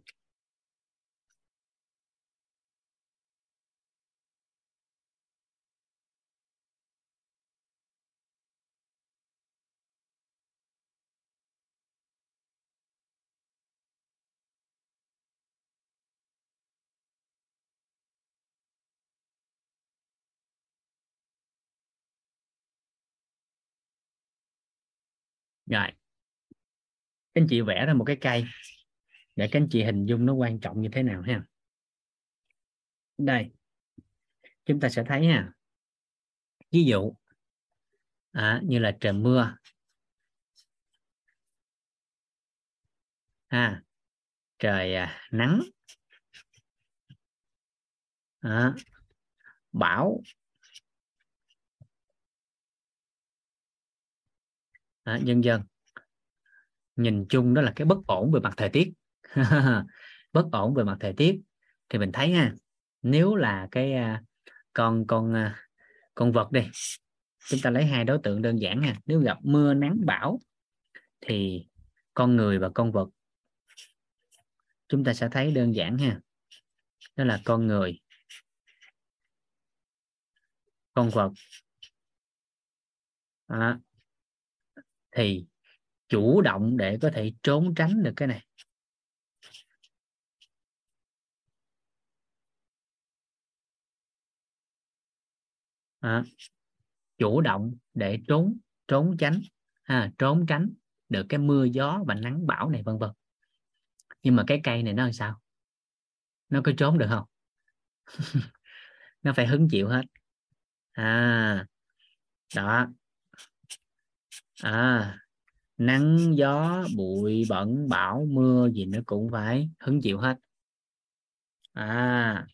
rồi. Các anh chị vẽ ra một cái cây. Để các anh chị hình dung nó quan trọng như thế nào ha. Đây. Chúng ta sẽ thấy ha. Ví dụ à, như là trời mưa. À, trời à, nắng. À, bão. À, dần dân nhìn chung đó là cái bất ổn về mặt thời tiết. Bất ổn về mặt thời tiết. Thì mình thấy ha nếu là cái à, con con à, con vật đi chúng ta lấy hai đối tượng đơn giản ha nếu gặp mưa nắng bão thì con người và con vật chúng ta sẽ thấy đơn giản ha. Đó là con người con vật. À, thì chủ động để có thể trốn tránh được cái này. À, chủ động để trốn trốn tránh à, trốn tránh được cái mưa gió và nắng bão này vân vân. Nhưng mà cái cây này nó làm sao? Nó có trốn được không? Nó phải hứng chịu hết. À đó à nắng gió bụi bẩn bão mưa gì nó cũng phải hứng chịu hết. À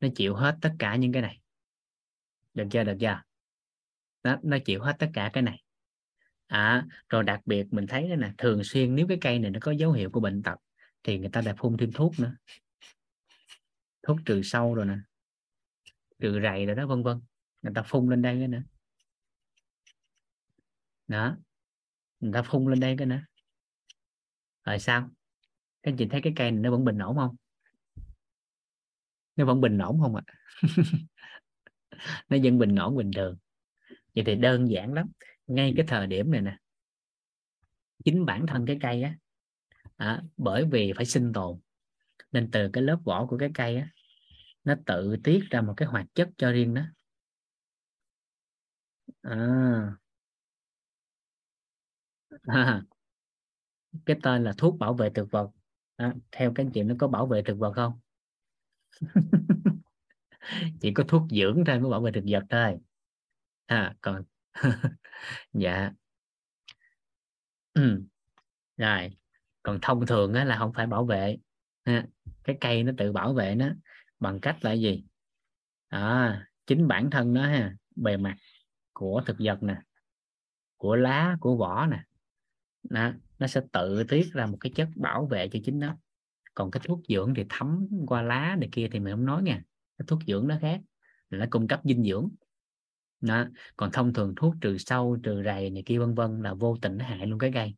nó chịu hết tất cả những cái này. Được chưa được chưa? Nó, nó chịu hết tất cả cái này. À, rồi đặc biệt mình thấy đó nè thường xuyên nếu cái cây này nó có dấu hiệu của bệnh tật thì người ta đã phun thêm thuốc nữa. Thuốc trừ sâu rồi nè. Trừ rầy rồi đó vân vân. Người ta phun lên đây nữa đó. Người ta phun lên đây cái nữa. Rồi sao? Các anh chị thấy cái cây này nó vẫn bình ổn không? Nó vẫn bình ổn không ạ? À? nó vẫn bình ổn bình thường. Vậy thì đơn giản lắm. Ngay cái thời điểm này nè. Chính bản thân cái cây á à, bởi vì phải sinh tồn. Nên từ cái lớp vỏ của cái cây á nó tự tiết ra một cái hoạt chất cho riêng đó. À. À. cái tên là thuốc bảo vệ thực vật à, theo cái chuyện nó có bảo vệ thực vật không chỉ có thuốc dưỡng thôi mới bảo vệ thực vật thôi à còn dạ ừ. rồi còn thông thường á, là không phải bảo vệ ha. cái cây nó tự bảo vệ nó bằng cách là gì à, chính bản thân nó ha bề mặt của thực vật nè của lá của vỏ nè nó, nó sẽ tự tiết ra một cái chất bảo vệ cho chính nó. Còn cái thuốc dưỡng thì thấm qua lá này kia thì mình không nói nha. Cái thuốc dưỡng nó khác nó cung cấp dinh dưỡng. Đó. còn thông thường thuốc trừ sâu trừ rầy này kia vân vân là vô tình nó hại luôn cái cây.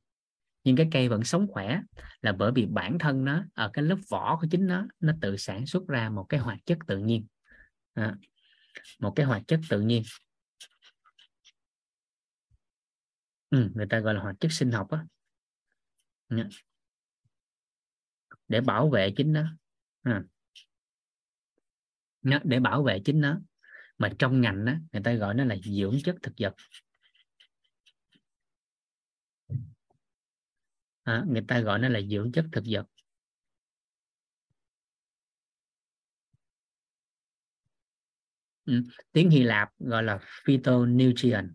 Nhưng cái cây vẫn sống khỏe là bởi vì bản thân nó ở cái lớp vỏ của chính nó nó tự sản xuất ra một cái hoạt chất tự nhiên. À, một cái hoạt chất tự nhiên. Ừ, người ta gọi là hoạt chất sinh học á. Dạ. Để bảo vệ chính nó. À. Dạ, để bảo vệ chính nó. Mà trong ngành đó, người ta gọi nó là dưỡng chất thực vật. À, người ta gọi nó là dưỡng chất thực vật. Ừ. tiếng Hy Lạp gọi là phytonutrient.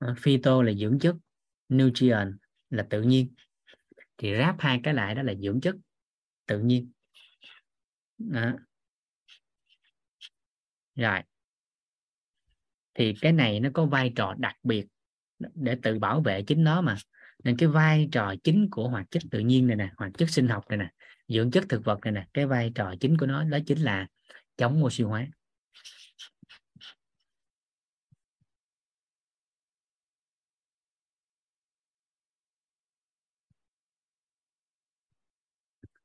Ờ, phyto là dưỡng chất, nutrient là tự nhiên. Thì ráp hai cái lại đó là dưỡng chất, tự nhiên. Đó. rồi. Thì cái này nó có vai trò đặc biệt để tự bảo vệ chính nó mà. Nên cái vai trò chính của hoạt chất tự nhiên này nè, hoạt chất sinh học này nè, dưỡng chất thực vật này nè, cái vai trò chính của nó đó chính là chống oxy hóa.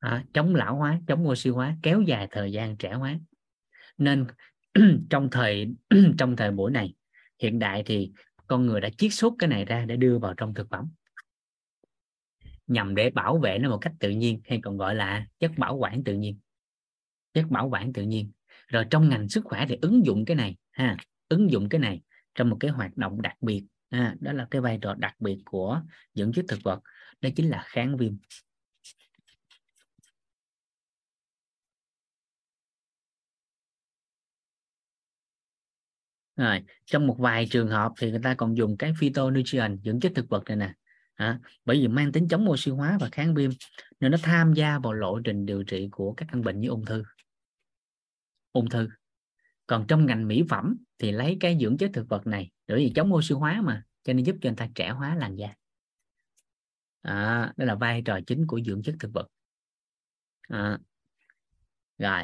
À, chống lão hóa chống oxy hóa kéo dài thời gian trẻ hóa. Nên trong thời trong thời buổi này hiện đại thì con người đã chiết xuất cái này ra để đưa vào trong thực phẩm. Nhằm để bảo vệ nó một cách tự nhiên hay còn gọi là chất bảo quản tự nhiên. Chất bảo quản tự nhiên. Rồi trong ngành sức khỏe thì ứng dụng cái này ha ứng dụng cái này trong một cái hoạt động đặc biệt ha, đó là cái vai trò đặc biệt của dưỡng chất thực vật đó chính là kháng viêm. Rồi trong một vài trường hợp thì người ta còn dùng cái phytonutrient dưỡng chất thực vật này nè. À, bởi vì mang tính chống oxy hóa và kháng viêm nên nó tham gia vào lộ trình điều trị của các căn bệnh như ung thư. Ung thư. Còn trong ngành mỹ phẩm thì lấy cái dưỡng chất thực vật này bởi vì chống oxy hóa mà cho nên giúp cho người ta trẻ hóa làn da. À, đó là vai trò chính của dưỡng chất thực vật. À, rồi.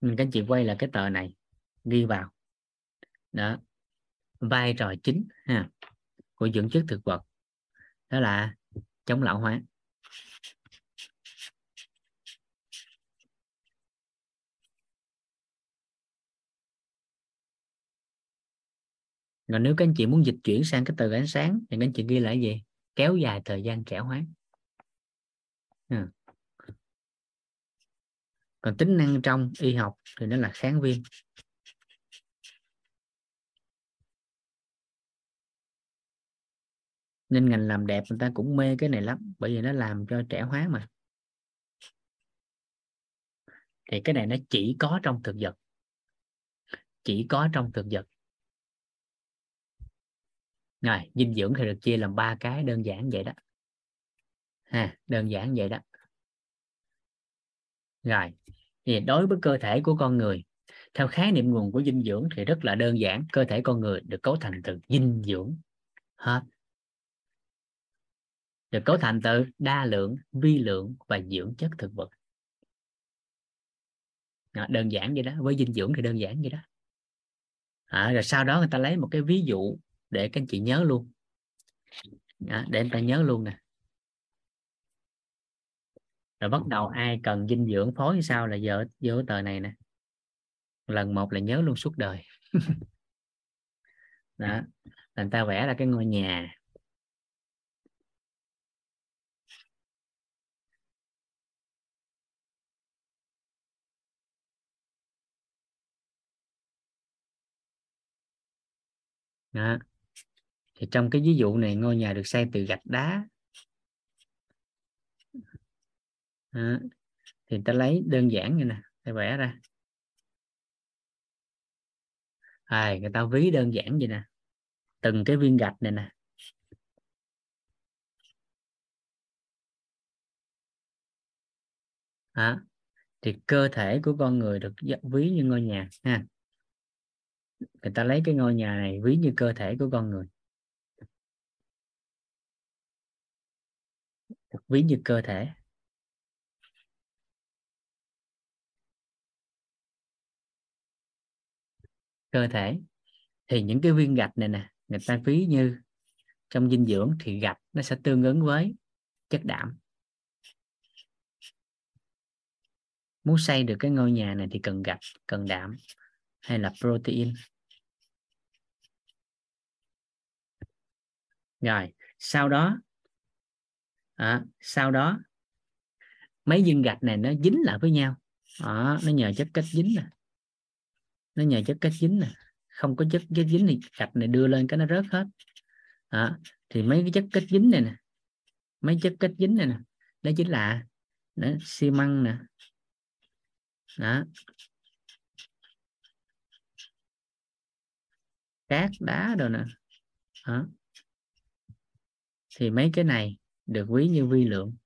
Các anh chị quay là cái tờ này ghi vào. Đó. Vai trò chính, ha, của dưỡng chất thực vật. Đó là chống lão hóa. Rồi nếu các anh chị muốn dịch chuyển sang cái từ ánh sáng thì các anh chị ghi lại gì? Kéo dài thời gian trẻ hóa. À. còn tính năng trong y học thì nó là kháng viêm. Nên ngành làm đẹp người ta cũng mê cái này lắm, bởi vì nó làm cho trẻ hóa mà. Thì cái này nó chỉ có trong thực vật. Chỉ có trong thực vật. Rồi, dinh dưỡng thì được chia làm ba cái, đơn giản vậy đó. Ha, đơn giản vậy đó. Rồi, thì đối với cơ thể của con người, theo khái niệm nguồn của dinh dưỡng thì rất là đơn giản, cơ thể con người được cấu thành từ dinh dưỡng hết được cấu thành từ đa lượng vi lượng và dưỡng chất thực vật. Đó, đơn giản vậy đó với dinh dưỡng thì đơn giản vậy đó. À, rồi sau đó người ta lấy một cái ví dụ để các anh chị nhớ luôn. Đó, để người ta nhớ luôn nè. Rồi bắt đầu ai cần dinh dưỡng phối như sao là giờ vô tờ này nè. Lần một là nhớ luôn suốt đời. Đó người ta vẽ ra cái ngôi nhà. Đó. thì trong cái ví dụ này ngôi nhà được xây từ gạch đá. Đó. thì ta lấy đơn giản như nè ta vẽ ra. À, người ta ví đơn giản vậy nè. Từng cái viên gạch này nè. À, thì cơ thể của con người được ví như ngôi nhà ha người ta lấy cái ngôi nhà này ví như cơ thể của con người. Ví như cơ thể. Cơ thể. Thì những cái viên gạch này nè, người ta ví như trong dinh dưỡng thì gạch nó sẽ tương ứng với chất đạm muốn xây được cái ngôi nhà này thì cần gạch, cần đạm hay là protein? Rồi sau đó à, sau đó mấy viên gạch này nó dính lại với nhau. À, nó nhờ chất kết dính nè. Nó nhờ chất kết dính nè. Không có chất kết dính thì gạch này đưa lên cái nó rớt hết. À, thì mấy cái chất kết dính này nè mấy chất kết dính này nè đó chính là đó, xi măng nè. Đó cát đá rồi nè. Đó. thì mấy cái này được ví như vi lượng.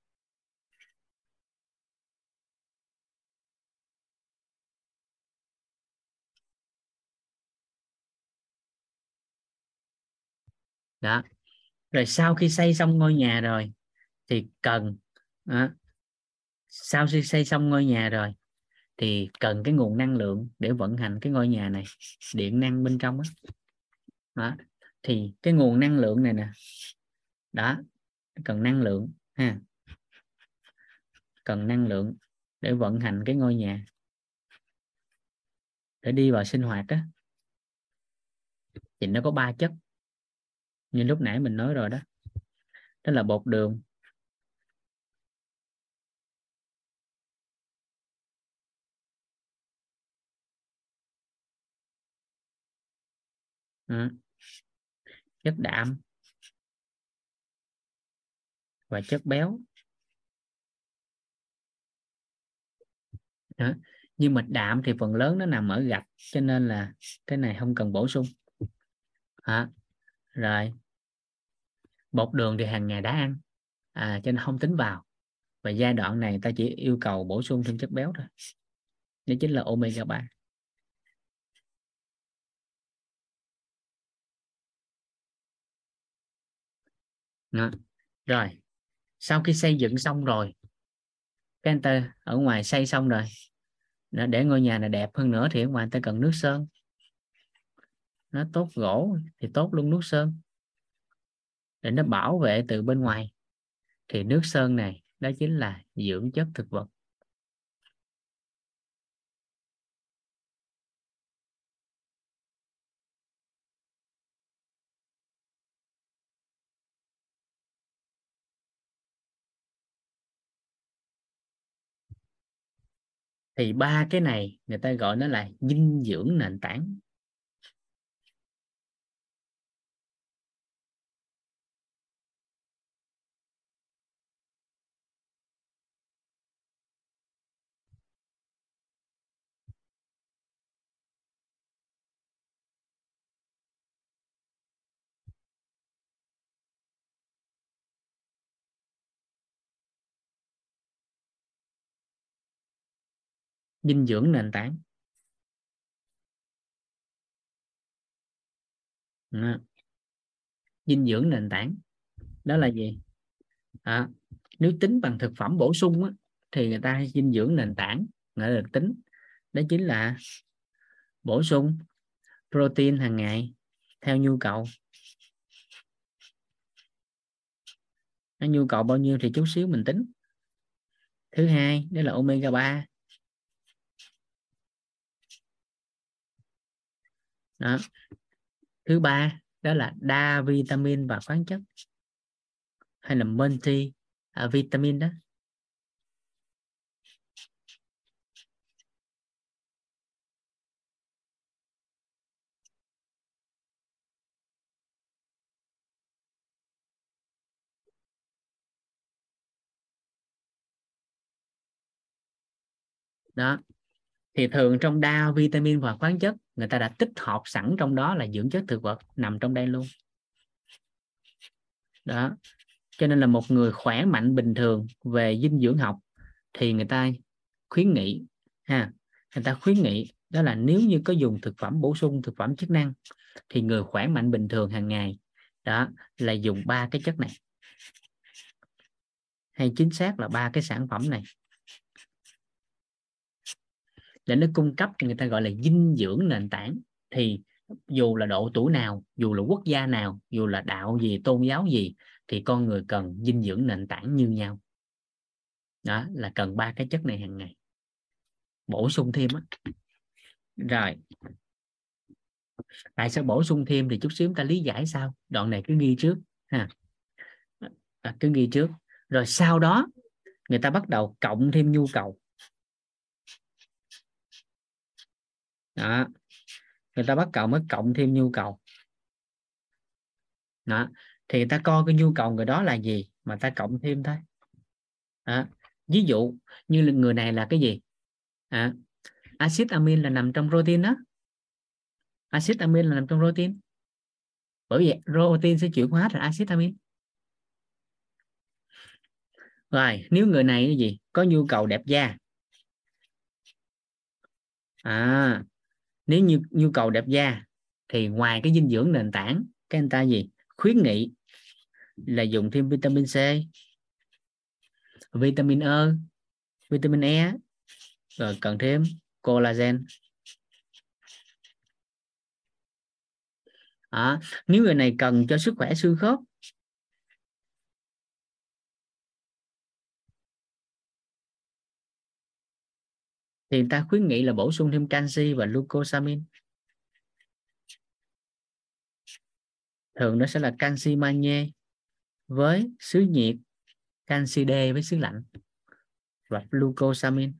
Đó. Rồi sau khi xây xong ngôi nhà rồi thì cần đó, sau khi xây xong ngôi nhà rồi thì cần cái nguồn năng lượng để vận hành cái ngôi nhà này. Điện năng bên trong đó, đó. thì cái nguồn năng lượng này nè. Đó, cần năng lượng, ha. Cần năng lượng để vận hành cái ngôi nhà. Để đi vào sinh hoạt á. Thì nó có ba chất. Như lúc nãy mình nói rồi đó. Đó là bột đường. Ừ chất đạm và chất béo. Đó. nhưng mà đạm thì phần lớn nó nằm ở gạch cho nên là cái này không cần bổ sung. À, rồi. Bột đường thì hàng ngày đã ăn à, cho nên không tính vào. Và giai đoạn này ta chỉ yêu cầu bổ sung thêm chất béo thôi. Đó chính là omega 3 Đó. rồi. Sau khi xây dựng xong rồi cái anh ta ở ngoài xây xong rồi để ngôi nhà này đẹp hơn nữa thì ở ngoài ta cần nước sơn. Nó tốt gỗ thì tốt luôn nước sơn. Để nó bảo vệ từ bên ngoài thì nước sơn này đó chính là dưỡng chất thực vật. Thì ba cái này người ta gọi nó là dinh dưỡng nền tảng. Dinh dưỡng nền tảng. Đó. dinh dưỡng nền tảng. Đó là gì? À, nếu tính bằng thực phẩm bổ sung á, thì người ta dinh dưỡng nền tảng người ta được tính. Đó chính là bổ sung protein hàng ngày theo nhu cầu. Nhu cầu bao nhiêu thì chút xíu mình tính. Thứ hai đó là omega 3 đó. thứ ba đó là đa vitamin và khoáng chất. Hay là multi à, vitamin đó. Đó thì thường trong đa vitamin và khoáng chất, người ta đã tích hợp sẵn trong đó là dưỡng chất thực vật nằm trong đây luôn. Đó. Cho nên là một người khỏe mạnh bình thường về dinh dưỡng học thì người ta khuyến nghị, ha, người ta khuyến nghị đó là nếu như có dùng thực phẩm bổ sung thực phẩm chức năng thì người khỏe mạnh bình thường hàng ngày, đó, là dùng ba cái chất này. Hay chính xác là ba cái sản phẩm này để nó cung cấp cho người ta gọi là dinh dưỡng nền tảng. Thì dù là độ tuổi nào dù là quốc gia nào dù là đạo gì tôn giáo gì thì con người cần dinh dưỡng nền tảng như nhau. Đó là cần ba cái chất này hàng ngày. Bổ sung thêm á. Rồi. Tại sao bổ sung thêm thì chút xíu ta lý giải sao? Đoạn này cứ ghi trước ha. À, cứ ghi trước. Rồi sau đó người ta bắt đầu cộng thêm nhu cầu. Đó. Người ta bắt cầu mới cộng thêm nhu cầu. Đó. Thì người ta coi cái nhu cầu người đó là gì mà ta cộng thêm thôi. Đó. ví dụ như người này là cái gì? À, axit amin là nằm trong protein đó. Axit amin là nằm trong protein. Bởi vậy protein sẽ chuyển hóa thành axit amin. Rồi nếu người này cái gì? Có nhu cầu đẹp da. À nếu như nhu cầu đẹp da thì ngoài cái dinh dưỡng nền tảng cái anh ta gì? Khuyến nghị là dùng thêm vitamin C vitamin E vitamin E rồi cần thêm collagen. À, nếu người này cần cho sức khỏe xương khớp thì người ta khuyến nghị là bổ sung thêm canxi và glucosamine. Thường nó sẽ là canxi magie với xứ nhiệt, canxi D với xứ lạnh và glucosamine.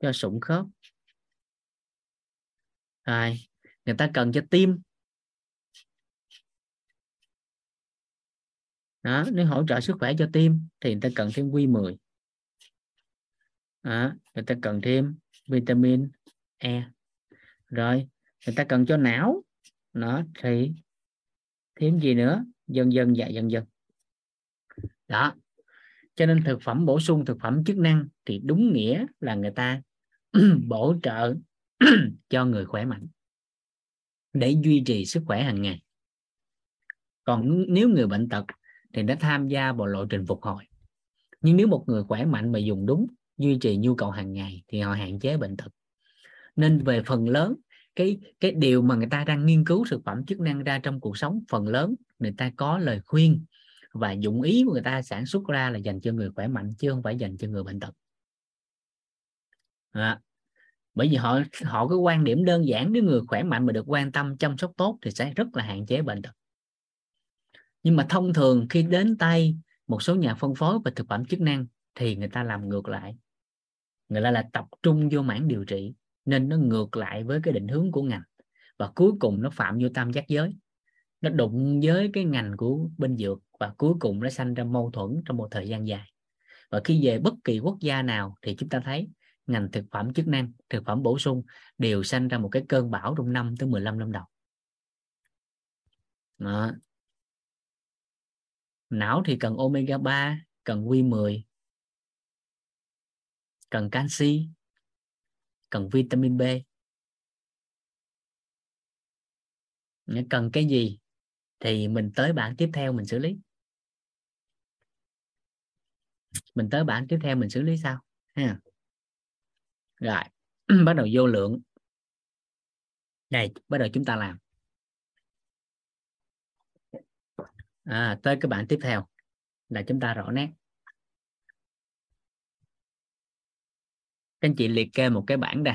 Cho sụn khớp. Rồi, người ta cần cho tim. Đó, nếu hỗ trợ sức khỏe cho tim thì người ta cần thêm Q10 đó, người ta cần thêm vitamin E. Rồi người ta cần cho não. Nó thì thêm gì nữa? Dần dần dạ dần dần. Đó cho nên thực phẩm bổ sung thực phẩm chức năng thì đúng nghĩa là người ta bổ trợ cho người khỏe mạnh để duy trì sức khỏe hàng ngày. Còn nếu người bệnh tật thì đã tham gia vào lộ trình phục hồi. Nhưng nếu một người khỏe mạnh mà dùng đúng duy trì nhu cầu hàng ngày thì họ hạn chế bệnh tật. Nên về phần lớn cái cái điều mà người ta đang nghiên cứu thực phẩm chức năng ra trong cuộc sống phần lớn người ta có lời khuyên và dụng ý của người ta sản xuất ra là dành cho người khỏe mạnh chứ không phải dành cho người bệnh tật. À, bởi vì họ họ có quan điểm đơn giản nếu người khỏe mạnh mà được quan tâm chăm sóc tốt thì sẽ rất là hạn chế bệnh tật nhưng mà thông thường khi đến tay một số nhà phân phối và thực phẩm chức năng thì người ta làm ngược lại. Người ta là tập trung vô mảng điều trị nên nó ngược lại với cái định hướng của ngành. Và cuối cùng nó phạm vô tam giác giới. Nó đụng với cái ngành của bên dược và cuối cùng nó sanh ra mâu thuẫn trong một thời gian dài. Và khi về bất kỳ quốc gia nào thì chúng ta thấy ngành thực phẩm chức năng, thực phẩm bổ sung đều sanh ra một cái cơn bão trong năm tới 15 năm đầu. Đó não thì cần omega 3 cần Q10 cần canxi, cần vitamin B. Cần cái gì thì mình tới bản tiếp theo mình xử lý. Mình tới bản tiếp theo mình xử lý sao? Ha. Rồi, bắt đầu vô lượng. Này bắt đầu chúng ta làm. À, tới cái bản tiếp theo là chúng ta rõ nét. Các anh chị liệt kê một cái bảng đây.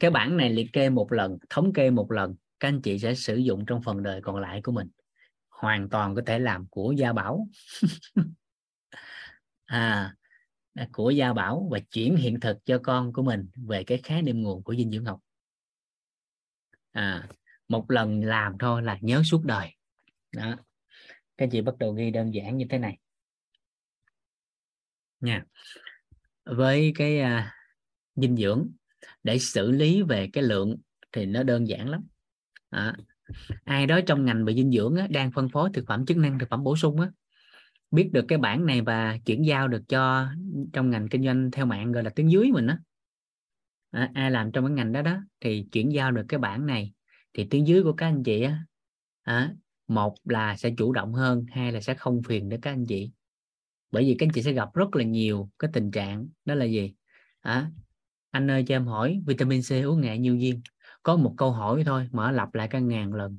Cái bảng này liệt kê một lần thống kê một lần các anh chị sẽ sử dụng trong phần đời còn lại của mình. Hoàn toàn có thể làm của gia bảo. À của gia bảo và chuyển hiện thực cho con của mình về cái khái niệm nguồn của dinh dưỡng học. À một lần làm thôi là nhớ suốt đời. Đó các chị bắt đầu ghi đơn giản như thế này? Nha. Với cái uh, dinh dưỡng để xử lý về cái lượng thì nó đơn giản lắm. À, ai đó trong ngành về dinh dưỡng á, đang phân phối thực phẩm chức năng thực phẩm bổ sung á, biết được cái bản này và chuyển giao được cho trong ngành kinh doanh theo mạng gọi là tiếng dưới mình đó à, ai làm trong cái ngành đó đó thì chuyển giao được cái bản này thì tiếng dưới của các anh chị á à, một là sẽ chủ động hơn hai là sẽ không phiền đến các anh chị. Bởi vì các anh chị sẽ gặp rất là nhiều cái tình trạng đó là gì? À, anh ơi cho em hỏi vitamin C uống ngày nhiêu viên có một câu hỏi thôi mở lặp lại cả ngàn lần.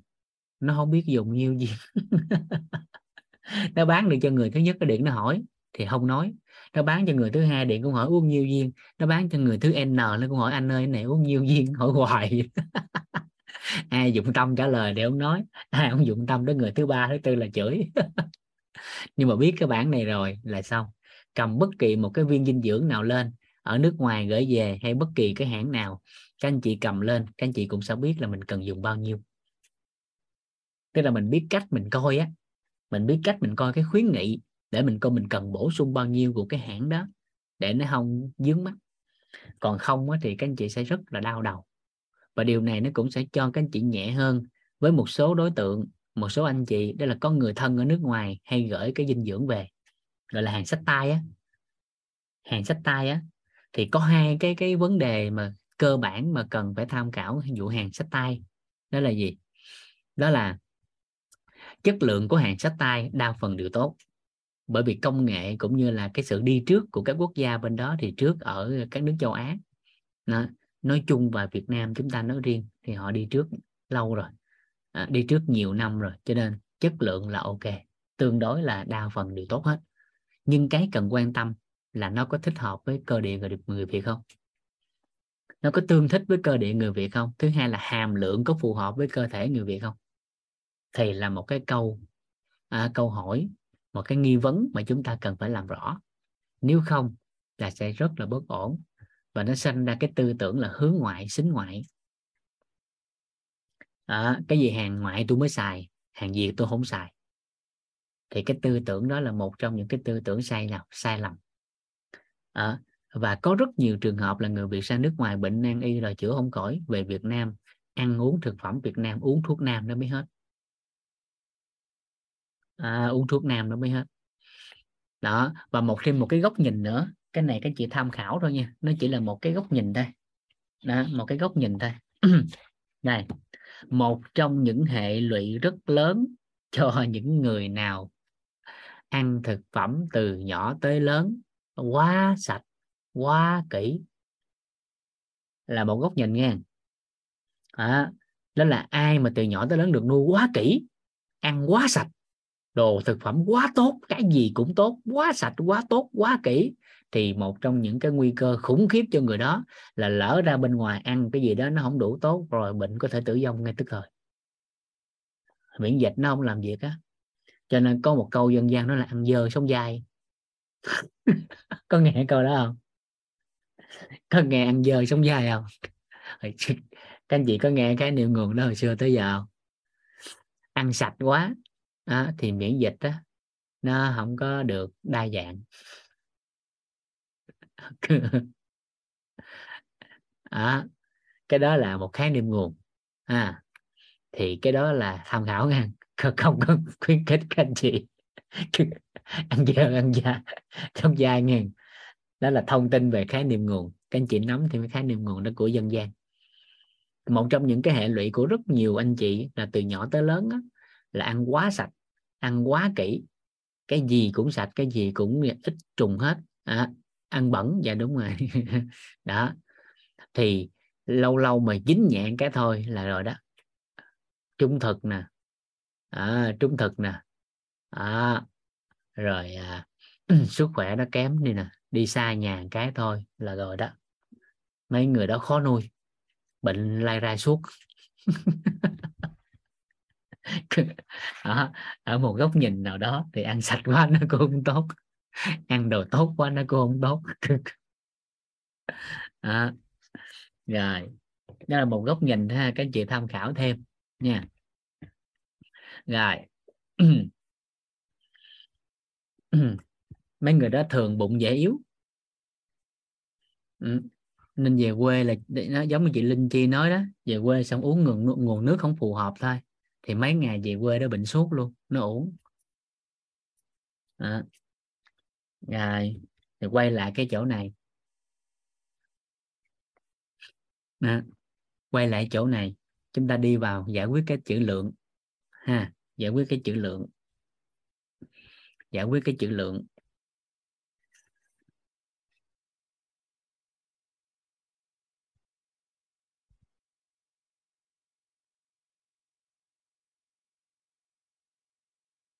Nó không biết dùng nhiêu viên nó bán được cho người thứ nhất cái điện nó hỏi thì không nói. Nó bán cho người thứ hai điện cũng hỏi uống nhiêu viên nó bán cho người thứ n nó cũng hỏi anh ơi này uống nhiêu viên hỏi hoài. ai dụng tâm trả lời để ông nói. Ai không dụng tâm đến người thứ ba thứ tư là chửi. Nhưng mà biết cái bản này rồi là xong. Cầm bất kỳ một cái viên dinh dưỡng nào lên ở nước ngoài gửi về hay bất kỳ cái hãng nào các anh chị cầm lên các anh chị cũng sẽ biết là mình cần dùng bao nhiêu. Tức là mình biết cách mình coi á. Mình biết cách mình coi cái khuyến nghị để mình coi mình cần bổ sung bao nhiêu của cái hãng đó để nó không dướng mắt. Còn không á, thì các anh chị sẽ rất là đau đầu và điều này nó cũng sẽ cho các anh chị nhẹ hơn với một số đối tượng một số anh chị đó là có người thân ở nước ngoài hay gửi cái dinh dưỡng về gọi là hàng sách tay á. Hàng sách tay á. Thì có hai cái cái vấn đề mà cơ bản mà cần phải tham khảo vụ hàng sách tay. Đó là gì? Đó là chất lượng của hàng sách tay đa phần đều tốt. Bởi vì công nghệ cũng như là cái sự đi trước của các quốc gia bên đó thì trước ở các nước châu Á. Đó, nói chung và Việt Nam chúng ta nói riêng thì họ đi trước lâu rồi. À, đi trước nhiều năm rồi cho nên chất lượng là ok tương đối là đa phần đều tốt hết. Nhưng cái cần quan tâm là nó có thích hợp với cơ địa người, người Việt không? Nó có tương thích với cơ địa người Việt không? Thứ hai là hàm lượng có phù hợp với cơ thể người Việt không? Thì là một cái câu à, câu hỏi một cái nghi vấn mà chúng ta cần phải làm rõ. Nếu không là sẽ rất là bất ổn và nó sinh ra cái tư tưởng là hướng ngoại xính ngoại. À, cái gì hàng ngoại tôi mới xài hàng gì tôi không xài. Thì cái tư tưởng đó là một trong những cái tư tưởng sai lầm sai lầm. À, và có rất nhiều trường hợp là người Việt sang nước ngoài bệnh nan y rồi chữa không khỏi về Việt Nam ăn uống thực phẩm Việt Nam uống thuốc nam nó mới hết. À, uống thuốc nam nó mới hết. Đó và một thêm một cái góc nhìn nữa cái này các chị tham khảo thôi nha nó chỉ là một cái góc nhìn thôi. Đó, một cái góc nhìn thôi. Này một trong những hệ lụy rất lớn cho những người nào ăn thực phẩm từ nhỏ tới lớn quá sạch quá kỹ là một góc nhìn nha. À, đó là ai mà từ nhỏ tới lớn được nuôi quá kỹ ăn quá sạch đồ thực phẩm quá tốt cái gì cũng tốt quá sạch quá tốt quá kỹ thì một trong những cái nguy cơ khủng khiếp cho người đó là lỡ ra bên ngoài ăn cái gì đó nó không đủ tốt rồi bệnh có thể tử vong ngay tức thời. Miễn dịch nó không làm việc á. Cho nên có một câu dân gian đó là ăn dơ sống dai. Có nghe câu đó không? Có nghe ăn dơ sống dai không? Các anh chị có nghe cái niệm nguồn đó hồi xưa tới giờ không? Ăn sạch quá đó, thì miễn dịch đó nó không có được đa dạng. à, cái đó là một khái niệm nguồn. À, thì cái đó là tham khảo nha. Không có khuyến khích các anh chị. Ăn dơ ăn da trong da nha. Đó là thông tin về khái niệm nguồn. Các anh chị nắm thì cái khái niệm nguồn đó của dân gian. Một trong những cái hệ lụy của rất nhiều anh chị là từ nhỏ tới lớn đó, là ăn quá sạch ăn quá kỹ. Cái gì cũng sạch cái gì cũng ít trùng hết. À, ăn bẩn dạ đúng rồi. Đó. Thì lâu lâu mà dính nhạn cái thôi là rồi đó. Trung thực nè. À, trung thực nè. À, rồi à, sức khỏe nó kém đi nè. Đi xa nhà cái thôi là rồi đó. Mấy người đó khó nuôi. Bệnh lai ra suốt. À, ở một góc nhìn nào đó thì ăn sạch quá nó cũng không tốt. ăn đồ tốt quá nó cũng không tốt. À, rồi đó là một góc nhìn ha các chị tham khảo thêm nha. Rồi. Mấy người đó thường bụng dễ yếu. Ừ. nên về quê là nó giống như chị Linh Chi nói đó về quê xong uống nguồn nguồn nước không phù hợp thôi thì mấy ngày về quê đó bệnh suốt luôn nó uống. À rồi, thì quay lại cái chỗ này. À. quay lại chỗ này, chúng ta đi vào giải quyết cái chữ lượng, ha, giải quyết cái chữ lượng. Giải quyết cái chữ lượng.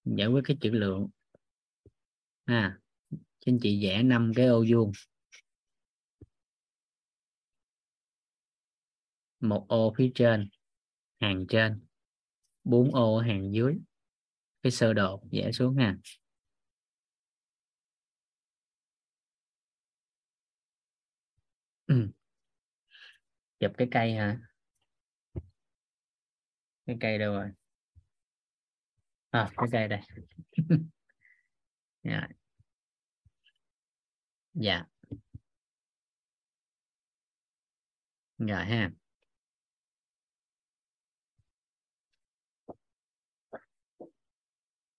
Giải quyết cái chữ lượng à anh chị vẽ năm cái ô vuông. Một ô phía trên hàng trên. Bốn ô hàng dưới. Cái sơ đồ vẽ xuống ha. Chụp cái cây hả? Cái cây đâu rồi? À, cái cây đây. Yeah dạ. Rồi ha.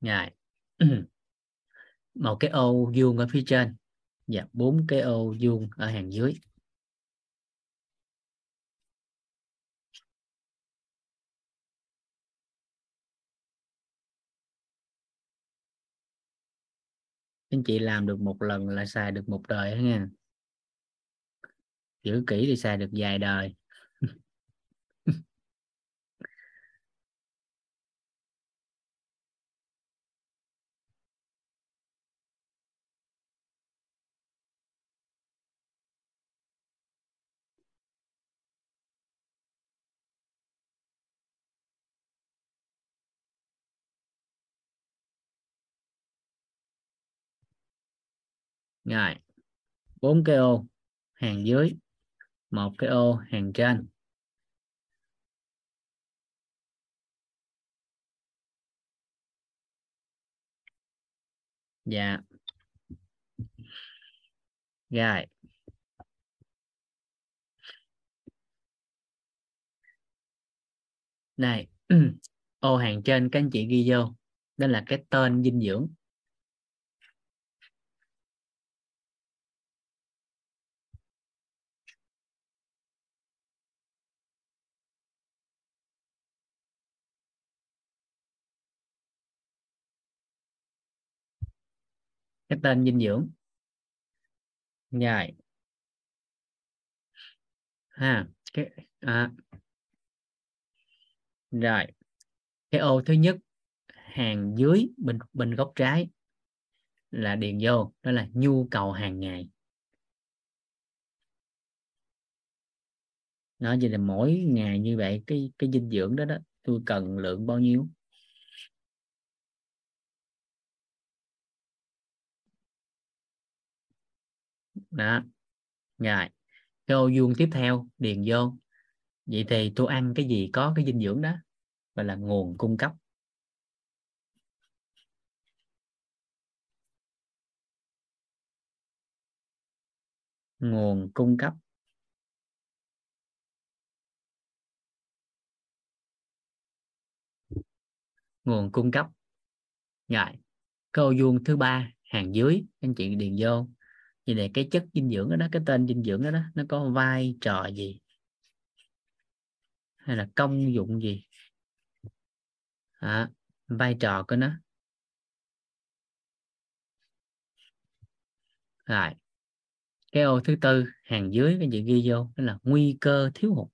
Rồi. Một cái ô vuông ở phía trên. Và bốn cái ô vuông ở hàng dưới. Anh chị làm được một lần là xài được một đời đó nha. Giữ kỹ thì xài được vài đời. Rồi. Bốn cái ô, hàng dưới. Một cái ô, hàng trên. Dạ. Rồi. Này, ô hàng trên các anh chị ghi vô. Đó là cái tên dinh dưỡng. Cái tên dinh dưỡng. Rồi ha, cái à. rồi. Cái ô thứ nhất, hàng dưới, bên bên góc trái là điền vô, đó là nhu cầu hàng ngày. Nó vậy là mỗi ngày như vậy, cái cái dinh dưỡng đó đó, tôi cần lượng bao nhiêu? Đó. Rồi cái ô vuông tiếp theo, điền vô. Vậy thì tôi ăn cái gì có cái dinh dưỡng đó gọi là nguồn cung cấp. Nguồn cung cấp. Nguồn cung cấp. Rồi, câu vuông thứ ba, hàng dưới. Anh chị điền vô vậy này cái chất dinh dưỡng đó, đó cái tên dinh dưỡng đó, đó nó có vai trò gì? Hay là công dụng gì? À, vai trò của nó. Rồi. Cái ô thứ tư hàng dưới cái chị ghi vô đó là nguy cơ thiếu hụt.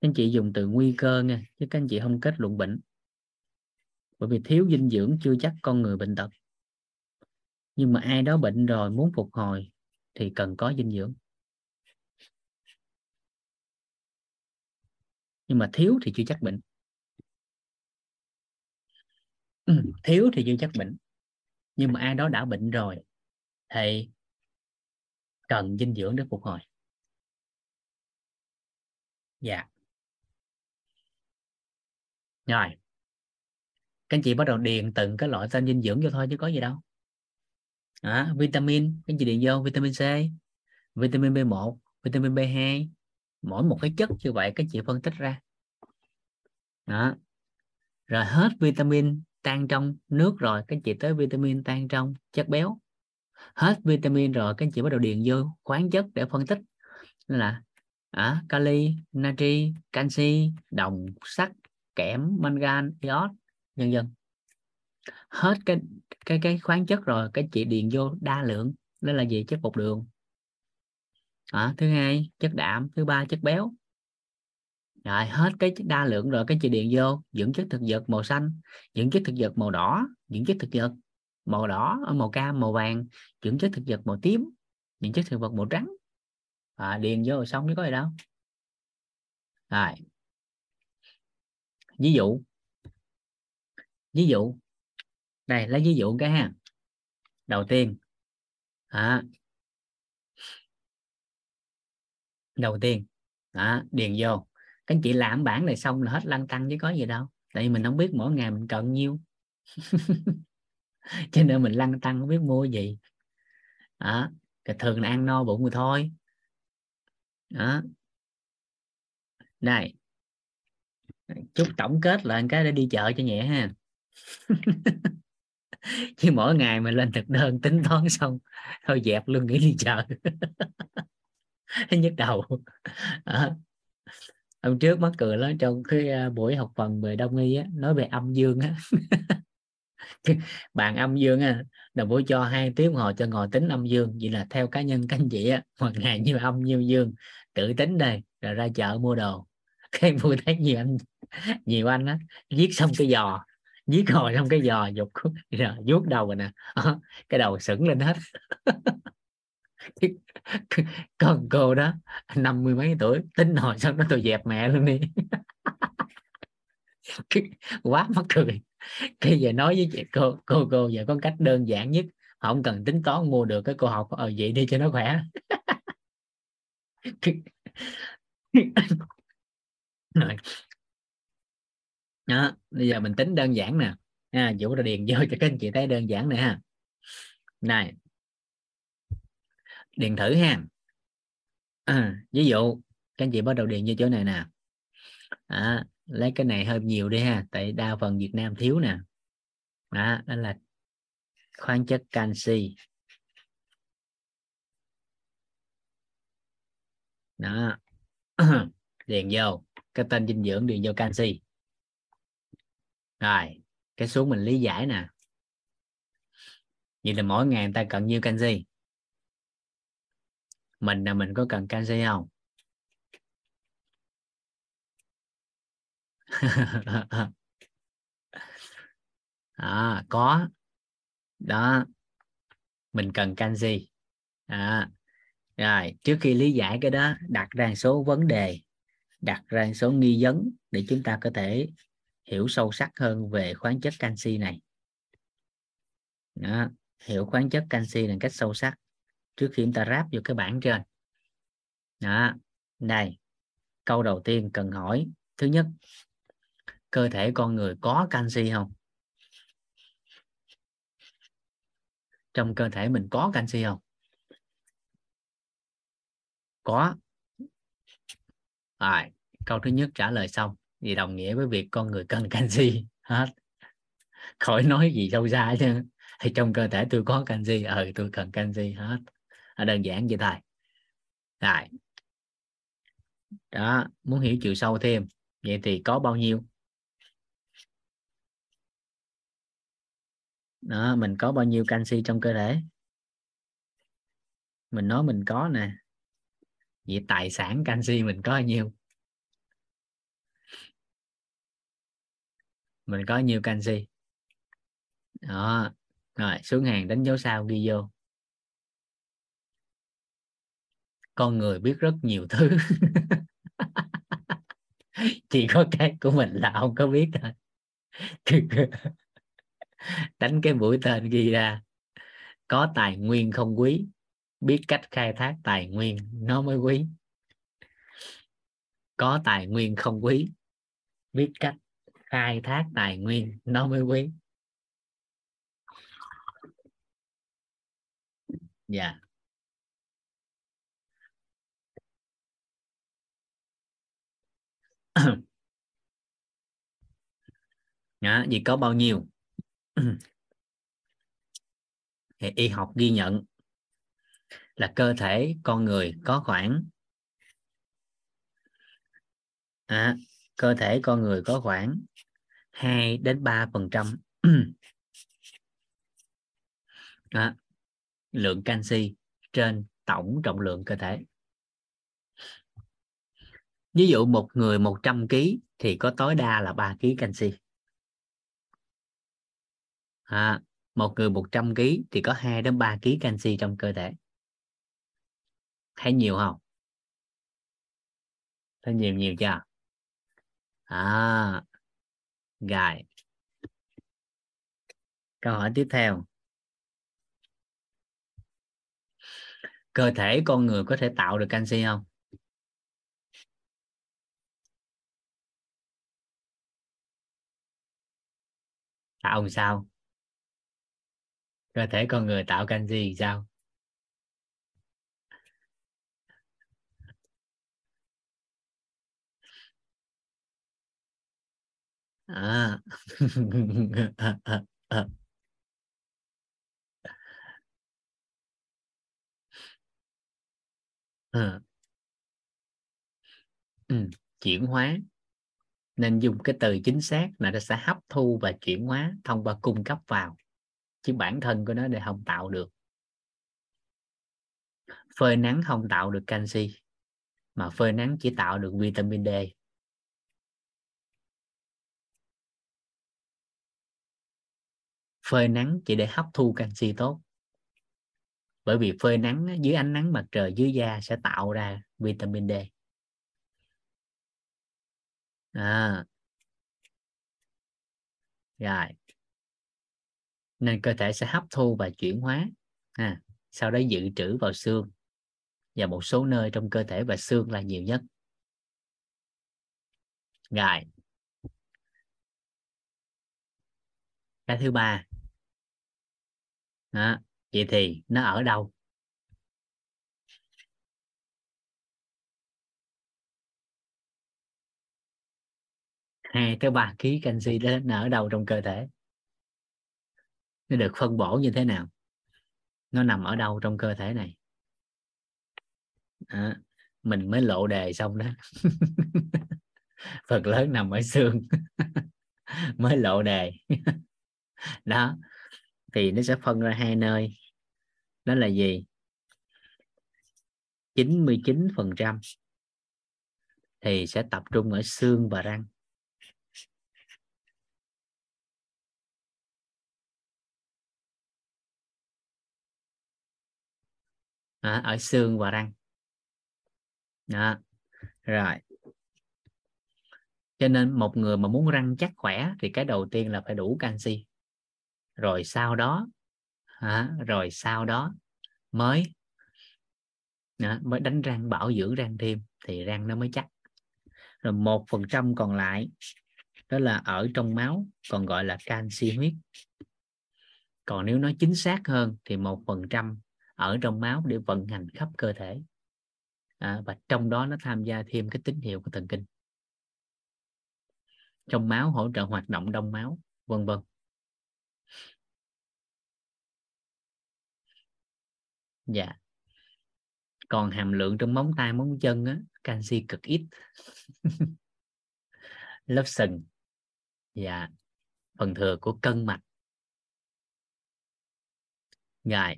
Anh chị dùng từ nguy cơ nha chứ các anh chị không kết luận bệnh bởi vì thiếu dinh dưỡng chưa chắc con người bệnh tật. Nhưng mà ai đó bệnh rồi muốn phục hồi thì cần có dinh dưỡng. Nhưng mà thiếu thì chưa chắc bệnh. Ừ, thiếu thì chưa chắc bệnh. Nhưng mà ai đó đã bệnh rồi thì cần dinh dưỡng để phục hồi. Dạ. Rồi các anh chị bắt đầu điền từng cái loại tên dinh dưỡng vô thôi chứ có gì đâu. À, vitamin các anh chị điền vô vitamin C vitamin B1 vitamin B2 mỗi một cái chất như vậy các chị phân tích ra. Đó. Rồi hết vitamin tan trong nước rồi các chị tới vitamin tan trong chất béo. Hết vitamin rồi các chị bắt đầu điền vô khoáng chất để phân tích. Nên là à, kali natri canxi đồng sắt kẽm mangan iốt nhân dân. Hết cái cái cái khoáng chất rồi cái chị điền vô đa lượng đó là gì chất bột đường. À, thứ hai chất đạm thứ ba chất béo. Rồi hết cái đa lượng rồi cái chị điền vô dưỡng chất thực vật màu xanh dưỡng chất thực vật màu đỏ dưỡng chất thực vật màu đỏ màu cam màu vàng dưỡng chất thực vật màu tím dưỡng chất thực vật màu trắng. À, điền vô rồi xong chứ có gì đâu. Rồi. Ví dụ ví dụ đây lấy ví dụ cái ha. Đầu tiên à, đầu tiên à, điền vô. Các anh chị làm bản này xong là hết lăn tăng chứ có gì đâu. Tại vì mình không biết mỗi ngày mình cần nhiêu. Cho nên mình lăn tăng không biết mua gì. Đó. Thường là ăn no bụng rồi thôi. Đó. Đây chút tổng kết lại cái để đi chợ cho nhẹ ha. chứ mỗi ngày mà lên thực đơn tính toán xong thôi dẹp luôn nghĩ đi chợ. Nhức đầu. À. hôm trước mắc cười lắm trong cái à, buổi học phần về đông y á, nói về âm dương á. Bạn âm dương á là buổi cho hai tiếng hồi cho ngồi tính âm dương vậy là theo cá nhân các anh chị á một ngày như âm như dương tự tính đây rồi ra chợ mua đồ. Cái vui thấy nhiều anh nhiều anh á viết xong cái giò giết ngồi xong cái giò dục rồi vuốt đầu rồi nè ờ, cái đầu sững lên hết. Còn cô đó năm mươi mấy tuổi tính hồi xong nó tôi dẹp mẹ luôn đi. Quá mắc cười. Cái giờ nói với chị cô cô cô giờ có cách đơn giản nhất không cần tính toán mua được cái cô học ở ờ, vậy đi cho nó khỏe. Rồi đó, bây giờ mình tính đơn giản nè. Ha, dụ ra điền vô cho các anh chị thấy đơn giản nè ha. Này. Điền thử ha. À, ví dụ các anh chị bắt đầu điền vô chỗ này nè. À, lấy cái này hơi nhiều đi ha tại đa phần Việt Nam thiếu nè. Đó, đó là khoáng chất canxi. Đó. Điền vô cái tên dinh dưỡng điền vô canxi rồi cái xuống mình lý giải nè. Vậy là mỗi ngày người ta cần nhiêu canxi? Mình là mình có cần canxi không? À, có. Đó. Mình cần canxi. À, rồi trước khi lý giải cái đó đặt ra số vấn đề đặt ra số nghi vấn để chúng ta có thể hiểu sâu sắc hơn về khoáng chất canxi này. Đó. hiểu khoáng chất canxi là cách sâu sắc. Trước khi chúng ta ráp vô cái bảng trên. Đó, đây, câu đầu tiên cần hỏi. Thứ nhất, cơ thể con người có canxi không? Trong cơ thể mình có canxi không? Có. Rồi, câu thứ nhất trả lời xong thì đồng nghĩa với việc con người cần canxi, hết. Khỏi nói gì sâu xa chứ. Thì trong cơ thể tôi có canxi ừ tôi cần canxi, hết. Ờ, đơn giản vậy thôi. Rồi. Đó, muốn hiểu chiều sâu thêm, vậy thì có bao nhiêu? Đó, mình có bao nhiêu canxi trong cơ thể? Mình nói mình có nè. Vậy tài sản canxi mình có bao nhiêu? Mình có nhiều canxi? Đó. Rồi, xuống hàng đánh dấu sao ghi vô. Con người biết rất nhiều thứ. Chỉ có cái của mình là không có biết thôi. Đánh cái mũi tên ghi ra. Có tài nguyên không quý? Biết cách khai thác tài nguyên, nó mới quý. Có tài nguyên không quý? Biết cách khai thác tài nguyên nó mới quý dạ yeah. Đó, vì có bao nhiêu thì y học ghi nhận là cơ thể con người có khoảng à, cơ thể con người có khoảng 2 đến 3 phần trăm. Lượng canxi trên tổng trọng lượng cơ thể. Ví dụ một người 100 kg thì có tối đa là 3 kg canxi. À, một người 100 kg thì có 2 đến 3 kg canxi trong cơ thể. Thấy nhiều không? Thấy nhiều nhiều chưa? À rồi. Câu hỏi tiếp theo. Cơ thể con người có thể tạo được canxi không? Tạo làm sao? Cơ thể con người tạo canxi sao? À à. Ừ. chuyển hóa nên dùng cái từ chính xác là nó sẽ hấp thu và chuyển hóa thông qua cung cấp vào, chứ bản thân của nó để không tạo được phơi nắng không tạo được canxi, mà phơi nắng chỉ tạo được vitamin D phơi nắng chỉ để hấp thu canxi tốt. Bởi vì phơi nắng dưới ánh nắng mặt trời dưới da sẽ tạo ra vitamin D. À. Rồi. Nên cơ thể sẽ hấp thu và chuyển hóa. À, sau đó dự trữ vào xương. Và một số nơi trong cơ thể và xương là nhiều nhất. Rồi. Cái thứ ba à, vậy thì nó ở đâu? Hai tới ba ký canxi đó nó ở đâu trong cơ thể? Nó được phân bổ như thế nào? Nó nằm ở đâu trong cơ thể này? À, mình mới lộ đề xong đó. Phần lớn nằm ở xương. Mới lộ đề. Đó thì nó sẽ phân ra hai nơi. Đó là gì? 99 phần trăm thì sẽ tập trung ở xương và răng. À, ở xương và răng. Đó rồi. Cho nên một người mà muốn răng chắc khỏe thì cái đầu tiên là phải đủ canxi rồi sau đó à, rồi sau đó mới à, mới đánh răng bảo dưỡng răng thêm thì răng nó mới chắc. Rồi một phần trăm còn lại đó là ở trong máu còn gọi là canxi huyết. Còn nếu nói chính xác hơn thì một phần trăm ở trong máu để vận hành khắp cơ thể. À, và trong đó nó tham gia thêm cái tín hiệu của thần kinh. Trong máu hỗ trợ hoạt động đông máu vân vân. Dạ. Còn hàm lượng trong móng tay móng chân á canxi cực ít. Lớp sừng. Dạ. Phần thừa của cân mạch. Rồi.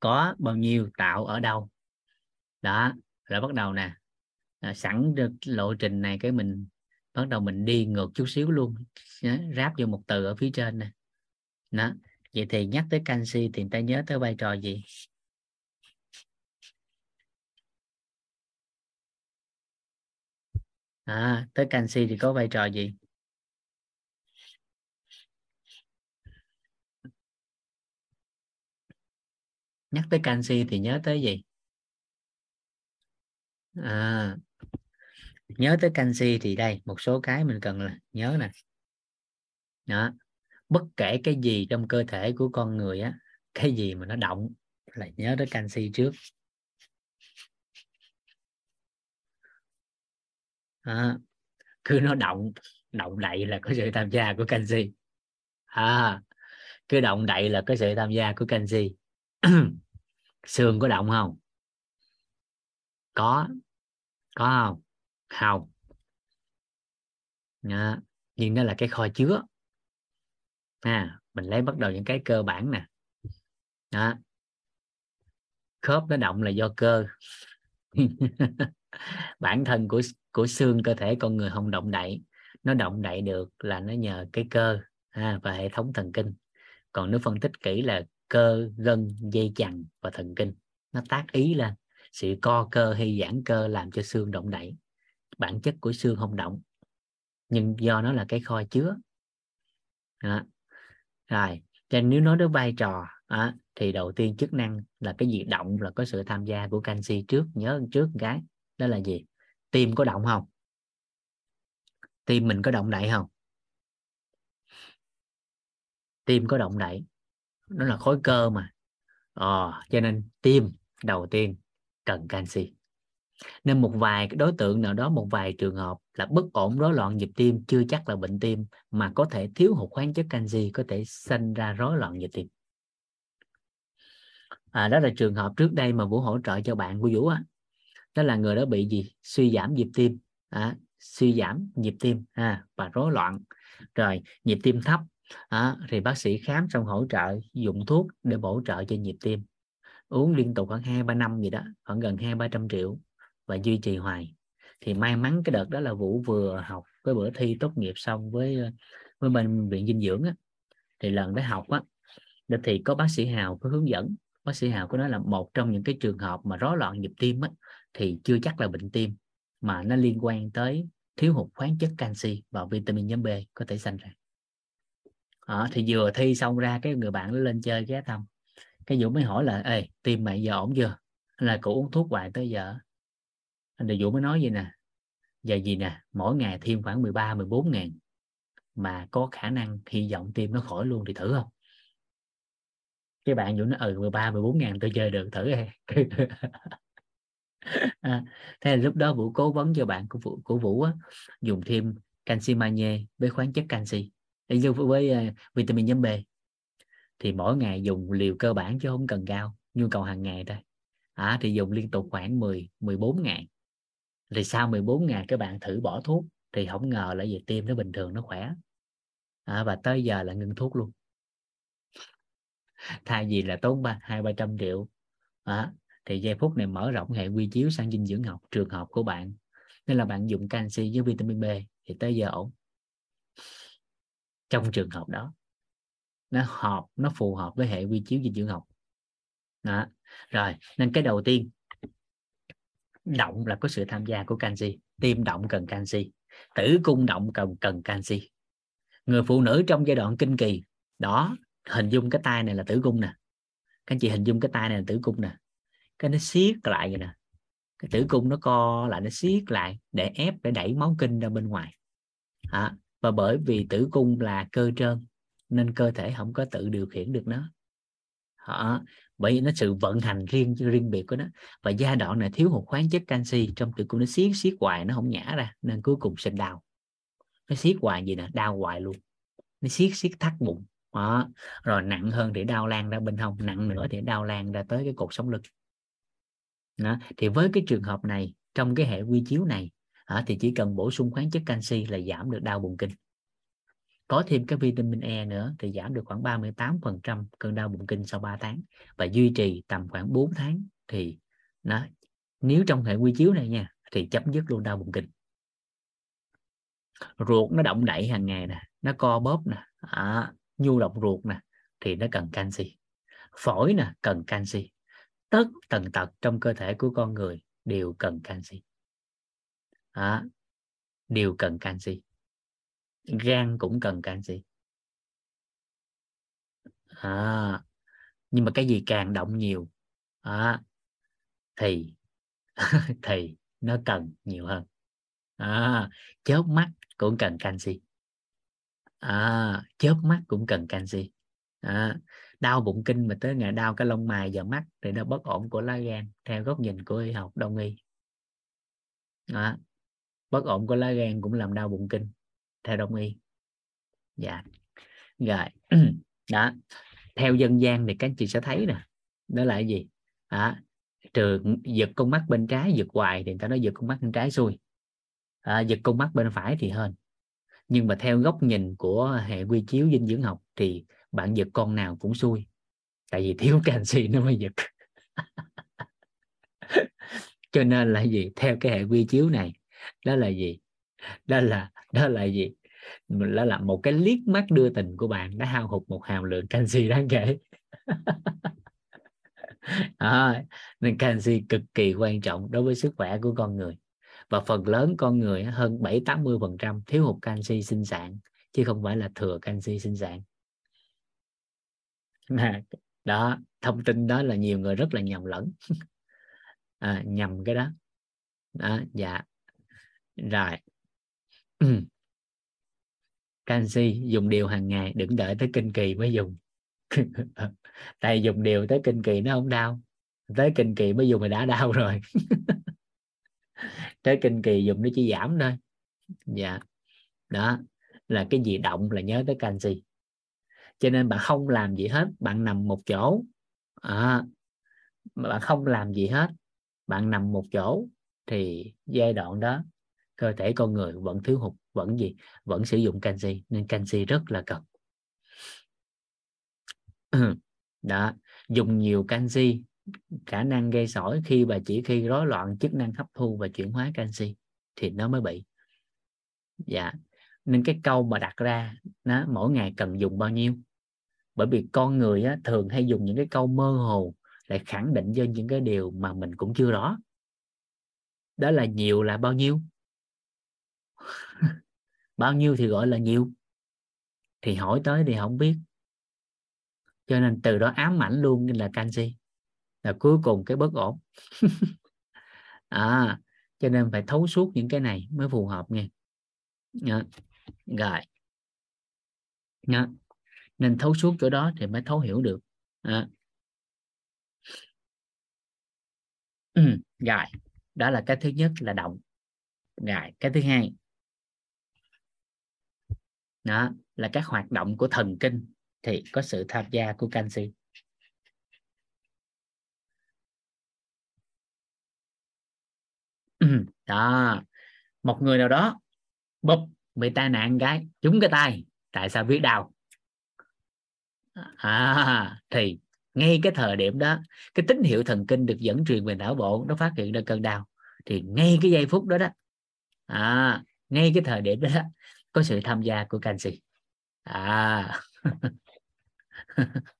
Có bao nhiêu tạo ở đâu? Đó là bắt đầu nè. À, sẵn được lộ trình này cái mình bắt đầu mình đi ngược chút xíu luôn. Ráp vô một từ ở phía trên nè. Đó vậy thì nhắc tới canxi thì người ta nhớ tới vai trò gì? À, tới canxi thì có vai trò gì? Nhắc tới canxi thì nhớ tới gì? À, nhớ tới canxi thì đây một số cái mình cần là nhớ nè. Đó bất kể cái gì trong cơ thể của con người á cái gì mà nó động là nhớ tới canxi trước. À, cứ nó động động đậy là có sự tham gia của canxi. À, cứ động đậy là có sự tham gia của canxi. Xương có động không? Có. Có không? Không. À, nhưng nó là cái kho chứa à, mình lấy bắt đầu những cái cơ bản nè. Đó. khớp nó động là do cơ. Bản thân của của xương cơ thể con người không động đậy. Nó động đậy được là nó nhờ cái cơ ha, và hệ thống thần kinh. Còn nếu phân tích kỹ là cơ gân dây chằng và thần kinh nó tác ý lên. Sự co cơ hay giãn cơ làm cho xương động đậy. Bản chất của xương không động nhưng do nó là cái kho chứa. Đó rồi cho nên nếu nói đến vai trò à, thì đầu tiên chức năng là cái gì động là có sự tham gia của canxi trước nhớ trước cái đó là gì? Tim có động không? Tim mình có động đậy không? Tim có động đậy. Nó là khối cơ mà. Ờ, cho nên tim đầu tiên cần canxi. Nên một vài đối tượng nào đó một vài trường hợp là bất ổn rối loạn nhịp tim chưa chắc là bệnh tim mà có thể thiếu hụt khoáng chất canxi có thể sinh ra rối loạn nhịp tim. À, đó là trường hợp trước đây mà vũ hỗ trợ cho bạn của vũ á. Đó là người đó bị gì? Suy giảm nhịp tim. À, suy giảm nhịp tim à, và rối loạn. Rồi nhịp tim thấp. À, thì bác sĩ khám xong hỗ trợ dùng thuốc để bổ trợ cho nhịp tim. Uống liên tục khoảng hai ba năm gì đó khoảng gần hai ba trăm triệu và duy trì hoài thì may mắn cái đợt đó là vũ vừa học cái bữa thi tốt nghiệp xong với với bên viện dinh dưỡng á. Thì lần đó học á thì có bác sĩ hào có hướng dẫn. Bác sĩ hào có nói là một trong những cái trường hợp mà rối loạn nhịp tim á thì chưa chắc là bệnh tim mà nó liên quan tới thiếu hụt khoáng chất canxi và vitamin nhóm B có thể sinh ra. À, thì vừa thi xong ra cái người bạn nó lên chơi ghé thăm. Cái Vũ mới hỏi là ê tim mày giờ ổn chưa? Là cụ uống thuốc hoài tới giờ anh Vũ mới nói gì nè và gì nè mỗi ngày thêm khoảng 13 14 ngàn mà có khả năng hy vọng tim nó khỏi luôn thì thử không? Cái bạn Vũ nó ừ 13 14 ngàn tôi chơi được thử à, thế là lúc đó vũ cố vấn cho bạn của vũ, của vũ á, dùng thêm canxi magie với khoáng chất canxi. Với, với uh, vitamin nhóm B. Thì mỗi ngày dùng liều cơ bản chứ không cần cao nhu cầu hàng ngày thôi. À, thì dùng liên tục khoảng 10 14 ngày thì sau 14 ngày các bạn thử bỏ thuốc thì không ngờ là về tim nó bình thường nó khỏe. À, và tới giờ là ngưng thuốc luôn. Thay vì là tốn ba hai ba trăm triệu à, thì giây phút này mở rộng hệ quy chiếu sang dinh dưỡng học trường hợp của bạn. Nên là bạn dùng canxi với vitamin B thì tới giờ ổn. Trong trường hợp đó nó hợp nó phù hợp với hệ quy chiếu dinh dưỡng học. Đó. rồi nên cái đầu tiên động là có sự tham gia của canxi tim động cần canxi tử cung động cần cần canxi. Người phụ nữ trong giai đoạn kinh kỳ đó hình dung cái tay này là tử cung nè. Các anh chị hình dung cái tay này là tử cung nè. Cái nó siết lại vậy nè. Cái tử cung nó co lại nó siết lại để ép để đẩy máu kinh ra bên ngoài. À, và bởi vì tử cung là cơ trơn nên cơ thể không có tự điều khiển được nó. À, bởi vì nó sự vận hành riêng riêng biệt của nó. Và giai đoạn này thiếu hụt khoáng chất canxi trong tử cung nó xiết xiết hoài nó không nhả ra nên cuối cùng sinh đau. Nó xiết hoài gì nè? Đau hoài luôn. Nó xiết xiết thắt bụng. Đó. rồi nặng hơn thì đau lan ra bên hông nặng nữa thì đau lan ra tới cái cột sống lưng. Đó. thì với cái trường hợp này trong cái hệ quy chiếu này à, thì chỉ cần bổ sung khoáng chất canxi là giảm được đau bụng kinh có thêm cái vitamin E nữa thì giảm được khoảng 38% cơn đau bụng kinh sau 3 tháng và duy trì tầm khoảng 4 tháng thì nó nếu trong hệ quy chiếu này nha thì chấm dứt luôn đau bụng kinh. Ruột nó động đậy hàng ngày nè nó co bóp nè à, nhu động ruột nè thì nó cần canxi. Phổi nè cần canxi. Tất tần tật trong cơ thể của con người đều cần canxi. À, đều cần canxi gan cũng cần canxi. À, nhưng mà cái gì càng động nhiều à, thì thì nó cần nhiều hơn. À, chớp mắt cũng cần canxi. À, chớp mắt cũng cần canxi. À, đau bụng kinh mà tới ngày đau cái lông mày và mắt thì nó bất ổn của lá gan theo góc nhìn của y học đông y. À, bất ổn của lá gan cũng làm đau bụng kinh theo đông y dạ. Rồi. Đó. Theo dân gian thì các chị sẽ thấy nè. Đó là cái gì? Đó, trường giật con mắt bên trái giật hoài thì người ta nói giật con mắt bên trái xuôi. À, giật con mắt bên phải thì hơn nhưng mà theo góc nhìn của hệ quy chiếu dinh dưỡng học thì bạn giật con nào cũng xui tại vì thiếu canxi nó mới giật. Cho nên là gì? Theo cái hệ quy chiếu này đó là gì? Đó là đó là gì? Đó là một cái liếc mắt đưa tình của bạn đã hao hụt một hàm lượng canxi đáng kể. À, nên canxi cực kỳ quan trọng đối với sức khỏe của con người. Và phần lớn con người hơn 7 80 phần trăm thiếu hụt canxi sinh sản chứ không phải là thừa canxi sinh sản. Đó thông tin đó là nhiều người rất là nhầm lẫn. À, nhầm cái đó. Đó dạ. Rồi Ừ. canxi dùng đều hàng ngày đừng đợi tới kinh kỳ mới dùng. Tại dùng đều tới kinh kỳ nó không đau. Tới kinh kỳ mới dùng thì đã đau rồi. Tới kinh kỳ dùng nó chỉ giảm thôi. Dạ. Đó là cái gì động là nhớ tới canxi. Cho nên bạn không làm gì hết bạn nằm một chỗ. À, bạn không làm gì hết bạn nằm một chỗ thì giai đoạn đó cơ thể con người vẫn thiếu hụt vẫn gì vẫn sử dụng canxi nên canxi rất là cần. Đó dùng nhiều canxi khả năng gây sỏi khi và chỉ khi rối loạn chức năng hấp thu và chuyển hóa canxi thì nó mới bị. Dạ nên cái câu mà đặt ra nó mỗi ngày cần dùng bao nhiêu? Bởi vì con người á, thường hay dùng những cái câu mơ hồ lại khẳng định cho những cái điều mà mình cũng chưa rõ. Đó là nhiều là bao nhiêu? bao nhiêu thì gọi là nhiều? Thì hỏi tới thì không biết. Cho nên từ đó ám ảnh luôn là canxi là cuối cùng cái bất ổn. À cho nên phải thấu suốt những cái này mới phù hợp nha. Nhá. rồi. Nhá. nên thấu suốt chỗ đó thì mới thấu hiểu được. À. rồi. Đó là cái thứ nhất là động. Rồi, cái thứ hai đó là các hoạt động của thần kinh thì có sự tham gia của canxi. Ừ, đó một người nào đó bụp bị tai nạn cái trúng cái tay tại sao biết đau? À, thì ngay cái thời điểm đó cái tín hiệu thần kinh được dẫn truyền về não bộ nó phát hiện ra cơn đau. Thì ngay cái giây phút đó đó à, ngay cái thời điểm đó, đó có sự tham gia của canxi à.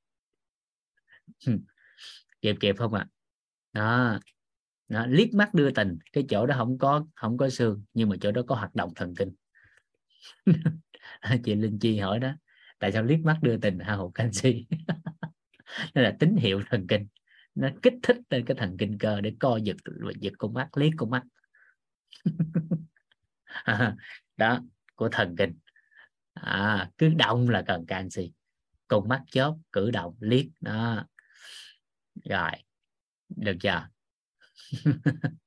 Kịp kịp không ạ? À? đó. Nó liếc mắt đưa tình. Cái chỗ đó không có không có xương, nhưng mà chỗ đó có hoạt động thần kinh. Chị linh chi hỏi đó, tại sao liếc mắt đưa tình hao hụt canxi đó là tín hiệu thần kinh. Nó kích thích lên cái thần kinh cơ để co giật giật con mắt, liếc con mắt. À, đó của thần kinh. À, cứ động là cần canxi con mắt chớp cử động liếc đó. Rồi được chưa?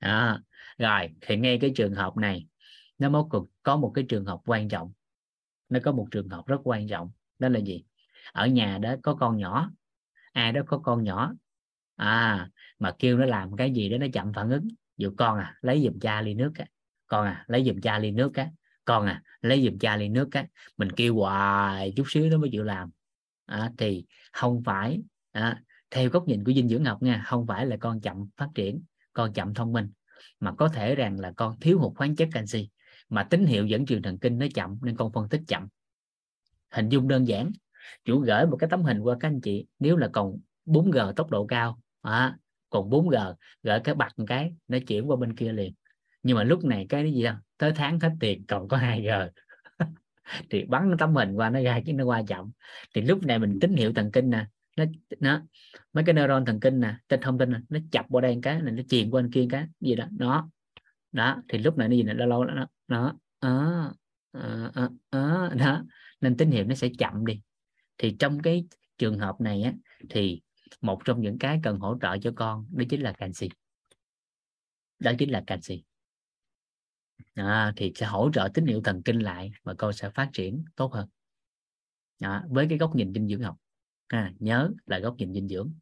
Đó. rồi thì ngay cái trường hợp này nó mới có một cái trường hợp quan trọng. Nó có một trường hợp rất quan trọng đó là gì? Ở nhà đó có con nhỏ. Ai đó có con nhỏ. À mà kêu nó làm cái gì đó nó chậm phản ứng. Dụ con à lấy giùm cha ly nước á con à lấy giùm cha ly nước cái. Con à lấy giùm cha ly nước cái. Mình kêu hoài chút xíu nó mới chịu làm. À, thì không phải à, theo góc nhìn của dinh dưỡng học nha không phải là con chậm phát triển con chậm thông minh mà có thể rằng là con thiếu hụt khoáng chất canxi mà tín hiệu dẫn truyền thần kinh nó chậm nên con phân tích chậm. Hình dung đơn giản chủ gửi một cái tấm hình qua các anh chị nếu là còn 4G tốc độ cao à, còn 4G gửi cái bật một cái nó chuyển qua bên kia liền nhưng mà lúc này cái gì đâu tới tháng hết tiền còn có 2G thì bắn tấm hình qua nó ra chứ nó qua chậm. Thì lúc này mình tín hiệu thần kinh nè nó nó mấy cái neuron thần kinh nè trên thông tin nè, nó chập qua đây cái này nó truyền qua bên kia cái gì đó nó đó thì lúc này nó gì nè lâu lâu nó nó đó, đó, đó, ờ, ờ, ờ, đó nên tín hiệu nó sẽ chậm đi. Thì trong cái trường hợp này á thì một trong những cái cần hỗ trợ cho con đó chính là canxi. Đó chính là canxi à, thì sẽ hỗ trợ tín hiệu thần kinh lại và con sẽ phát triển tốt hơn. À, với cái góc nhìn dinh dưỡng học. À, nhớ là góc nhìn dinh dưỡng.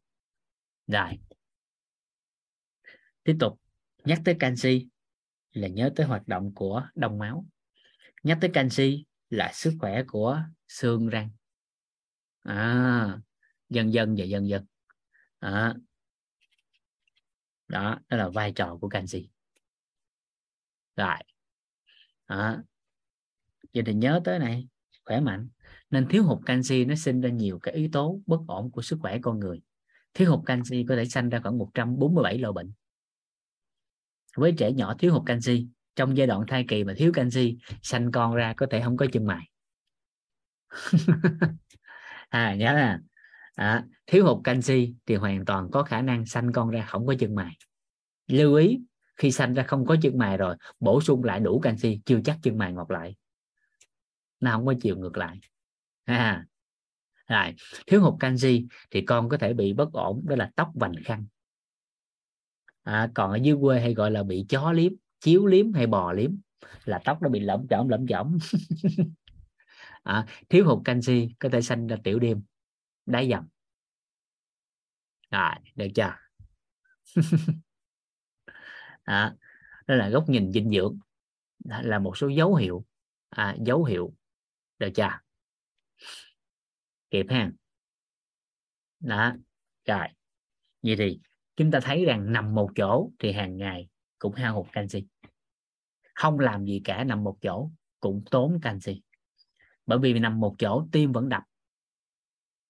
Rồi. Tiếp tục. Nhắc tới canxi là nhớ tới hoạt động của đông máu. Nhắc tới canxi là sức khỏe của xương răng. À, dần dần và dần dần. À, đó đó là vai trò của canxi. Rồi à, vậy thì nhớ tới này khỏe mạnh. Nên thiếu hụt canxi nó sinh ra nhiều cái yếu tố bất ổn của sức khỏe con người. Thiếu hụt canxi có thể sinh ra khoảng 147 loại bệnh. Với trẻ nhỏ thiếu hụt canxi trong giai đoạn thai kỳ mà thiếu canxi sanh con ra có thể không có chân mày. À nhớ là à, thiếu hụt canxi thì hoàn toàn có khả năng sanh con ra không có chân mày. Lưu ý khi sanh ra không có chân mày rồi bổ sung lại đủ canxi chưa chắc chân mày mọc lại. Nó không có chiều ngược lại. À, rồi thiếu hụt canxi thì con có thể bị bất ổn đó là tóc vành khăn. À, còn ở dưới quê hay gọi là bị chó liếm chiếu liếm hay bò liếm là tóc nó bị lởm chỏm lởm chỏm à, thiếu hụt canxi có thể sanh ra tiểu đêm đáy dầm. Rồi được chưa? à, đó là góc nhìn dinh dưỡng. Là một số dấu hiệu à, dấu hiệu được chưa kịp ha. Đó. Rồi. Vậy thì chúng ta thấy rằng nằm một chỗ thì hàng ngày cũng hao hụt canxi. Không làm gì cả nằm một chỗ cũng tốn canxi. Bởi vì nằm một chỗ tim vẫn đập.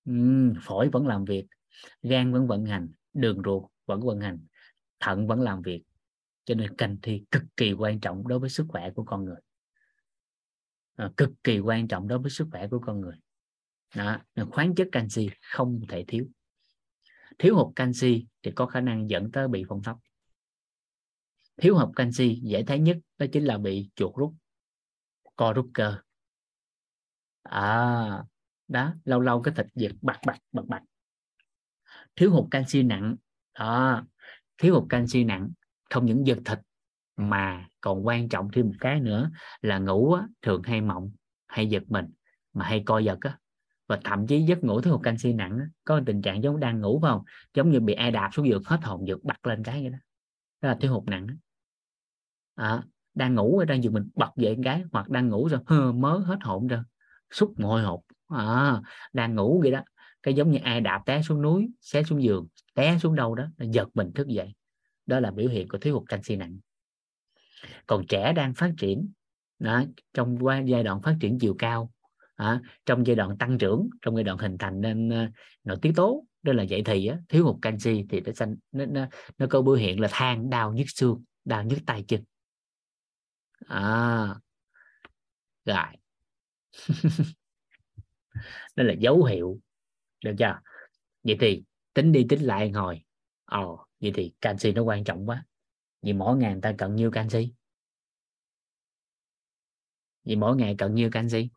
Uhm, phổi vẫn làm việc. Gan vẫn vận hành. Đường ruột vẫn vận hành. Thận vẫn làm việc cho nên canxi cực kỳ quan trọng đối với sức khỏe của con người. À, cực kỳ quan trọng đối với sức khỏe của con người. Đó, khoáng chất canxi không thể thiếu. Thiếu hụt canxi thì có khả năng dẫn tới bị phong thấp thiếu hụt canxi dễ thấy nhất đó chính là bị chuột rút co rút cơ. À đó lâu lâu cái thịt giật bạc bạc bạc bạc thiếu hụt canxi nặng đó thiếu hụt canxi nặng không những giật thịt mà còn quan trọng thêm một cái nữa là ngủ á, thường hay mộng hay giật mình mà hay co giật á. Và thậm chí giấc ngủ thiếu hụt canxi nặng á, có tình trạng giống đang ngủ phải không? Giống như bị ai đạp xuống giường hết hồn giật bật lên cái vậy đó. Đó là thiếu hụt nặng à, đang ngủ ở đang giường mình bật dậy cái hoặc đang ngủ rồi hơ mớ hết hồn rồi xúc ngồi hộp à, đang ngủ vậy đó. Cái giống như ai đạp té xuống núi xé xuống giường té xuống đâu đó giật mình thức dậy đó là biểu hiện của thiếu hụt canxi nặng. Còn trẻ đang phát triển đó, trong giai đoạn phát triển chiều cao à, trong giai đoạn tăng trưởng trong giai đoạn hình thành nên uh, nội tiết tố đó là dậy thì á, thiếu hụt canxi thì nó xanh nó, nó, nó có biểu hiện là than đau nhức xương đau nhức tay chân. À, rồi. Đó là dấu hiệu được chưa? Vậy thì tính đi tính lại ngồi. Ồ oh, vậy thì canxi nó quan trọng quá. Vì mỗi ngày người ta cần nhiêu canxi. Vì mỗi ngày cần nhiêu canxi.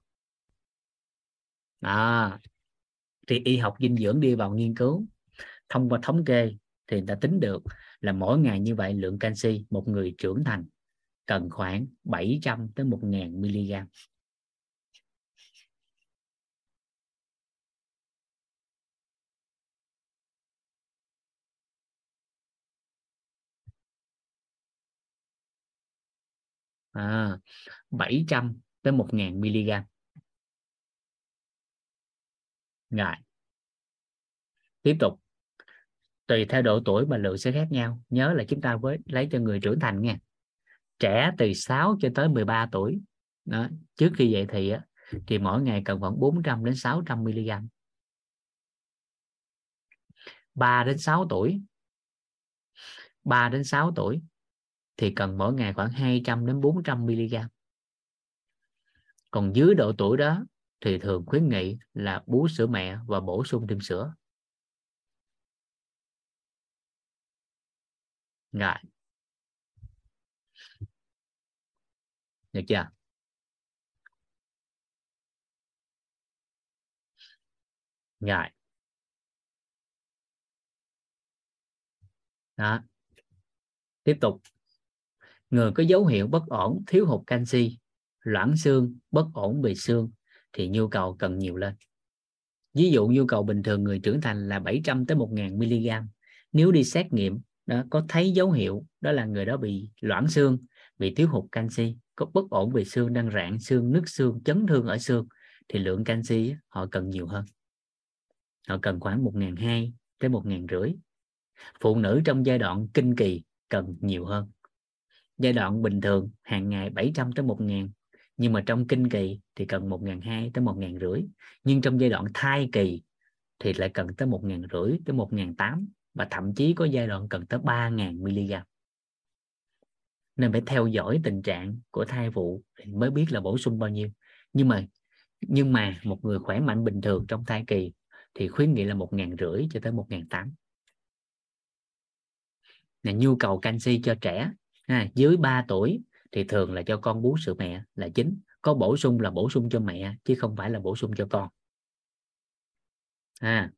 À, thì y học dinh dưỡng đi vào nghiên cứu. Thông qua thống kê thì người ta tính được là mỗi ngày như vậy lượng canxi một người trưởng thành cần khoảng 700 tới 1.000 mg. À, 700 tới 1.000 mg rồi. Tiếp tục. Tùy theo độ tuổi mà lượng sẽ khác nhau. Nhớ là chúng ta với lấy cho người trưởng thành nha. Trẻ từ 6 cho tới 13 tuổi. Đó trước khi dậy thì á, thì mỗi ngày cần khoảng 400 đến 600 mg 3 đến 6 tuổi. 3 đến 6 tuổi thì cần mỗi ngày khoảng 200 đến 400 mg còn dưới độ tuổi đó thì thường khuyến nghị là bú sữa mẹ và bổ sung thêm sữa. Rồi. Được chưa? Rồi. Đó. Tiếp tục người có dấu hiệu bất ổn, thiếu hụt canxi, loãng xương, bất ổn về xương thì nhu cầu cần nhiều lên. Ví dụ nhu cầu bình thường người trưởng thành là 700 tới 1.000 mg. Nếu đi xét nghiệm đó có thấy dấu hiệu đó là người đó bị loãng xương, bị thiếu hụt canxi, có bất ổn về xương, đang rạn xương, nứt xương, chấn thương ở xương thì lượng canxi họ cần nhiều hơn. Họ cần khoảng 1.200 tới 1.500 phụ nữ trong giai đoạn kinh kỳ cần nhiều hơn giai đoạn bình thường, hàng ngày 700 tới 1.000 nhưng mà trong kinh kỳ thì cần 1.200 tới 1.500 nhưng trong giai đoạn thai kỳ thì lại cần tới 1.500 tới 1.800 và thậm chí có giai đoạn cần tới 3.000 mg nên phải theo dõi tình trạng của thai phụ thì mới biết là bổ sung bao nhiêu. Nhưng mà nhưng mà một người khỏe mạnh bình thường trong thai kỳ thì khuyến nghị là một ngàn rưỡi cho tới một ngàn tám. Là nhu cầu canxi cho trẻ ha, dưới 3 tuổi thì thường là cho con bú sữa mẹ là chính có bổ sung là bổ sung cho mẹ chứ không phải là bổ sung cho con. À,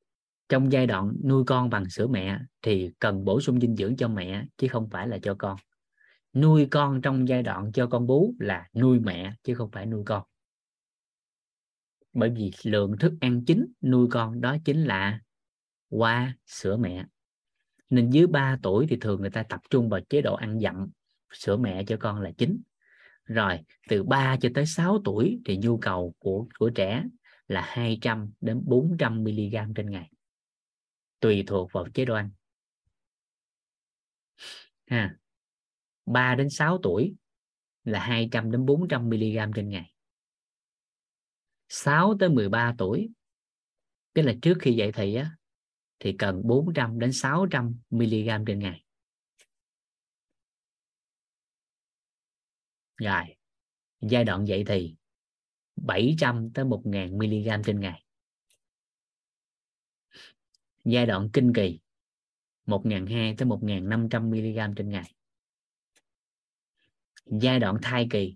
trong giai đoạn nuôi con bằng sữa mẹ thì cần bổ sung dinh dưỡng cho mẹ chứ không phải là cho con. Nuôi con trong giai đoạn cho con bú là nuôi mẹ chứ không phải nuôi con. Bởi vì lượng thức ăn chính nuôi con đó chính là qua sữa mẹ nên dưới 3 tuổi thì thường người ta tập trung vào chế độ ăn dặm, sữa mẹ cho con là chính. Rồi, từ 3 cho tới 6 tuổi thì nhu cầu của của trẻ là 200 đến 400 mg trên ngày. Tùy thuộc vào chế độ ăn. Ha. 3 đến 6 tuổi là 200 đến 400 mg trên ngày. 6 tới 13 tuổi, tức là trước khi dậy thì á thì cần 400 đến 600 mg trên ngày. Rồi, giai đoạn dậy thì 700 tới 1000 mg trên ngày. Giai đoạn kinh kỳ 1200 tới 1500 mg trên ngày. Giai đoạn thai kỳ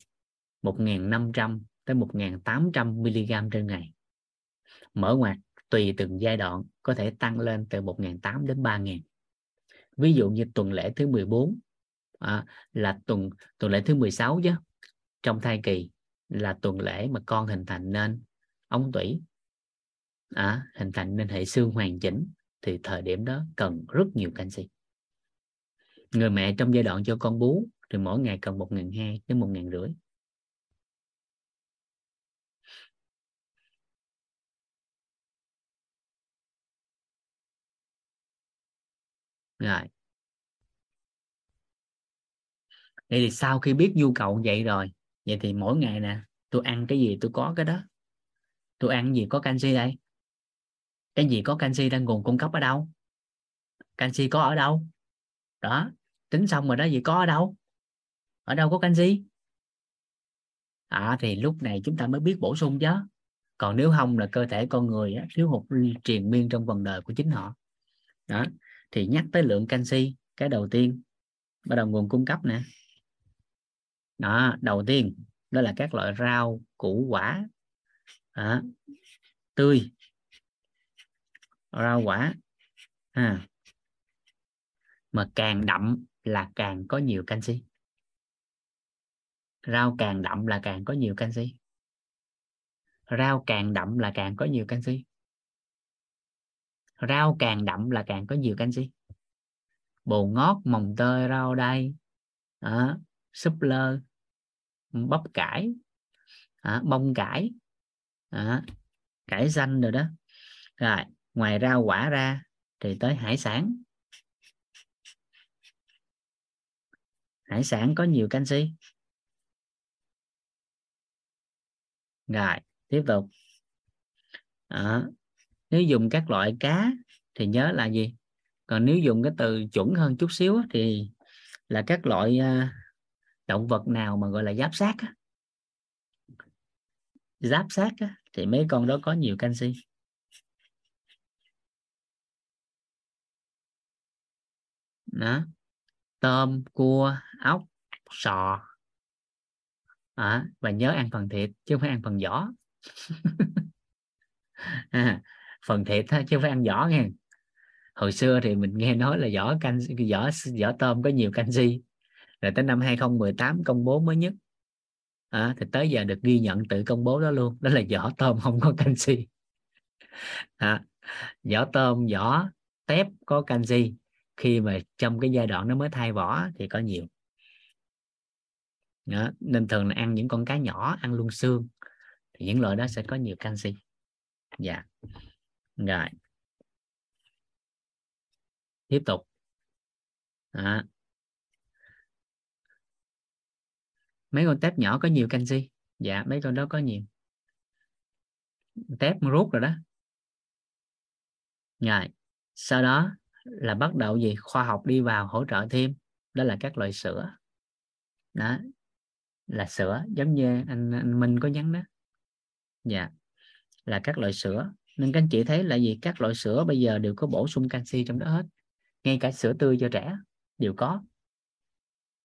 1500 tới 1800 mg trên ngày. Mở ngoặt tùy từng giai đoạn có thể tăng lên từ 1.800 đến 3.000 ví dụ như tuần lễ thứ 14 à, là tuần tuần lễ thứ 16 chứ. Trong thai kỳ là tuần lễ mà con hình thành nên ống tủy à, hình thành nên hệ xương hoàn chỉnh thì thời điểm đó cần rất nhiều canxi. Người mẹ trong giai đoạn cho con bú thì mỗi ngày cần một ngàn hai đến một ngàn rưỡi rồi. Vậy thì sau khi biết nhu cầu vậy rồi vậy thì mỗi ngày nè tôi ăn cái gì tôi có cái đó. Tôi ăn gì có canxi đây? Cái gì có canxi đang nguồn cung cấp ở đâu? Canxi có ở đâu? Đó tính xong rồi đó gì có ở đâu? Ở đâu có canxi? À, thì lúc này chúng ta mới biết bổ sung chứ. Còn nếu không là cơ thể con người á, thiếu hụt triền miên trong vòng đời của chính họ. Đó thì nhắc tới lượng canxi cái đầu tiên bắt đầu nguồn cung cấp nè. Đó đầu tiên đó là các loại rau củ quả. Đó, tươi. Rau quả. À. mà càng đậm là càng có nhiều canxi. Rau càng đậm là càng có nhiều canxi. Rau càng đậm là càng có nhiều canxi rau càng đậm là càng có nhiều canxi. Bồ ngót mồng tơi rau đay à, súp lơ bắp cải à, bông cải à, cải xanh rồi đó. Rồi ngoài rau quả ra thì tới hải sản. Hải sản có nhiều canxi. Rồi tiếp tục. À, nếu dùng các loại cá thì nhớ là gì? Còn nếu dùng cái từ chuẩn hơn chút xíu thì là các loại à, động vật nào mà gọi là giáp sát giáp sát thì mấy con đó có nhiều canxi. Đó. Tôm cua ốc sò. À, và nhớ ăn phần thịt chứ không phải ăn phần vỏ. À, phần thịt chứ phải ăn vỏ nghe. Hồi xưa thì mình nghe nói là vỏ canh vỏ vỏ tôm có nhiều canxi. Rồi tới năm 2018 công bố mới nhất. À, thì tới giờ được ghi nhận tự công bố đó luôn. Đó là vỏ tôm không có canxi. À, vỏ tôm vỏ tép có canxi. Khi mà trong cái giai đoạn nó mới thay vỏ thì có nhiều. Đó. nên thường là ăn những con cá nhỏ ăn luôn xương. Thì những loại đó sẽ có nhiều canxi. Dạ rồi. Tiếp tục. À. mấy con tép nhỏ có nhiều canxi? Dạ mấy con đó có nhiều. Tép rút rồi đó. Rồi sau đó là bắt đầu gì khoa học đi vào hỗ trợ thêm. Đó là các loại sữa. Đó là sữa giống như anh, anh Minh có nhắn đó. Dạ là các loại sữa nên các anh chị thấy là gì? Các loại sữa bây giờ đều có bổ sung canxi trong đó hết. Ngay cả sữa tươi cho trẻ đều có.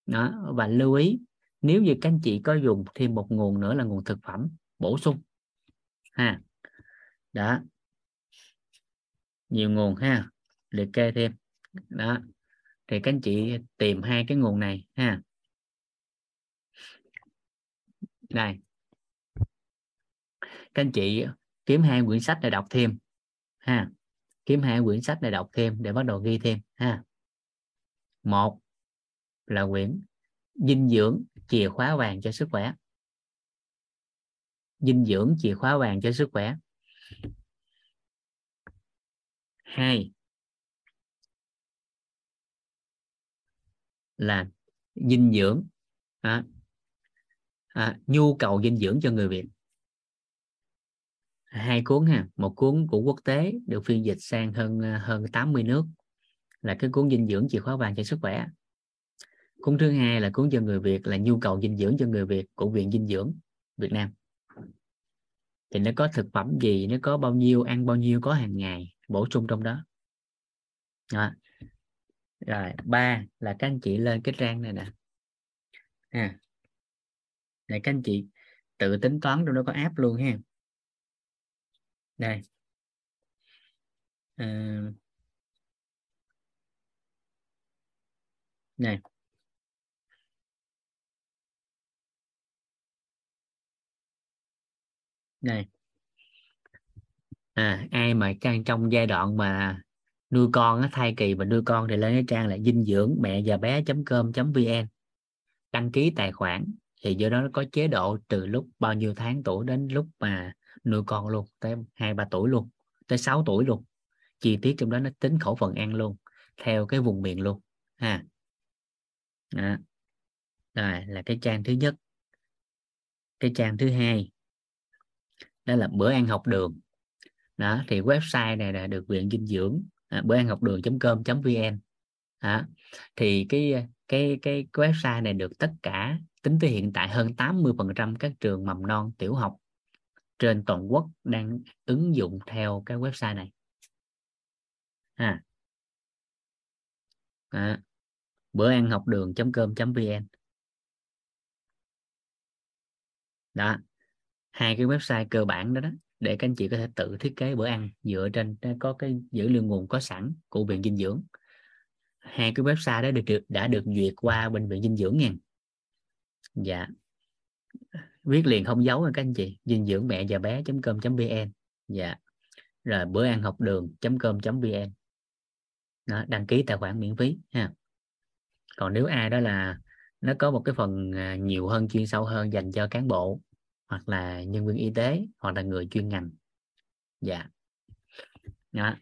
Đó, và lưu ý, nếu như các anh chị có dùng thêm một nguồn nữa là nguồn thực phẩm bổ sung, ha. Đó. Nhiều nguồn ha, liệt kê thêm. Đó. Thì các anh chị tìm hai cái nguồn này, ha. Này. Các anh chị kiếm hai quyển sách để đọc thêm ha. Kiếm hai quyển sách để đọc thêm để bắt đầu ghi thêm ha. Một là quyển dinh dưỡng chìa khóa vàng cho sức khỏe. Dinh dưỡng chìa khóa vàng cho sức khỏe. Hai là dinh dưỡng à, à, nhu cầu dinh dưỡng cho người Việt hai cuốn ha. Một cuốn của quốc tế được phiên dịch sang hơn ờ, hơn 80 nước. Là cái cuốn dinh dưỡng chìa khóa vàng cho sức khỏe. Cuốn thứ hai là cuốn cho người Việt là nhu cầu dinh dưỡng cho người Việt của viện dinh dưỡng Việt Nam. Thì nó có thực phẩm gì nó có bao nhiêu ăn bao nhiêu có hàng ngày bổ sung trong đó, đó. rồi ba là các anh chị lên cái trang này nè. À. để các anh chị tự tính toán trong đó có app luôn ha đây à, này. Này. À, ai mà trang trong giai đoạn mà nuôi con á, thai kỳ và nuôi con thì lên cái trang là dinh dưỡng mẹ và bé com vn. Đăng ký tài khoản thì do đó nó có chế độ từ lúc bao nhiêu tháng tuổi đến lúc mà nuôi con luôn tới hai ba tuổi luôn tới 6 tuổi luôn chi tiết trong đó nó tính khẩu phần ăn luôn theo cái vùng miền luôn ha đó. rồi là cái trang thứ nhất cái trang thứ hai đó là bữa ăn học đường đó thì website này là được viện dinh dưỡng à, bữa ăn học đường com vn đó. thì cái cái cái website này được tất cả tính tới hiện tại hơn 80% các trường mầm non tiểu học trên toàn quốc đang ứng dụng theo cái website này. À, à. bữa ăn học đường.com.vn đó. Hai cái website cơ bản đó đó để các anh chị có thể tự thiết kế bữa ăn dựa trên có cái dữ liệu nguồn có sẵn của viện dinh dưỡng. Hai cái website đó được đã được duyệt qua bệnh viện dinh dưỡng nha. Dạ viết liền không giấu các anh chị. Dinh dưỡng mẹ và bé com vn. Dạ. Rồi bữa ăn học đường com vn. Đó, đăng ký tài khoản miễn phí ha. Còn nếu ai đó là nó có một cái phần à, nhiều hơn chuyên sâu hơn dành cho cán bộ hoặc là nhân viên y tế hoặc là người chuyên ngành. Dạ. Đó.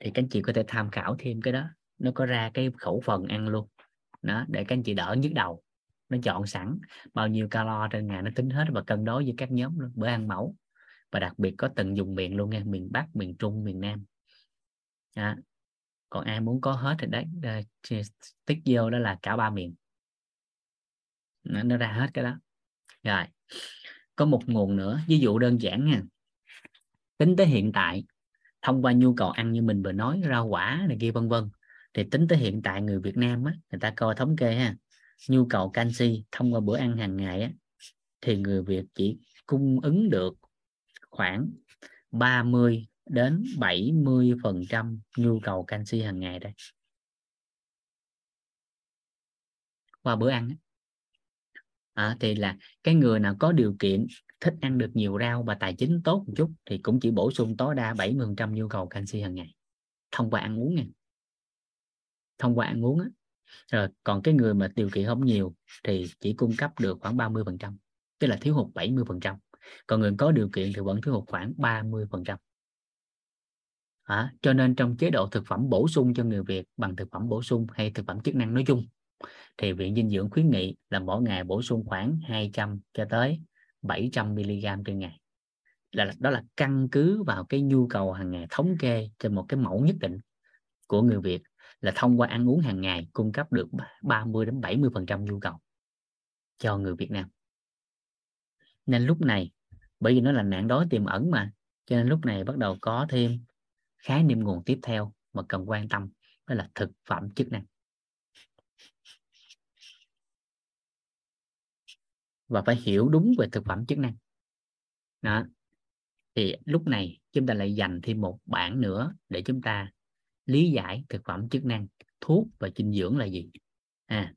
thì các anh chị có thể tham khảo thêm cái đó. Nó có ra cái khẩu phần ăn luôn. Đó để các anh chị đỡ nhức đầu nó chọn sẵn bao nhiêu calo trên ngày nó tính hết và cân đối với các nhóm luôn bữa ăn mẫu. Và đặc biệt có từng dùng miền luôn nha miền Bắc miền Trung miền Nam. À, còn ai muốn có hết thì đấy ờ, tích vô đó là cả ba miền. Nó, nó ra hết cái đó. Rồi. Có một nguồn nữa ví dụ đơn giản nha. Tính tới hiện tại thông qua nhu cầu ăn như mình vừa nói rau quả này kia vân vân. Thì tính tới hiện tại người Việt Nam á, người ta coi thống kê ha nhu cầu canxi thông qua bữa ăn hàng ngày á, thì người Việt chỉ cung ứng được khoảng 30 đến 70 phần trăm nhu cầu canxi hàng ngày đây. Qua bữa ăn à, thì là cái người nào có điều kiện thích ăn được nhiều rau và tài chính tốt một chút thì cũng chỉ bổ sung tối đa 70 phần trăm nhu cầu canxi hàng ngày thông qua ăn uống nha. Thông qua ăn uống á rồi còn cái người mà điều kiện không nhiều thì chỉ cung cấp được khoảng 30 phần trăm tức là thiếu hụt 70 phần trăm. Còn người có điều kiện thì vẫn thiếu hụt khoảng 30 phần trăm. À, cho nên trong chế độ thực phẩm bổ sung cho người Việt bằng thực phẩm bổ sung hay thực phẩm chức năng nói chung thì viện dinh dưỡng khuyến nghị là mỗi ngày bổ sung khoảng 200 cho tới 700 mg trên ngày. Là đó là căn cứ vào cái nhu cầu hàng ngày thống kê trên một cái mẫu nhất định của người Việt là thông qua ăn uống hàng ngày cung cấp được 30 đến 70 phần trăm nhu cầu cho người Việt Nam. Nên lúc này, bởi vì nó là nạn đói tiềm ẩn mà, cho nên lúc này bắt đầu có thêm khái niệm nguồn tiếp theo mà cần quan tâm, đó là thực phẩm chức năng. Và phải hiểu đúng về thực phẩm chức năng. Đó. Thì lúc này chúng ta lại dành thêm một bản nữa để chúng ta lý giải thực phẩm chức năng, thuốc và dinh dưỡng là gì? À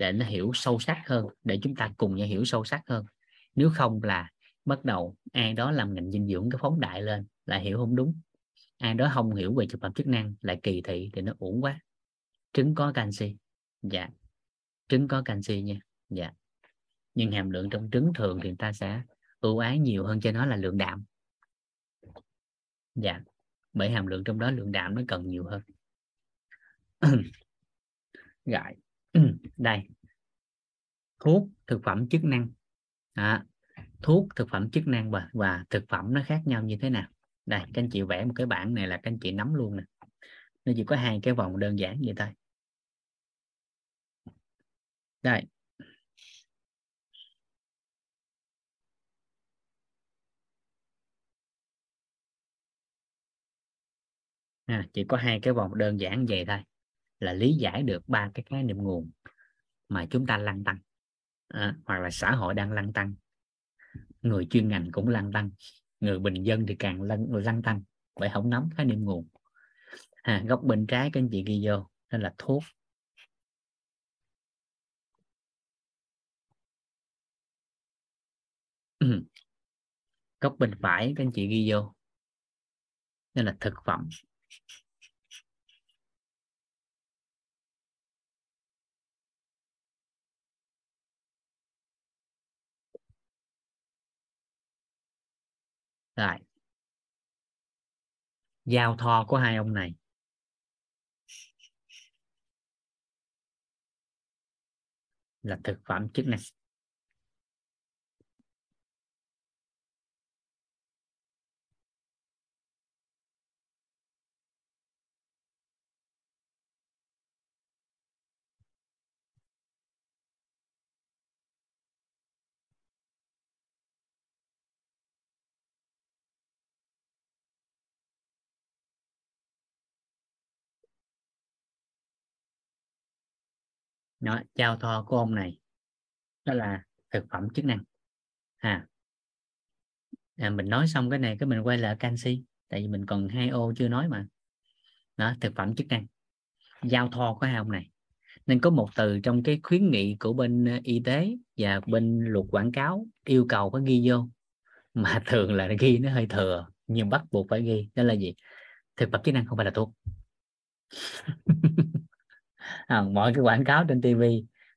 để nó hiểu sâu sắc hơn, để chúng ta cùng nhau hiểu sâu sắc hơn. Nếu không là bắt đầu, ai đó làm ngành dinh dưỡng cái phóng đại lên là hiểu không đúng. Ai đó không hiểu về thực phẩm chức năng lại kỳ thị thì nó uổng quá. Trứng có canxi? Dạ. Trứng có canxi nha? Dạ. Nhưng hàm lượng trong trứng thường thì người ta sẽ ưu ái nhiều hơn cho nó là lượng đạm. Dạ bởi hàm lượng trong đó lượng đạm nó cần nhiều hơn. Rồi đây. Thuốc thực phẩm chức năng. À, thuốc thực phẩm chức năng và và thực phẩm nó khác nhau như thế nào? Đây các anh chị vẽ một cái bảng này là các anh chị nắm luôn nè. Nó chỉ có hai cái vòng đơn giản vậy thôi. Đây. Ha, chỉ có hai cái vòng đơn giản vậy thôi là lý giải được ba cái khái niệm nguồn mà chúng ta lăn tăng. À, hoặc là xã hội đang lăn tăng người chuyên ngành cũng lăn tăng người bình dân thì càng lăn, lăn tăng bởi không nắm khái niệm nguồn. À, góc bên trái các anh chị ghi vô nên là thuốc. Góc bên phải các anh chị ghi vô nên là thực phẩm. Rồi giao thoa của hai ông này. Là thực phẩm chức năng. Nó giao thoa của ông này. Đó là thực phẩm chức năng. À à, mình nói xong cái này cái mình quay lại canxi tại vì mình còn hai ô chưa nói mà. Đó thực phẩm chức năng. Giao thoa của hai ông này. Nên có một từ trong cái khuyến nghị của bên ờ, y tế và bên luật quảng cáo yêu cầu phải ghi vô. Mà thường là ghi nó hơi thừa nhưng bắt buộc phải ghi. Đó là gì? Thực phẩm chức năng không phải là thuốc. à, mọi cái quảng cáo trên TV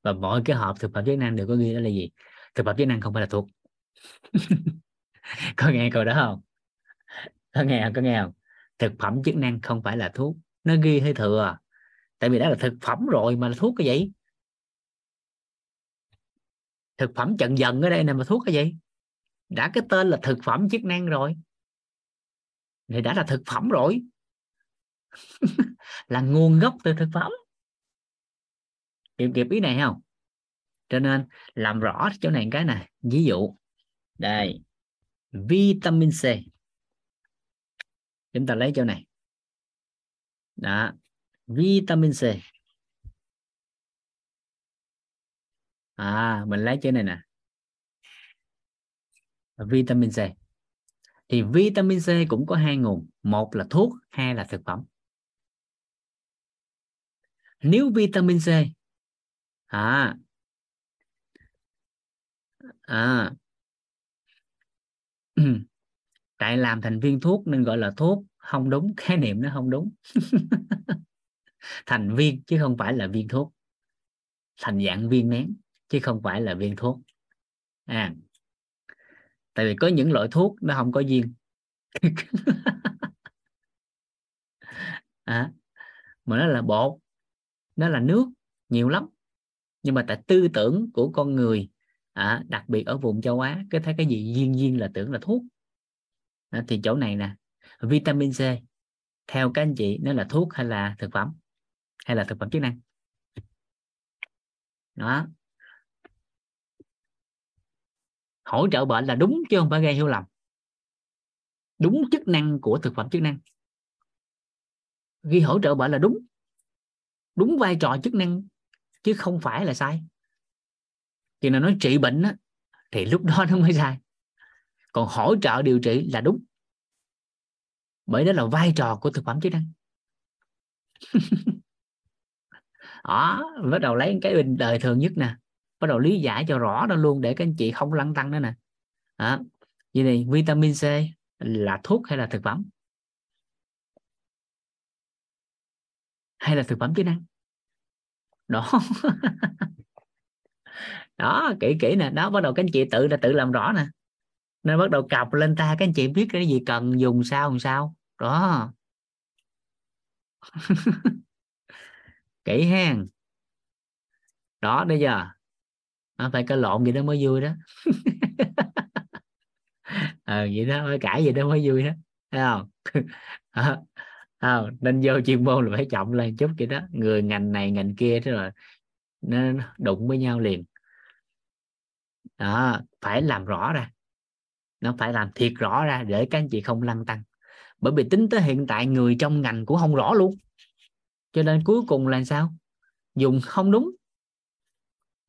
và mọi cái hộp thực phẩm chức năng đều có ghi đó là gì? Thực phẩm chức năng không phải là thuốc. Có nghe câu đó không? Có nghe có nghe không? Thực phẩm chức năng không phải là thuốc. Nó ghi hơi thừa. Tại vì đó là thực phẩm rồi mà là thuốc cái gì? Thực phẩm chận dần ở đây này mà thuốc cái gì? Đã cái tên là thực phẩm chức năng rồi. Thì đã là thực phẩm rồi. Là nguồn gốc từ thực phẩm kịp kịp ý này không? Cho nên, làm rõ chỗ này cái này. Ví dụ, đây, vitamin C. Chúng ta lấy chỗ này. Đó, vitamin C. À mình lấy chỗ này nè. Vitamin C. Thì vitamin C cũng có hai nguồn. Một là thuốc, hai là thực phẩm. Nếu vitamin C à. À. Tại làm thành viên thuốc nên gọi là thuốc không đúng khái niệm nó không đúng. Thành viên chứ không phải là viên thuốc. Thành dạng viên nén chứ không phải là viên thuốc. À. Tại vì có những loại thuốc nó không có viên à, mà nó là bột nó là nước nhiều lắm nhưng mà tại tư tưởng của con người à, đặc biệt ở vùng châu Á cái thấy cái gì duyên duyên là tưởng là thuốc. À, thì chỗ này nè vitamin C theo các anh chị nó là thuốc hay là thực phẩm? Hay là thực phẩm chức năng? Đó. Hỗ trợ bệnh là đúng chứ không phải gây hiểu lầm. Đúng chức năng của thực phẩm chức năng. Ghi hỗ trợ bệnh là đúng. Đúng vai trò chức năng chứ không phải là sai. Thì nào nói trị bệnh á, thì lúc đó nó mới sai. Còn hỗ trợ điều trị là đúng. Bởi đó là vai trò của thực phẩm chức năng. Đó bắt đầu lấy cái bình đời thường nhất nè. Bắt đầu lý giải cho rõ đó luôn để các anh chị không lăn tăng nữa nè. Đó. vậy thì vitamin C là thuốc hay là thực phẩm? Hay là thực phẩm chức năng? Đó. Đó kỹ kỹ nè. Đó bắt đầu các anh chị tự là tự làm rõ nè. Nên bắt đầu cọc lên ta các anh chị biết cái gì cần dùng sao làm sao. Đó. Kỹ hen. Đó bây giờ. À, phải cái lộn gì đó mới vui đó. Ờ vậy đó phải cãi gì đó mới vui đó. Thấy không? À, nên vô chuyên môn là phải trọng lên chút vậy đó. Người ngành này ngành kia thế rồi nó đụng với nhau liền. Đó phải làm rõ ra. Nó phải làm thiệt rõ ra để các anh chị không lăn tăng bởi vì tính tới hiện tại người trong ngành cũng không rõ luôn. Cho nên cuối cùng là sao? Dùng không đúng.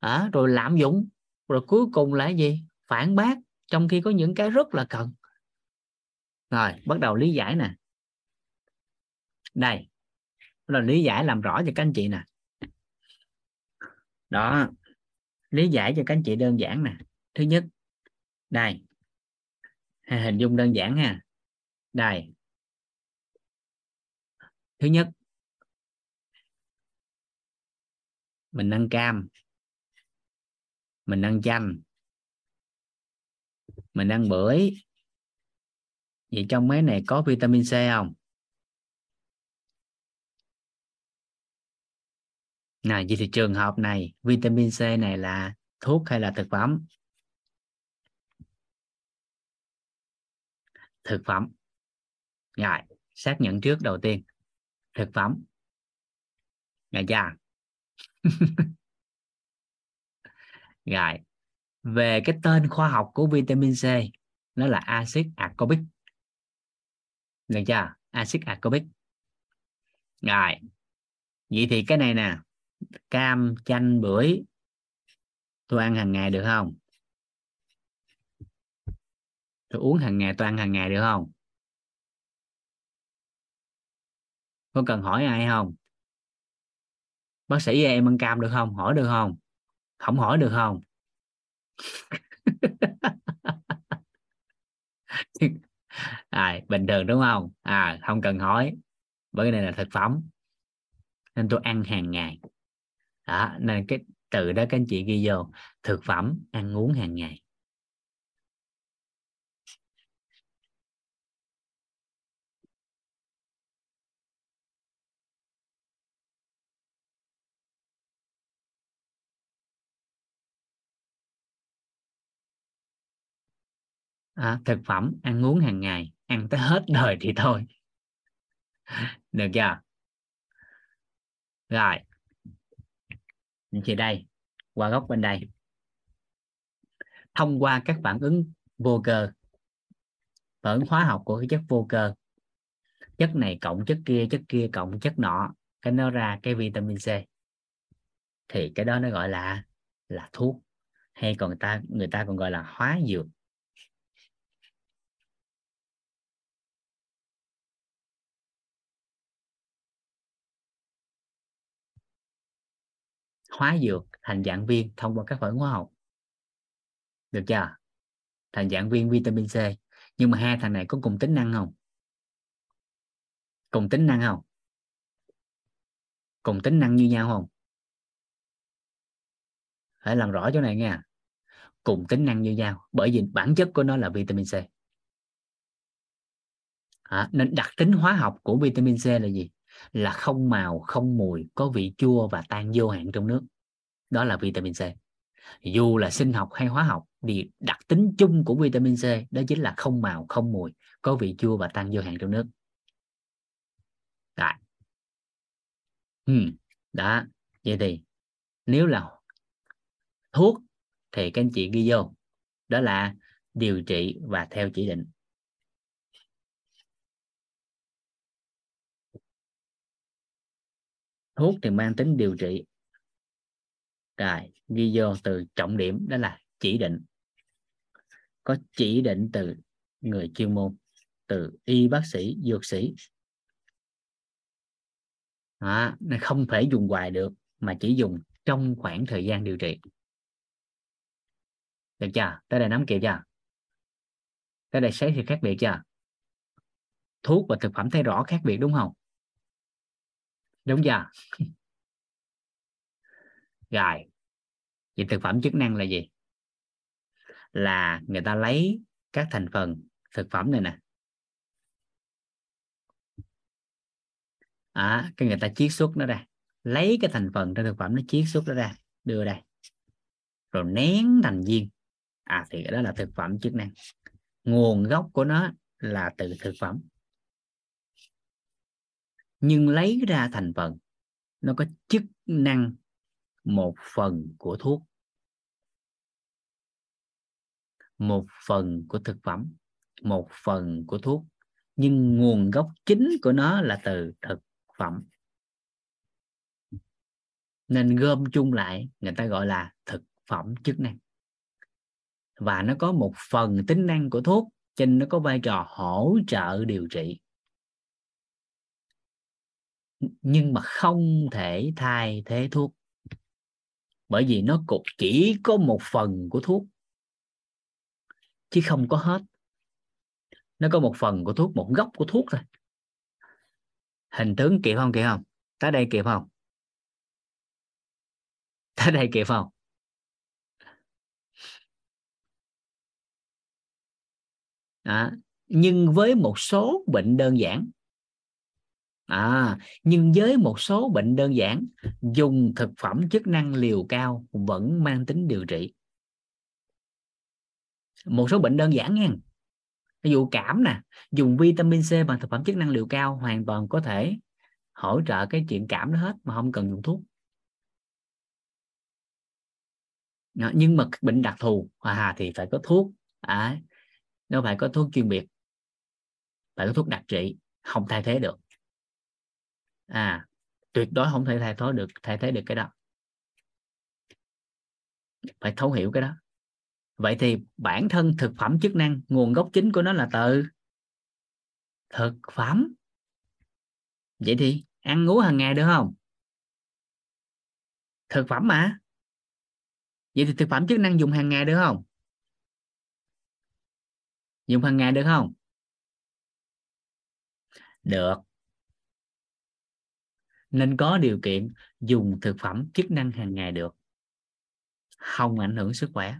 À, rồi lạm dụng. Rồi cuối cùng là gì? Phản bác trong khi có những cái rất là cần. Rồi bắt đầu lý giải nè đây. Là lý giải làm rõ cho các anh chị nè. Đó. Lý giải cho các anh chị đơn giản nè. Thứ nhất, đây. Hình dung đơn giản ha. Đây. Thứ nhất, mình ăn cam. Mình ăn chanh. Mình ăn bưởi. Vậy trong mấy này có vitamin C không? Nào vậy thì trường hợp này, vitamin C này là thuốc hay là thực phẩm? Thực phẩm. Rồi, xác nhận trước đầu tiên. Thực phẩm. Rồi dạ, chưa dạ. rồi, về cái tên khoa học của vitamin C, nó là axit ascorbic được chưa? Axit ascorbic rồi, vậy thì cái này nè cam chanh bưởi. Tôi ăn hàng ngày được không? Tôi uống hàng ngày tôi ăn hàng ngày được không? Có cần hỏi ai không? Bác sĩ em ăn cam được không? Hỏi được không? Không hỏi được không? À, bình thường đúng không? À không cần hỏi bởi đây là thực phẩm. Nên tôi ăn hàng ngày đó nên cái từ đó các anh chị ghi vô thực phẩm ăn uống hàng ngày. À, thực phẩm ăn uống hàng ngày ăn tới hết đời thì thôi. Được chưa? Rồi chị đây, qua góc bên đây. Thông qua các phản ứng vô cơ phản ứng hóa học của cái chất vô cơ. Chất này cộng chất kia chất kia cộng chất nọ, cái nó ra cái vitamin C. Thì cái đó nó gọi là là thuốc. Hay còn người ta người ta còn gọi là hóa dược. Hóa dược thành dạng viên thông qua các phản ứng hóa học. Được chưa? Thành dạng viên vitamin C. Nhưng mà hai thằng này có cùng tính năng không? Cùng tính năng không? Cùng tính năng như nhau không? Phải làm rõ chỗ này nha cùng tính năng như nhau bởi vì bản chất của nó là vitamin C. À, nên đặc tính hóa học của vitamin C là gì? Là không màu, không mùi, có vị chua và tan vô hạn trong nước. Đó là vitamin C. Dù là sinh học hay hóa học thì đặc tính chung của vitamin C đó chính là không màu, không mùi, có vị chua và tan vô hạn trong nước. Đó ừ. đó, vậy thì nếu là thuốc thì các anh chị ghi vô. Đó là điều trị và theo chỉ định. Thuốc thì mang tính điều trị. Rồi ghi vô từ trọng điểm đó là chỉ định. Có chỉ định từ người chuyên môn từ y bác sĩ dược sĩ. Đó, nên không thể dùng hoài được mà chỉ dùng trong khoảng thời gian điều trị. Được chưa? Tới đây nắm kịp chưa? Tới đây thấy thì khác biệt chưa? Thuốc và thực phẩm thấy rõ khác biệt đúng không? Đúng chưa? Rồi vậy thực phẩm chức năng là gì? Là người ta lấy các thành phần thực phẩm này nè. À, cái người ta chiết xuất nó ra. Lấy cái thành phần trong thực phẩm nó chiết xuất nó ra đưa đây rồi nén thành viên. À thì đó là thực phẩm chức năng. Nguồn gốc của nó là từ thực phẩm nhưng lấy ra thành phần, nó có chức năng một phần của thuốc, một phần của thực phẩm, một phần của thuốc. Nhưng nguồn gốc chính của nó là từ thực phẩm. Nên gom chung lại, người ta gọi là thực phẩm chức năng. Và nó có một phần tính năng của thuốc, cho nên nó có vai trò hỗ trợ điều trị nhưng mà không thể thay thế thuốc. Bởi vì nó cũng chỉ có một phần của thuốc chứ không có hết. Nó có một phần của thuốc một gốc của thuốc thôi. Hình tướng kịp không kịp không? Tới đây kịp không? Tới đây kịp không? À, nhưng với một số bệnh đơn giản à nhưng với một số bệnh đơn giản dùng thực phẩm chức năng liều cao vẫn mang tính điều trị. Một số bệnh đơn giản nha. Ví dụ cảm nè dùng vitamin C bằng thực phẩm chức năng liều cao hoàn toàn có thể hỗ trợ cái chuyện cảm đó hết mà không cần dùng thuốc. Đó, nhưng mà bệnh đặc thù à, thì phải có thuốc. À, nó phải có thuốc chuyên biệt phải có thuốc đặc trị không thay thế được à tuyệt đối không thể thay thế được, thay thế được cái đó. Phải thấu hiểu cái đó. Vậy thì bản thân thực phẩm chức năng, nguồn gốc chính của nó là từ? Thực phẩm. Vậy thì ăn uống hàng ngày được không? Thực phẩm mà. Vậy thì thực phẩm chức năng dùng hàng ngày được không? Dùng hàng ngày được không? Được nên có điều kiện dùng thực phẩm chức năng hàng ngày được. Không ảnh hưởng sức khỏe.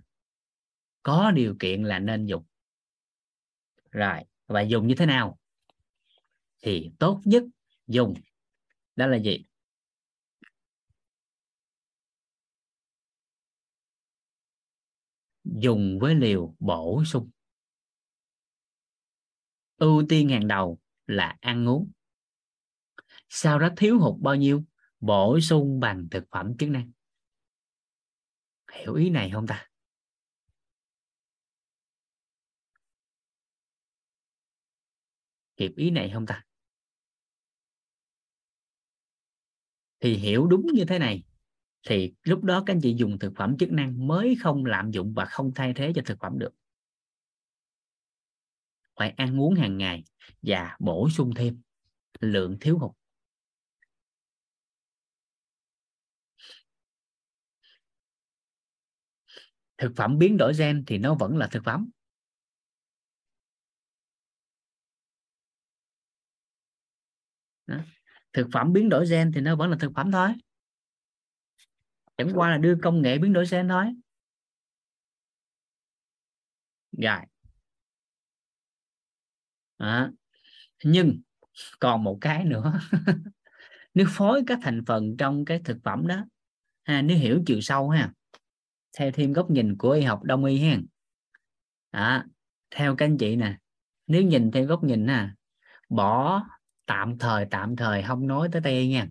Có điều kiện là nên dùng. Rồi, và dùng như thế nào? Thì tốt nhất dùng, đó là gì? Dùng với liều bổ sung. Ưu tiên hàng đầu là ăn uống sau đó thiếu hụt bao nhiêu? Bổ sung bằng thực phẩm chức năng. Hiểu ý này không ta? Hiểu ý này không ta? Thì hiểu đúng như thế này, thì lúc đó các anh chị dùng thực phẩm chức năng mới không lạm dụng và không thay thế cho thực phẩm được. Phải ăn uống hàng ngày và bổ sung thêm lượng thiếu hụt. Thực phẩm biến đổi gen thì nó vẫn là thực phẩm. Đó. thực phẩm biến đổi gen thì nó vẫn là thực phẩm thôi. Chẳng qua là đưa công nghệ biến đổi gen thôi. Rồi. À. nhưng còn một cái nữa. Nếu phối các thành phần trong cái thực phẩm đó ha, nếu hiểu chiều sâu ha theo thêm góc nhìn của y học đông y ha. À, theo các anh chị nè nếu nhìn theo góc nhìn nè bỏ tạm thời tạm thời không nói tới tây y nha.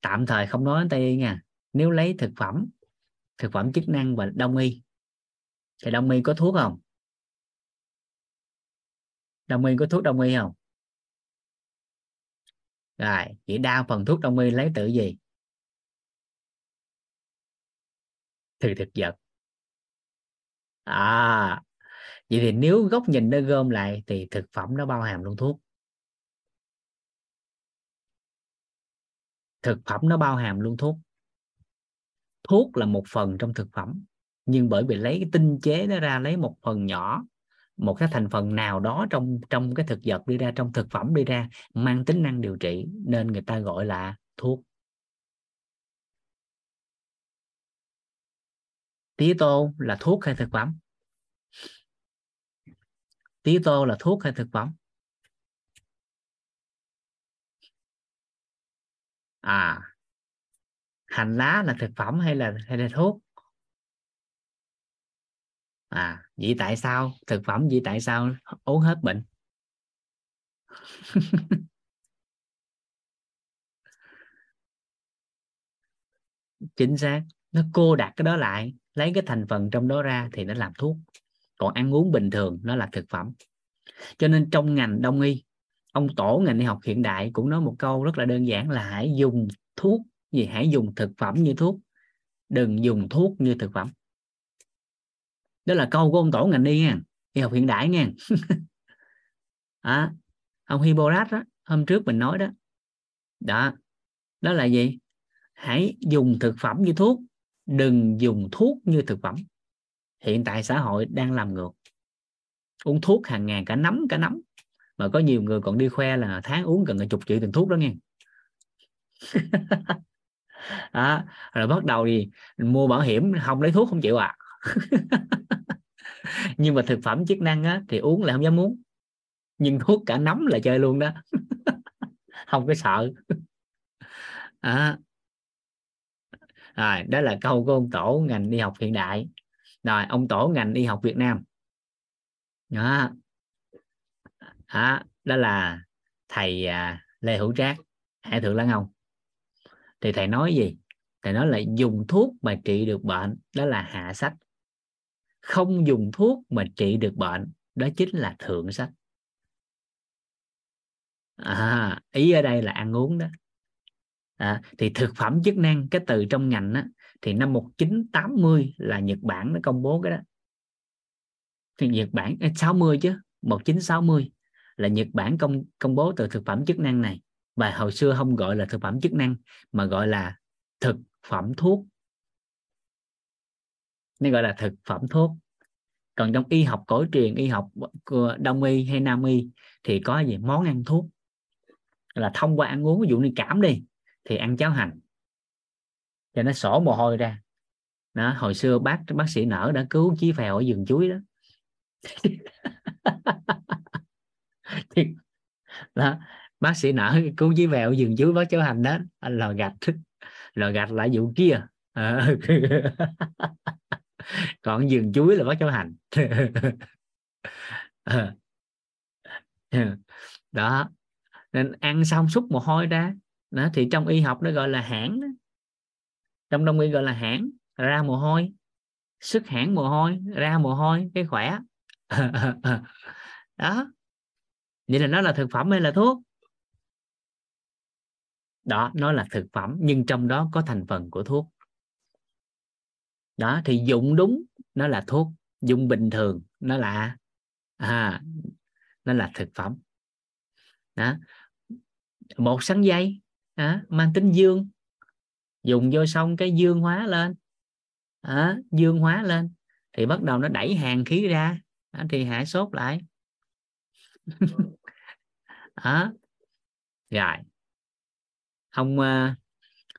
Tạm thời không nói tới tây y nha. Nếu lấy thực phẩm thực phẩm chức năng và đông y thì đông y có thuốc không? Đông y có thuốc đông y không? Rồi chỉ đa phần thuốc đông y lấy từ gì? Từ thực vật. À vậy thì nếu góc nhìn nó gom lại thì thực phẩm nó bao hàm luôn thuốc. Thực phẩm nó bao hàm luôn thuốc. Thuốc là một phần trong thực phẩm, nhưng bởi vì lấy cái tinh chế nó ra, lấy một phần nhỏ, một cái thành phần nào đó trong trong cái thực vật đi ra, trong thực phẩm đi ra, mang tính năng điều trị, nên người ta gọi là thuốc. Tí tô là thuốc hay thực phẩm? Tí tô là thuốc hay thực phẩm? À hành lá là thực phẩm hay là hay là thuốc? À vậy tại sao? Thực phẩm vậy tại sao uống hết bệnh? Chính xác nó cô đặt cái đó lại lấy cái thành phần trong đó ra thì nó làm thuốc. Còn ăn uống bình thường nó là thực phẩm. Cho nên trong ngành đông y ông tổ ngành y học hiện đại cũng nói một câu rất là đơn giản là hãy dùng thuốc gì? Hãy dùng thực phẩm như thuốc. Đừng dùng thuốc như thực phẩm. Đó là câu của ông tổ ngành y nha y học hiện đại nha. À, ông Hippocrates đó hôm trước mình nói đó. Đó đó là gì? Hãy dùng thực phẩm như thuốc đừng dùng thuốc như thực phẩm. Hiện tại xã hội đang làm ngược. Uống thuốc hàng ngàn cả nấm cả nấm. Mà có nhiều người còn đi khoe là tháng uống gần chục triệu tiền thuốc đó nghe. À, rồi bắt đầu thì mua bảo hiểm không lấy thuốc không chịu à. Nhưng mà thực phẩm chức năng á, thì uống là không dám uống. Nhưng thuốc cả nấm là chơi luôn đó. Không có sợ. À rồi đó là câu của ông tổ ngành y học hiện đại. Rồi ông tổ ngành y học Việt Nam. Đó, đó, đó là thầy à, Lê Hữu Trác Hải Thượng Lãng Ông. Thì thầy nói gì? Thầy nói là dùng thuốc mà trị được bệnh đó là hạ sách. Không dùng thuốc mà trị được bệnh đó chính là thượng sách. À, ý ở đây là ăn uống đó à, thì thực phẩm chức năng cái từ trong ngành á, thì năm 1980 là Nhật Bản nó công bố cái đó. Thì Nhật Bản à, 60 chứ 1960 là Nhật Bản công công bố từ thực phẩm chức năng này. Và hồi xưa không gọi là thực phẩm chức năng mà gọi là thực phẩm thuốc. Nên gọi là thực phẩm thuốc. Còn trong y học cổ truyền y học đông y hay nam y thì có gì? Món ăn thuốc. Là thông qua ăn uống ví dụ như cảm đi thì ăn cháo hành. Cho nó sổ mồ hôi ra. Đó, hồi xưa bác bác sĩ nở đã cứu chí phèo ở vườn chuối đó. Đó, bác sĩ nở cứu chí phèo ở vườn chuối, bác cháo hành đó. Anh lò gạch lò gạch lại vụ kia. À. còn vườn chuối là bác cháo hành. Ờ. Đó, nên ăn xong xúc mồ hôi ra đó, thì trong y học nó gọi là hãng trong đông y gọi là hãng, ra mồ hôi. Sức hãng mồ hôi, ra mồ hôi, cái khỏe. Đó. Vậy là nó là thực phẩm hay là thuốc? Đó, nó là thực phẩm, nhưng trong đó có thành phần của thuốc. Đó, thì dụng đúng, nó là thuốc. Dùng bình thường, nó là à nó là thực phẩm. Đó. Một sắn dây à, mang tính dương. Dùng vô xong cái dương hóa lên. À, dương hóa lên. Thì bắt đầu nó đẩy hàng khí ra. À, thì hạ sốt lại. À, rồi. Ông à, ờ,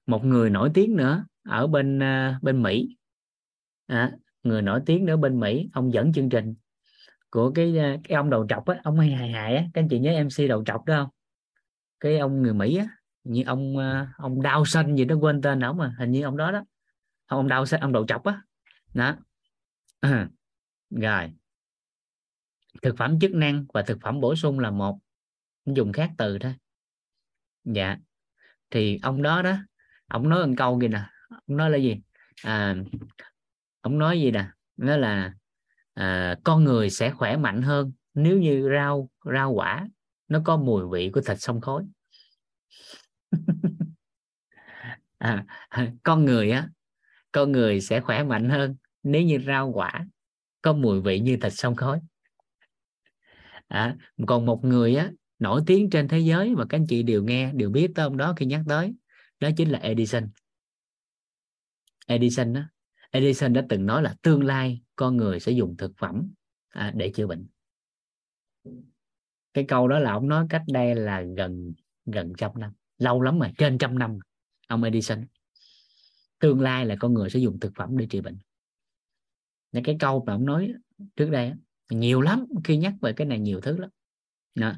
một người nổi tiếng nữa ở bên à, bên Mỹ. À, người nổi tiếng nữa bên Mỹ ông dẫn chương trình của cái ờ, cái ông đầu trọc á. Ông hay hài hài á. Các anh chị nhớ MC đầu trọc đó không? Cái ông người Mỹ á như ông ờ, ông đau xanh gì đó quên tên ổng mà hình như ông đó đó. Ông đau xanh ông đầu chọc á. Đó, đó. rồi. Thực phẩm chức năng và thực phẩm bổ sung là một dùng khác từ thôi. Dạ. Thì ông đó đó ông nói một câu gì nè? Ông nói là gì? À, ông nói gì nè? Nó là à, con người sẽ khỏe mạnh hơn nếu như rau rau quả nó có mùi vị của thịt sông khói. à, con người á con người sẽ khỏe mạnh hơn nếu như rau quả có mùi vị như thịt sông khói. À, còn một người á nổi tiếng trên thế giới mà các anh chị đều nghe đều biết tới ông đó khi nhắc tới đó chính là Edison. Edison đó Edison đã từng nói là tương lai con người sẽ dùng thực phẩm à, để chữa bệnh. Cái câu đó là ông nói cách đây là gần gần trăm năm lâu lắm rồi trên trăm năm ông Edison. Tương lai là con người sẽ dùng thực phẩm để trị bệnh. Nên cái câu mà ông nói trước đây nhiều lắm khi nhắc về cái này nhiều thứ lắm. Đó.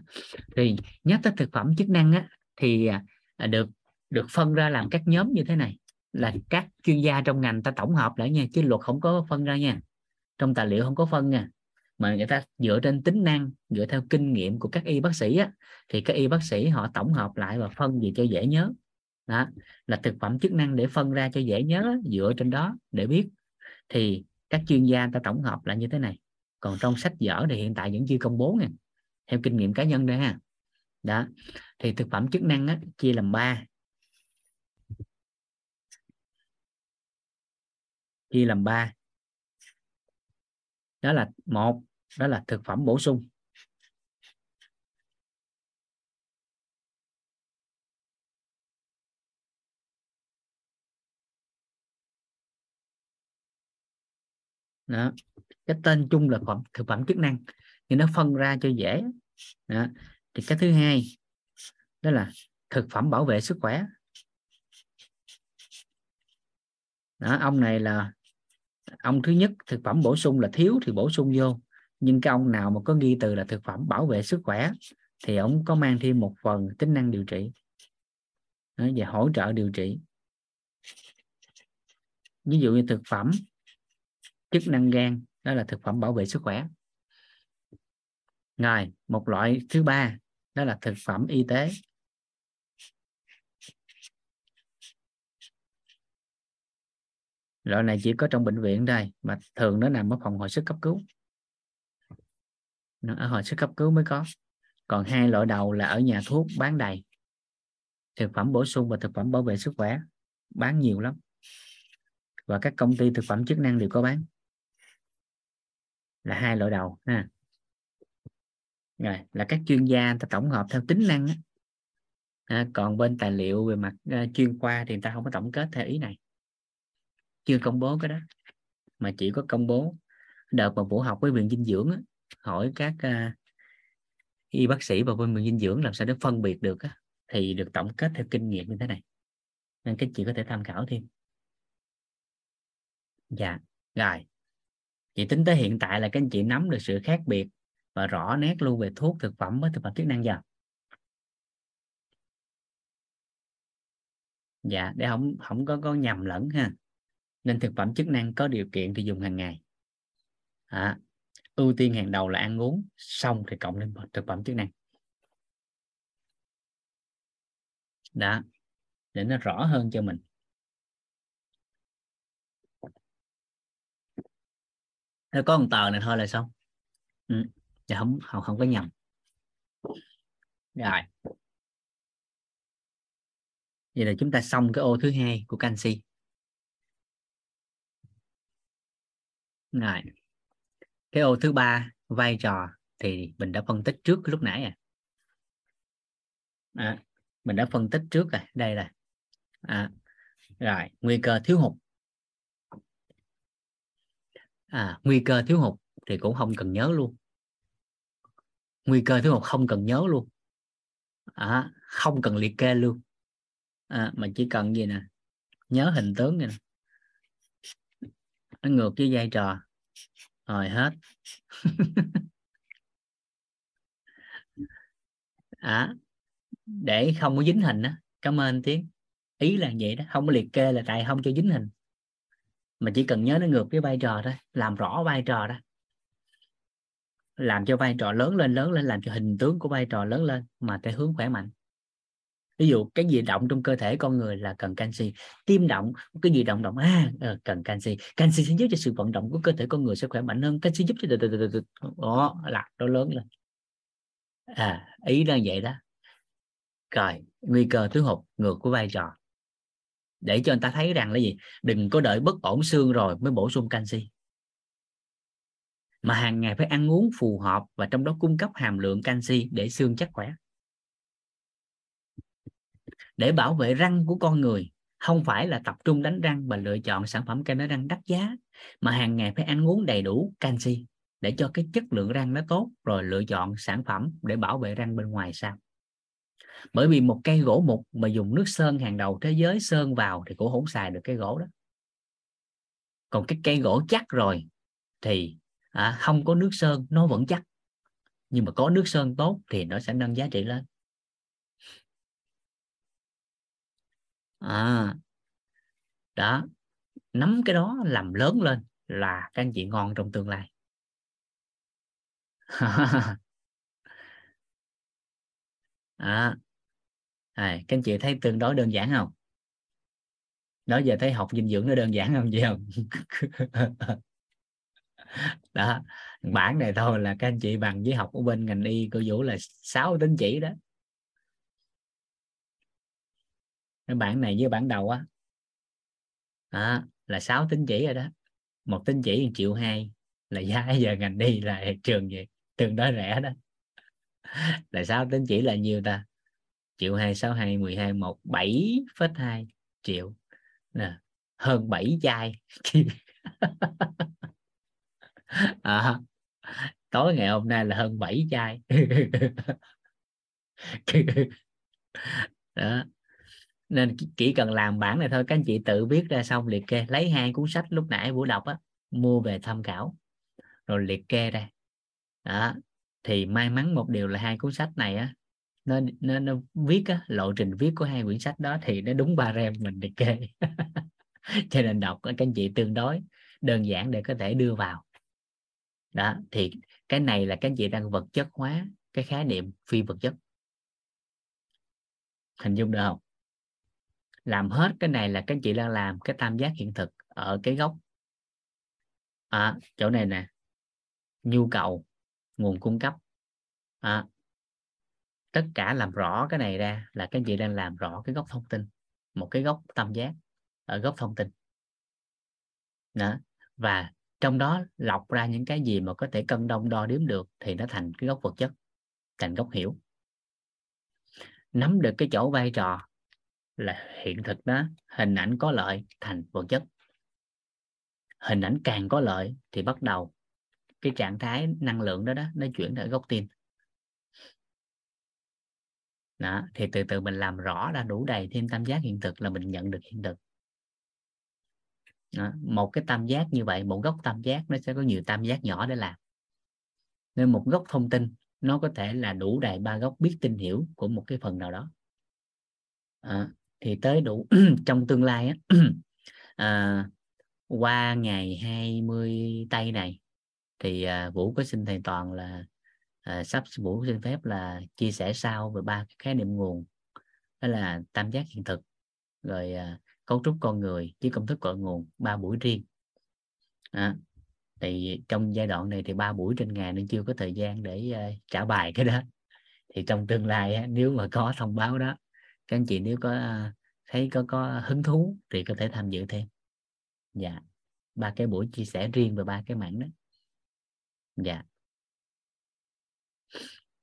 thì nhắc tới thực phẩm chức năng á, thì à, à, được được phân ra làm các nhóm như thế này. Là các chuyên gia trong ngành ta tổng hợp lại nha chứ luật không có phân ra nha. Trong tài liệu không có phân nha mà người ta dựa trên tính năng dựa theo kinh nghiệm của các y bác sĩ á, thì các y bác sĩ họ tổng hợp lại và phân gì cho dễ nhớ. Đó là thực phẩm chức năng để phân ra cho dễ nhớ dựa trên đó để biết. Thì các chuyên gia ta tổng hợp lại như thế này. Còn trong sách vở thì hiện tại vẫn chưa công bố nha theo kinh nghiệm cá nhân đây ha. Đó thì thực phẩm chức năng á, chia làm ba. Chia làm ba. Đó là một đó là thực phẩm bổ sung. Đó. Cái tên chung là phẩm thực phẩm chức năng thì nó phân ra cho dễ. Đó. thì cái thứ hai đó là thực phẩm bảo vệ sức khỏe. Đó, ông này là ông thứ nhất thực phẩm bổ sung là thiếu thì bổ sung vô nhưng cái ông nào mà có ghi từ là thực phẩm bảo vệ sức khỏe thì ông có mang thêm một phần tính năng điều trị. Đó, và hỗ trợ điều trị. Ví dụ như thực phẩm chức năng gan đó là thực phẩm bảo vệ sức khỏe. Rồi một loại thứ ba đó là thực phẩm y tế. Loại này chỉ có trong bệnh viện đây mà thường nó nằm ở phòng hồi sức cấp cứu nó ở hồi sức cấp cứu mới có. Còn hai loại đầu là ở nhà thuốc bán đầy. Thực phẩm bổ sung và thực phẩm bảo vệ sức khỏe. Bán nhiều lắm. Và các công ty thực phẩm chức năng đều có bán. Là hai loại đầu ha. Rồi là các chuyên gia ta tổng hợp theo tính năng á. À, còn bên tài liệu về mặt uh, chuyên khoa thì người ta không có tổng kết theo ý này. Chưa công bố cái đó. Mà chỉ có công bố đợt mà vũ học với viện dinh dưỡng á, hỏi các uh, y bác sĩ và bên người dinh dưỡng làm sao để phân biệt được á, thì được tổng kết theo kinh nghiệm như thế này. Nên các chị có thể tham khảo thêm. Dạ rồi. Chị tính tới hiện tại là các anh chị nắm được sự khác biệt và rõ nét luôn về thuốc thực phẩm với thực phẩm chức năng giờ. Dạ để không không có có nhầm lẫn ha. Nên thực phẩm chức năng có điều kiện thì dùng hàng ngày. À, ưu tiên hàng đầu là ăn uống, xong thì cộng lên thực phẩm chức năng. Đó, để nó rõ hơn cho mình. Thế có một tờ này thôi là xong. Ừ. dạ không không không có nhầm. Rồi. Vậy là chúng ta xong cái ô thứ hai của canxi. Rồi cái ô thứ ba vai trò thì mình đã phân tích trước lúc nãy à, à mình đã phân tích trước rồi đây là à, rồi nguy cơ thiếu hụt. À, nguy cơ thiếu hụt thì cũng không cần nhớ luôn. Nguy cơ thiếu hụt không cần nhớ luôn. À, không cần liệt kê luôn. À, mà chỉ cần gì nè nhớ hình tướng này nè. Nó ngược với vai trò rồi hết. À, để không có dính hình đó cảm ơn tiếng ý là vậy đó không có liệt kê là tại không cho dính hình. Mà chỉ cần nhớ nó ngược với vai trò thôi làm rõ vai trò đó. Làm cho vai trò lớn lên lớn lên làm cho hình tướng của vai trò lớn lên mà theo hướng khỏe mạnh ví dụ cái gì động trong cơ thể con người là cần canxi, tim động cái gì động động à ờ, cần canxi. Canxi sẽ giúp cho sự vận động của cơ thể con người sẽ khỏe mạnh hơn, canxi giúp cho đó, là nó lớn lên. À ý là vậy đó. Rồi, nguy cơ thiếu hụt ngược của vai trò. Để cho người ta thấy rằng là gì? Đừng có đợi bất ổn xương rồi mới bổ sung canxi. Mà hàng ngày phải ăn uống phù hợp và trong đó cung cấp hàm lượng canxi để xương chắc khỏe để bảo vệ răng của con người. Không phải là tập trung đánh răng và lựa chọn sản phẩm kem đánh răng đắt giá mà hàng ngày phải ăn uống đầy đủ canxi để cho cái chất lượng răng nó tốt rồi lựa chọn sản phẩm để bảo vệ răng bên ngoài sao. Bởi vì một cây gỗ mục mà dùng nước sơn hàng đầu thế giới sơn vào thì cũng không xài được cái gỗ đó. Còn cái cây gỗ chắc rồi thì à, không có nước sơn nó vẫn chắc. Nhưng mà có nước sơn tốt thì nó sẽ nâng giá trị lên. À, đó nắm cái đó làm lớn lên là các anh chị ngon trong tương lai. À, à, các anh chị thấy tương đối đơn giản không? Đó giờ thấy học dinh dưỡng nó đơn giản không chị không đó bản này thôi là các anh chị bằng với học ở bên ngành y cô vũ là 6 tín chỉ đó. Cái bản này với bản đầu á à, là 6 tín chỉ rồi đó. Một tín chỉ triệu hai là giá giờ ngành đi là trường gì? Trường đối rẻ đó. Là sao tín chỉ là nhiêu ta? Triệu hai sáu hai mười hai một bảy phết hai triệu. Nè hơn bảy chai. À, tối ngày hôm nay là hơn bảy chai. Đó nên chỉ cần làm bản này thôi các anh chị tự viết ra xong liệt kê lấy hai cuốn sách lúc nãy buổi đọc á mua về tham khảo rồi liệt kê ra. Đó thì may mắn một điều là hai cuốn sách này á nó nó, nó viết á, lộ trình viết của hai quyển sách đó thì nó đúng ba rem mình liệt kê. Cho nên đọc các anh chị tương đối đơn giản để có thể đưa vào. Đó thì cái này là các anh chị đang vật chất hóa cái khái niệm phi vật chất. Hình dung được không? Làm hết cái này là các chị đang làm cái tam giác hiện thực ở cái góc à, chỗ này nè. Nhu cầu nguồn cung cấp. À, tất cả làm rõ cái này ra là các chị đang làm rõ cái gốc thông tin một cái gốc tam giác ở gốc thông tin. Đó và trong đó lọc ra những cái gì mà có thể cân đông đo đếm được thì nó thành cái gốc vật chất thành gốc hiểu. Nắm được cái chỗ vai trò là hiện thực đó. Hình ảnh có lợi thành vật chất. Hình ảnh càng có lợi thì bắt đầu cái trạng thái năng lượng đó đó nó chuyển tới gốc tin đó thì từ từ mình làm rõ ra đủ đầy thêm tam giác hiện thực là mình nhận được hiện thực. Đó. một cái tam giác như vậy một góc tam giác nó sẽ có nhiều tam giác nhỏ để làm. Nên một góc thông tin nó có thể là đủ đầy ba góc biết tin hiểu của một cái phần nào đó. À, thì tới đủ trong tương lai á, à, qua ngày 20 tây này thì à, Vũ có xin thầy Toàn là à, sắp Vũ xin phép là chia sẻ sau về ba cái khái niệm nguồn đó là tam giác hiện thực rồi à, cấu trúc con người với công thức cội nguồn ba buổi riêng. À, thì trong giai đoạn này thì ba buổi trên ngày nên chưa có thời gian để uh, trả bài cái đó. Thì trong tương lai nếu mà có thông báo đó các anh chị nếu có à, thấy có có hứng thú thì có thể tham dự thêm. Dạ. Ba cái buổi chia sẻ riêng về ba cái mảng đó. Dạ.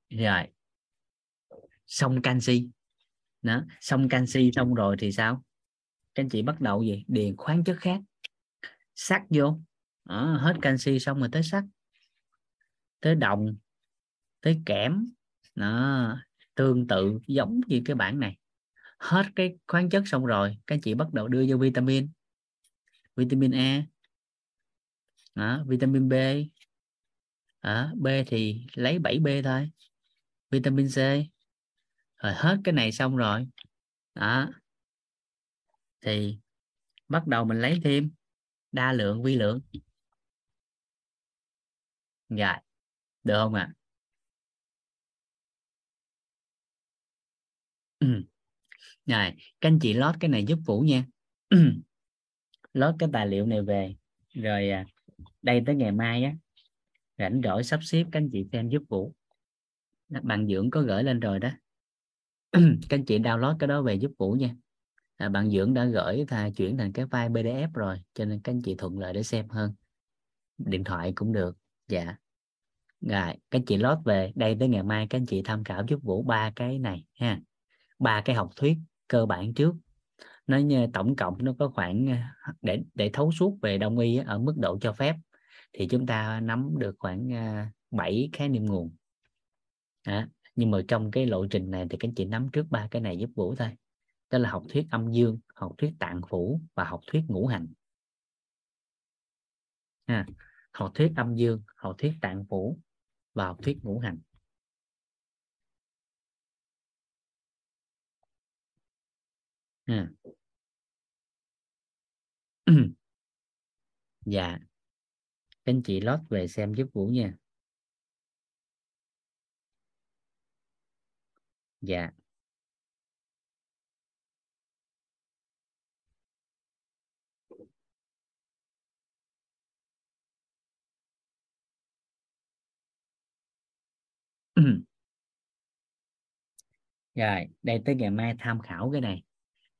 Rồi. Xong canxi. Đó xong canxi xong rồi thì sao? Các anh chị bắt đầu gì? Điền khoáng chất khác. Sắt vô. Đó, hết canxi xong rồi tới sắt tới đồng. Tới kẽm. Nó tương tự giống như cái bảng này hết cái khoáng chất xong rồi các chị bắt đầu đưa vô vitamin. Vitamin A. Đó, vitamin B. Đó, B thì lấy 7B thôi. Vitamin C. Rồi hết cái này xong rồi. Đó. Thì bắt đầu mình lấy thêm đa lượng vi lượng. Dạ được không ạ? À? Rồi các anh chị lót cái này giúp vũ nha. Lót cái tài liệu này về rồi à, đây tới ngày mai á rảnh rỗi sắp xếp các anh chị xem giúp vũ. Bạn dưỡng có gửi lên rồi đó. Các anh chị download cái đó về giúp vũ nha. À, bạn dưỡng đã gửi thà chuyển thành cái file pdf rồi cho nên các anh chị thuận lợi để xem hơn. Điện thoại cũng được dạ. Rồi các anh chị lót về đây tới ngày mai các anh chị tham khảo giúp vũ ba cái này ha. Ba cái học thuyết cơ bản trước. Nó như tổng cộng nó có khoảng ờ, để để thấu suốt về đông y ở mức độ cho phép thì chúng ta nắm được khoảng ờ, 7 khái niệm nguồn. À, nhưng mà trong cái lộ trình này thì các anh chị nắm trước ba cái này giúp vũ thôi. Đó là học thuyết âm dương học thuyết tạng phủ và học thuyết ngũ hành. À, học thuyết âm dương học thuyết tạng phủ và học thuyết ngũ hành. À. dạ. Anh chị lót về xem giúp vũ nha. Dạ. Rồi, đây tới ngày mai tham khảo cái này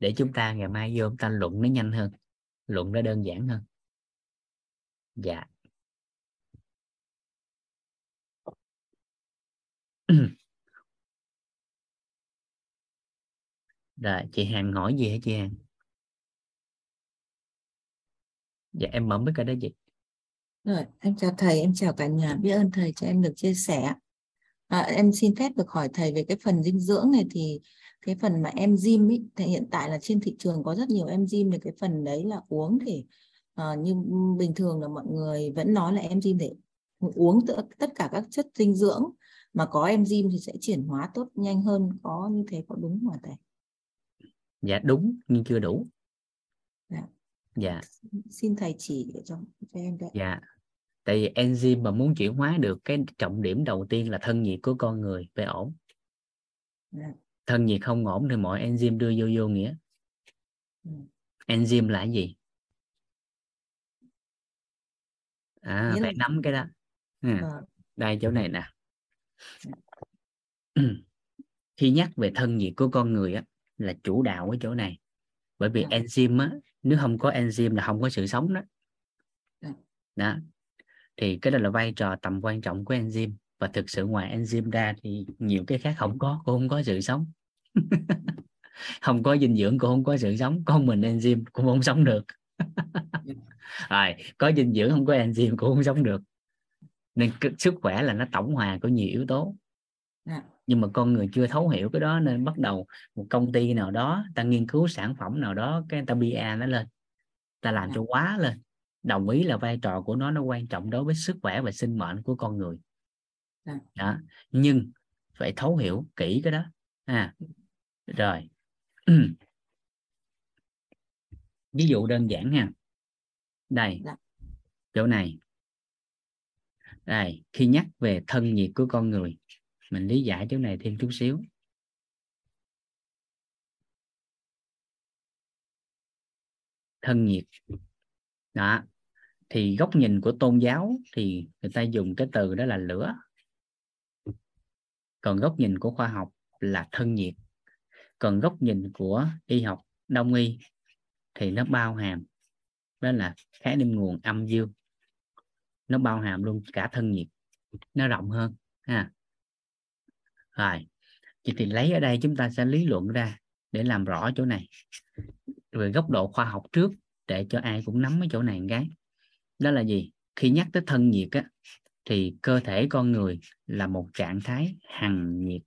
để chúng ta ngày mai vô chúng ta luận nó nhanh hơn, luận nó đơn giản hơn. Dạ. Rồi, chị Hằng hỏi gì hả chị Hằng? Dạ em mở mic cái đó chị. Rồi, em chào thầy, em chào cả nhà. Biết ơn thầy cho em được chia sẻ à, em xin phép được hỏi thầy về cái phần dinh dưỡng này thì cái phần mà enzyme ý, thì hiện tại là trên thị trường có rất nhiều enzyme thì cái phần đấy là uống để uh, như bình thường là mọi người vẫn nói là enzyme để uống tất cả các chất dinh dưỡng mà có enzyme thì sẽ chuyển hóa tốt nhanh hơn có như thế có đúng không thầy? Dạ đúng nhưng chưa đủ. Dạ. Dạ. Xin thầy chỉ cho cho em đấy. Dạ. Tại vì enzyme mà muốn chuyển hóa được cái trọng điểm đầu tiên là thân nhiệt của con người phải ổn. Dạ. Thân nhiệt không ổn thì mọi enzyme đưa vô vô nghĩa. Ừ. Enzyme là gì? À, Nghĩa phải là... nắm cái đó. À. Đây chỗ này nè khi nhắc về thân nhiệt của con người á là chủ đạo ở chỗ này bởi vì Dạ. enzyme á nếu không có enzyme là không có sự sống đó Dạ. đó thì cái đó là vai trò tầm quan trọng của enzyme. Và thực sự ngoài enzyme ra thì nhiều cái khác không có cũng không có sự sống. Không có dinh dưỡng cũng không có sự sống. Con mình enzyme cũng không sống được. Rồi có dinh dưỡng không có enzyme cũng không sống được. Nên sức khỏe là nó tổng hòa của nhiều yếu tố. Dạ. nhưng mà con người chưa thấu hiểu cái đó nên bắt đầu một công ty nào đó ta nghiên cứu sản phẩm nào đó cái ta bia nó lên. Ta làm Dạ. cho quá lên đồng ý là vai trò của nó nó quan trọng đối với sức khỏe và sinh mệnh của con người. Dạ. đó. Nhưng phải thấu hiểu kỹ cái đó. À rồi. Ví dụ đơn giản ha. Đây. Dạ. chỗ này. Đây khi nhắc về thân nhiệt của con người mình lý giải chỗ này thêm chút xíu. Thân nhiệt. Đó thì góc nhìn của tôn giáo thì người ta dùng cái từ đó là lửa. Còn góc nhìn của khoa học là thân nhiệt. Còn góc nhìn của y học đông y thì nó bao hàm, đó là khái niệm nguồn âm dương. Nó bao hàm luôn cả thân nhiệt, nó rộng hơn, ha. Rồi, vậy thì lấy ở đây chúng ta sẽ lý luận ra để làm rõ chỗ này. Về góc độ khoa học trước để cho ai cũng nắm cái chỗ này một cái đó là gì? Khi nhắc tới thân nhiệt á thì cơ thể con người là một trạng thái hằng nhiệt.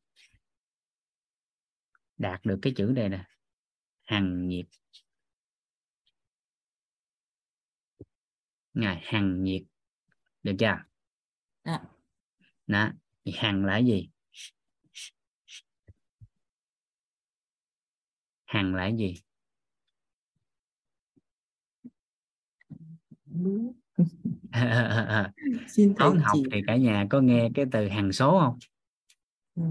Đạt được cái chữ này nè hằng nhiệt. Ngày hằng nhiệt. Được chưa? Dạ. đó thì hằng là gì? Hằng là gì? Đúng. Xin thầy toán học thì cả nhà có nghe cái từ hằng số không Ừ.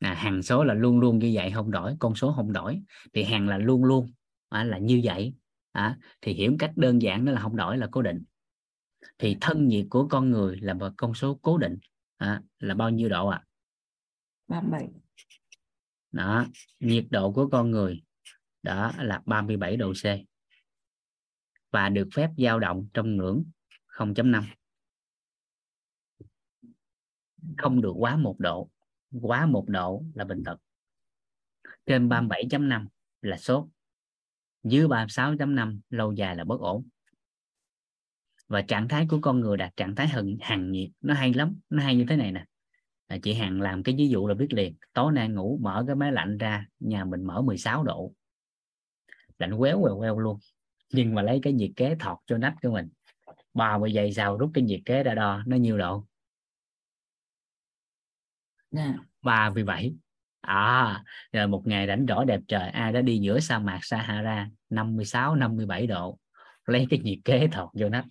là hằng số là luôn luôn như vậy không đổi con số không đổi thì hằng là luôn luôn à, là như vậy à, thì hiểu cách đơn giản đó là không đổi là cố định thì thân nhiệt của con người là một con số cố định à, là bao nhiêu độ ạ à? 37. đó nhiệt độ của con người đó là 37 độ C và được phép dao động trong ngưỡng 0.5 không được quá một độ. Quá một độ là bình thường. Trên 37.5 là sốt. Dưới 36.5 lâu dài là bất ổn. Và trạng thái của con người đạt trạng thái hằng hằng nhiệt. Nó hay lắm. Nó hay như thế này nè. Là chị Hằng làm cái ví dụ là biết liền. Tối nay ngủ mở cái máy lạnh ra nhà mình mở 16 độ. Lạnh quéo quèo queo luôn. Nhưng mà lấy cái nhiệt kế thọt cho nách của mình 30 giây sau rút cái nhiệt kế ra đo nó nhiêu độ? Dạ. 37 à rồi một ngày rảnh rỗi đẹp trời ai đã đi giữa sa mạc Sahara? 56 57 độ. Lấy cái nhiệt kế thọt vô nách.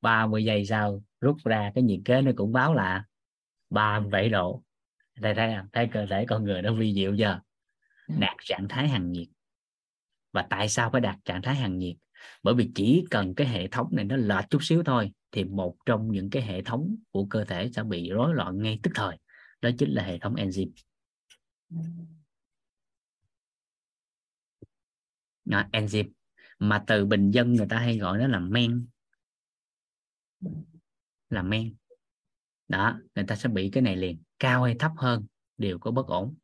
30 giây sau rút ra cái nhiệt kế nó cũng báo là 37 độ. Đây thấy không? thấy cơ thể con người nó vi diệu chưa? Đạt trạng thái hằng nhiệt. Và tại sao phải đạt trạng thái hằng nhiệt bởi vì chỉ cần cái hệ thống này nó lệch chút xíu thôi thì một trong những cái hệ thống của cơ thể sẽ bị rối loạn ngay tức thời. Đó chính là hệ thống enzyme. Đó, enzyme. Mà từ bình dân người ta hay gọi nó là men. Là men. Đó người ta sẽ bị cái này liền. Cao hay thấp hơn đều có bất ổn.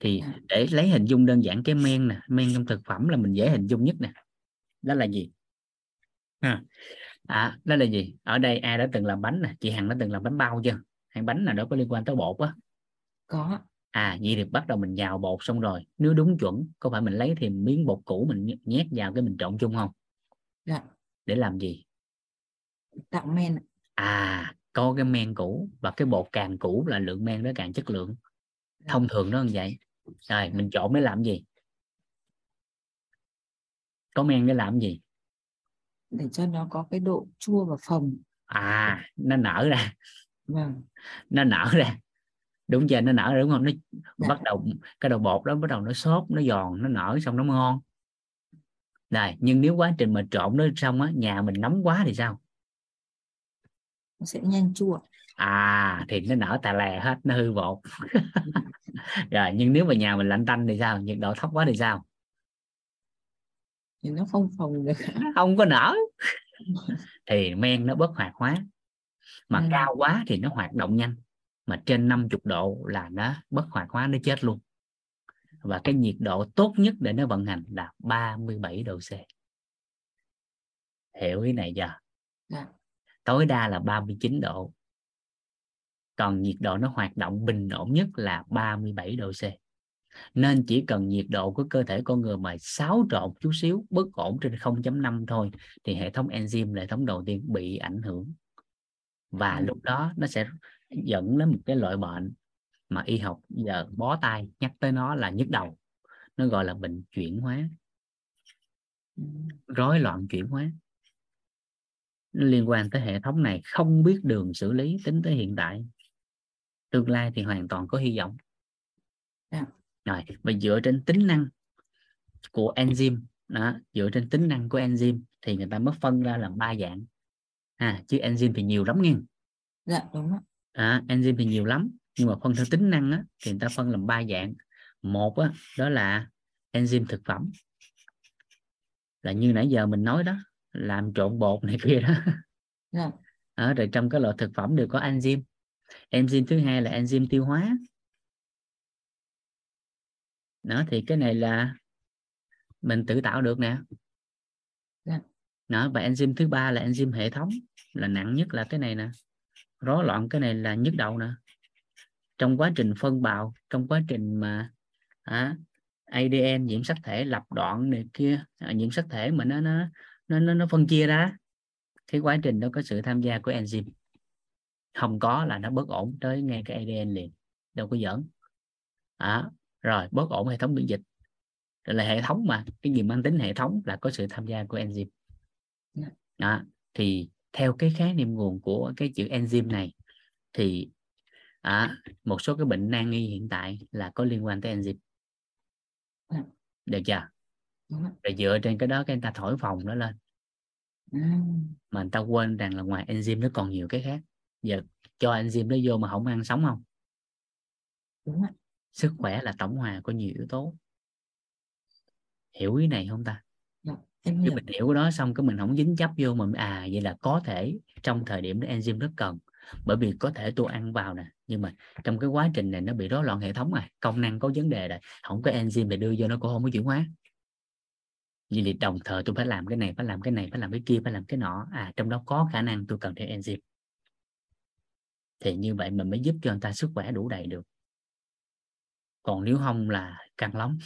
Thì để lấy hình dung đơn giản cái men nè men trong thực phẩm là mình dễ hình dung nhất nè đó là gì? À, à đó là gì? Ở đây ai đã từng làm bánh nè chị hằng đã từng làm bánh bao chưa? Hay bánh nào đó có liên quan tới bột á? Có. à vậy thì bắt đầu mình nhào bột xong rồi nếu đúng chuẩn có phải mình lấy thêm miếng bột cũ mình nhét- vào cái mình trộn chung không? Dạ. để làm gì? Tạo men. à có cái men cũ và cái bột càng cũ là lượng men nó càng chất lượng. Thông thường nó như vậy. Rồi mình trộn để làm gì có men để làm gì? Để cho nó có cái độ chua và phồng. à nó nở ra. Vâng. nó nở ra. Đúng chưa? Nó nở ra đúng không? Nó Dạ. bắt đầu cái đầu bột đó bắt đầu nó xốp nó giòn nó nở xong nó ngon. Này nhưng nếu quá trình mà trộn nó xong á nhà mình nóng quá thì sao? Nó sẽ nhanh chua. à thì nó nở tà lè hết nó hư bột. Rồi nhưng nếu mà nhà mình lạnh tanh thì sao? Nhiệt độ thấp quá thì sao thì nó không phòng được. Không có nở. Thì men nó bất hoạt hóa. Mà Ừ. cao quá thì nó hoạt động nhanh. Mà trên 50 độ là nó bất hoạt hóa nó chết luôn. Và cái nhiệt độ tốt nhất để nó vận hành là 37 độ C. Hiểu ý này chưa? Dạ. tối đa là 39 độ. Còn nhiệt độ nó hoạt động bình ổn nhất là 37 độ C nên chỉ cần nhiệt độ của cơ thể con người mà xáo trộn chút xíu bất ổn trên 0.5 thôi thì hệ thống enzyme hệ thống đầu tiên bị ảnh hưởng và Ừ. lúc đó nó sẽ dẫn đến một cái loại bệnh mà y học giờ bó tay nhắc tới nó là nhức đầu nó gọi là bệnh chuyển hóa Ừ. rối loạn chuyển hóa nó liên quan tới hệ thống này không biết đường xử lý tính tới hiện tại tương lai thì hoàn toàn có hy vọng Dạ. Rồi và dựa trên tính năng của enzyme đó dựa trên tính năng của enzyme thì người ta mới phân ra làm ba dạng. À, chứ enzyme thì nhiều lắm nha dạ đúng à, enzyme thì nhiều lắm nhưng mà phân theo tính năng á, thì người ta phân làm ba dạng. Một á, đó là enzyme thực phẩm. Là như nãy giờ mình nói đó làm trộn bột này kia đó. Dạ. Ở rồi trong cái loại thực phẩm đều có enzyme. Enzyme thứ hai là enzyme tiêu hóa đó thì cái này là mình tự tạo được nè. Dạ. đó và enzyme thứ ba là enzyme hệ thống là nặng nhất là cái này nè. Rối loạn cái này là nhức đầu nè. Trong quá trình phân bào trong quá trình mà à, ADN nhiễm sắc thể lập đoạn này kia à, nhiễm sắc thể mà nó nó nó nó, nó phân chia ra cái quá trình đó có sự tham gia của enzyme. Không có là nó bất ổn tới ngay cái ADN liền đâu có giỡn. À, rồi bất ổn hệ thống miễn dịch. Rồi là hệ thống mà cái gì mang tính hệ thống là có sự tham gia của enzyme. Đó thì theo cái khái niệm nguồn của cái chữ enzyme này thì à, một số cái bệnh nan y hiện tại là có liên quan tới enzyme. Được chưa? Rồi dựa trên cái đó cái người ta thổi phồng nó lên. À, mà người ta quên rằng là ngoài enzyme nó còn nhiều cái khác. Giờ cho enzyme nó vô mà không ăn sống không? Đúng sức khỏe là tổng hòa của nhiều yếu tố. Hiểu ý này không ta? Dạ, em khi hiểu mình hiểu đó xong cái mình không dính chấp vô mà à vậy là có thể trong thời điểm đó enzyme rất cần. Bởi vì có thể tôi ăn vào nè nhưng mà trong cái quá trình này nó bị rối loạn hệ thống à công năng có vấn đề rồi không có enzyme để đưa vô nó cũng không có chuyển hóa. Vậy thì đồng thời tôi phải làm cái này phải làm cái này phải làm cái kia phải làm cái nọ. À trong đó có khả năng tôi cần thêm enzyme. Thì như vậy mình mới giúp cho người ta sức khỏe đủ đầy được còn nếu không là căng lắm.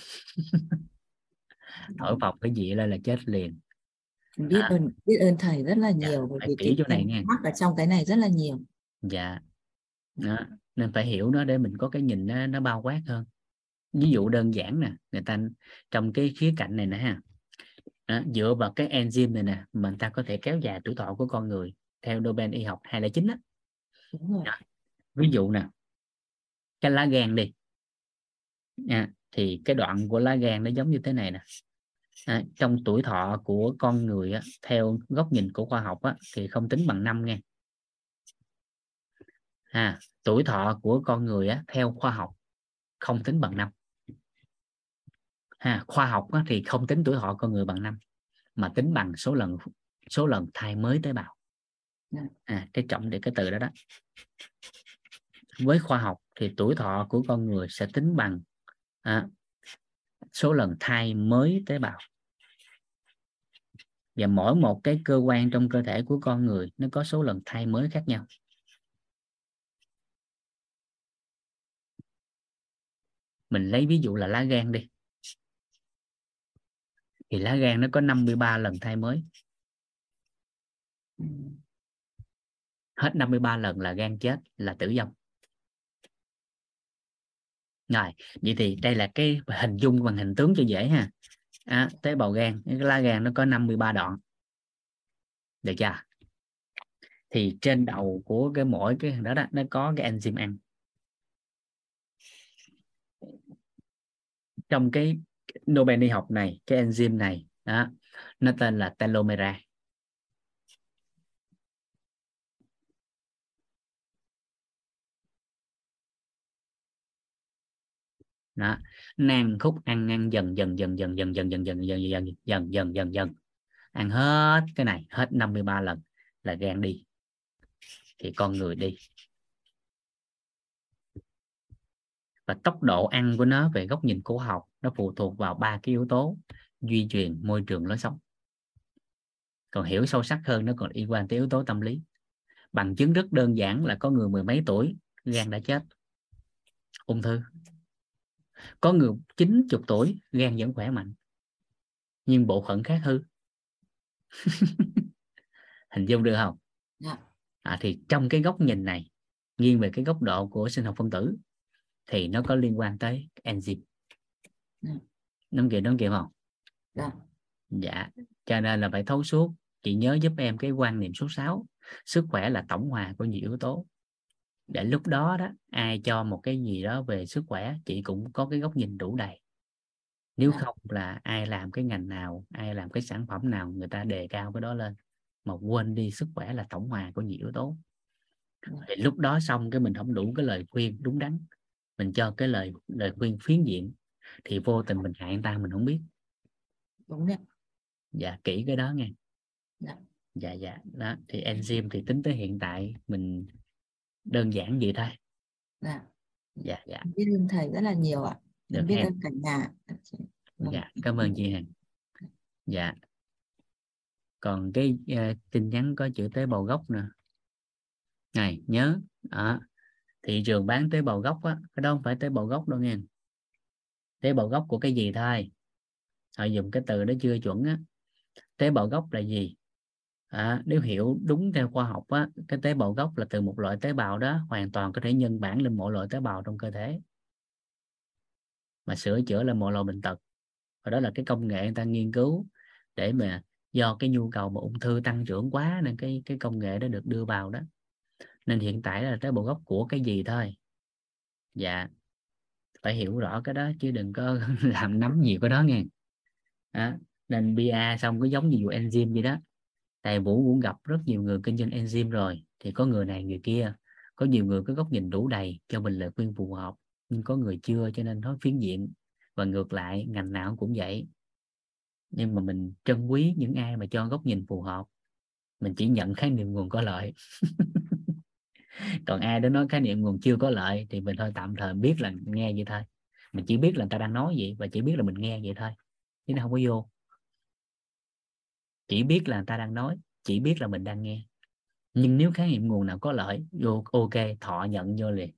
Thổi phồng cái gì lên là chết liền. Biết À. ơn biết ơn thầy rất là Dạ, nhiều bởi phải vì kỹ chỗ này nghe. mắc ở trong cái này rất là nhiều. Dạ. Đó. nên phải hiểu nó để mình có cái nhìn nó, nó bao quát hơn. Ví dụ đơn giản nè người ta trong cái khía cạnh này nè ha. Đó, dựa vào cái enzyme này nè người ta có thể kéo dài tuổi thọ của con người theo Nobel y học 209 á. Đúng rồi. Dạ. ví dụ nè cái lá gan đi à, thì cái đoạn của lá gan nó giống như thế này nè. À, trong tuổi thọ của con người á, theo góc nhìn của khoa học á, thì không tính bằng năm nghe à, tuổi thọ của con người á, theo khoa học không tính bằng năm. Ha khoa học á, thì không tính tuổi thọ con người bằng năm mà tính bằng số lần số lần thai mới tế bào. À, cái trọng để cái từ đó đó. Với khoa học thì tuổi thọ của con người sẽ tính bằng à, số lần thay mới tế bào. Và mỗi một cái cơ quan trong cơ thể của con người nó có số lần thay mới khác nhau. Mình lấy ví dụ là lá gan đi. Thì lá gan nó có 53 lần thay mới. Hết 53 lần là gan chết là tử vong rồi vậy thì đây là cái hình dung bằng hình tướng cho dễ ha. À, tế bào gan cái lá gan nó có 53 đoạn. Được chưa? Thì trên đầu của cái mỗi cái đó, đó nó có cái enzyme ăn. Trong cái Nobel y học này cái enzyme này đó nó tên là telomerase. Đó nan khúc ăn ăn dần dần dần dần dần dần dần dần dần dần dần dần dần dần ăn hết cái này hết 53 lần là gan đi thì con người đi và tốc độ ăn của nó về góc nhìn cổ học nó phụ thuộc vào ba cái yếu tố duy truyền môi trường lối sống còn hiểu sâu sắc hơn nó còn liên quan tới yếu tố tâm lý bằng chứng rất đơn giản là có người mười mấy tuổi gan đã chết ung thư có người 90 tuổi gan vẫn khỏe mạnh nhưng bộ phận khác hư hình dung được không yeah. Dạ. à, thì trong cái góc nhìn này nghiêng về cái góc độ của sinh học phân tử thì nó có liên quan tới enzyme yeah. đúng kiểu đúng kiểu không yeah. dạ cho nên là phải thấu suốt chị nhớ giúp em cái quan niệm số 6 sức khỏe là tổng hòa của nhiều yếu tố để lúc đó đó ai cho một cái gì đó về sức khỏe chị cũng có cái góc nhìn đủ đầy. Nếu dạ. không là ai làm cái ngành nào ai làm cái sản phẩm nào người ta đề cao cái đó lên. Mà quên đi sức khỏe là tổng hòa của nhiều yếu tố. Dạ. thì lúc đó xong cái mình không đủ cái lời khuyên đúng đắn. Mình cho cái lời lời khuyên phiến diện thì vô tình mình hại người ta mình không biết. Đúng đấy dạ kỹ cái đó nghe. Dạ. Dạ dạ. Đó thì enzyme thì tính tới hiện tại mình đơn giản vậy thôi. Dạ. Dạ dạ. Biết ơn thầy rất là nhiều ạ. Được biết ơn cả nhà. Dạ. Cảm ơn chị Hằng. Dạ. Còn cái uh, tin nhắn có chữ tế bào gốc nè này nhớ đó. thị trường bán tế bào gốc á cái đó không phải tế bào gốc đâu nghe. Tế bào gốc của cái gì thôi? Họ dùng cái từ đó chưa chuẩn á. Tế bào gốc là gì à, nếu hiểu đúng theo khoa học á, cái tế bào gốc là từ một loại tế bào đó hoàn toàn có thể nhân bản lên mọi loại tế bào trong cơ thể. Mà sửa chữa là mọi loại bệnh tật. Và đó là cái công nghệ người ta nghiên cứu để mà do cái nhu cầu mà ung thư tăng trưởng quá nên cái cái công nghệ đó được đưa vào đó. Nên hiện tại là tế bào gốc của cái gì thôi? Dạ phải hiểu rõ cái đó chứ đừng có làm nắm nhiều cái đó nghe. À, nên bia xong có giống như vụ enzyme vậy đó tại vũ cũng gặp rất nhiều người kinh doanh enzyme rồi, thì có người này người kia, có nhiều người có góc nhìn đủ đầy cho mình lời khuyên phù hợp, nhưng có người chưa cho nên nói phiến diện. Và ngược lại, ngành nào cũng vậy. Nhưng mà mình trân quý những ai mà cho góc nhìn phù hợp. Mình chỉ nhận khái niệm nguồn có lợi. Còn ai đó nói khái niệm nguồn chưa có lợi thì mình thôi tạm thời biết là nghe vậy thôi. Mình chỉ biết là người ta đang nói gì và chỉ biết là mình nghe vậy thôi. Chứ nó không có vô chỉ biết là người ta đang nói chỉ biết là mình đang nghe. Nhưng nếu khái niệm nguồn nào có lợi vô ok thọ nhận vô liền.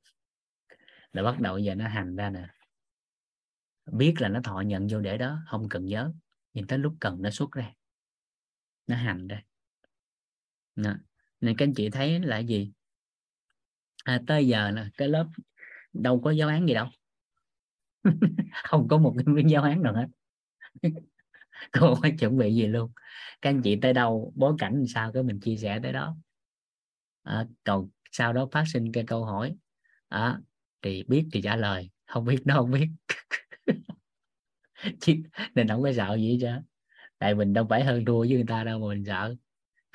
Là bắt đầu giờ nó hành ra nè. Biết là nó thọ nhận vô để đó không cần nhớ. Nhưng tới lúc cần nó xuất ra. Nó hành ra. Nè. nên các anh chị thấy là gì? À, tới giờ là cái lớp đâu có giáo án gì đâu. Không có một cái giáo án nào hết. cô không phải chuẩn bị gì luôn? Các anh chị tới đâu bối cảnh sao cái mình chia sẻ tới đó. À, còn sau đó phát sinh cái câu hỏi. À, thì biết thì trả lời không biết nó không biết. Chứ nên không có sợ gì chứ tại mình đâu phải hơn thua với người ta đâu mà mình sợ.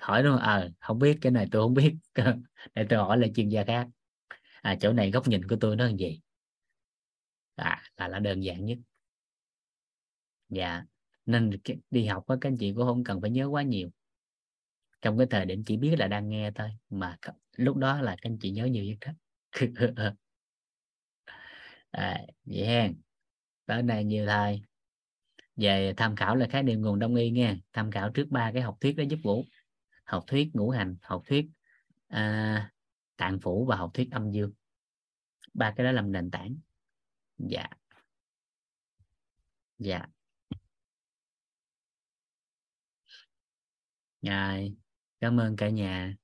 Hỏi nó ờ à, không biết cái này tôi không biết. Để tôi hỏi là chuyên gia khác. À, chỗ này góc nhìn của tôi nó là gì? À, là là đơn giản nhất. Dạ nên đi học á các anh chị cũng không cần phải nhớ quá nhiều. Trong cái thời điểm chỉ biết là đang nghe thôi mà lúc đó là các anh chị nhớ nhiều nhất hết. À, vậy hen tới đây nhiều thôi về tham khảo là khái niệm nguồn đông y nghe. Tham khảo trước ba cái học thuyết đó giúp ngủ. Học thuyết ngũ hành học thuyết à, tạng phủ và học thuyết âm dương. Ba cái đó làm nền tảng. Dạ. Dạ. Rồi, cảm ơn cả nhà.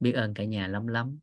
Biết ơn cả nhà lắm lắm.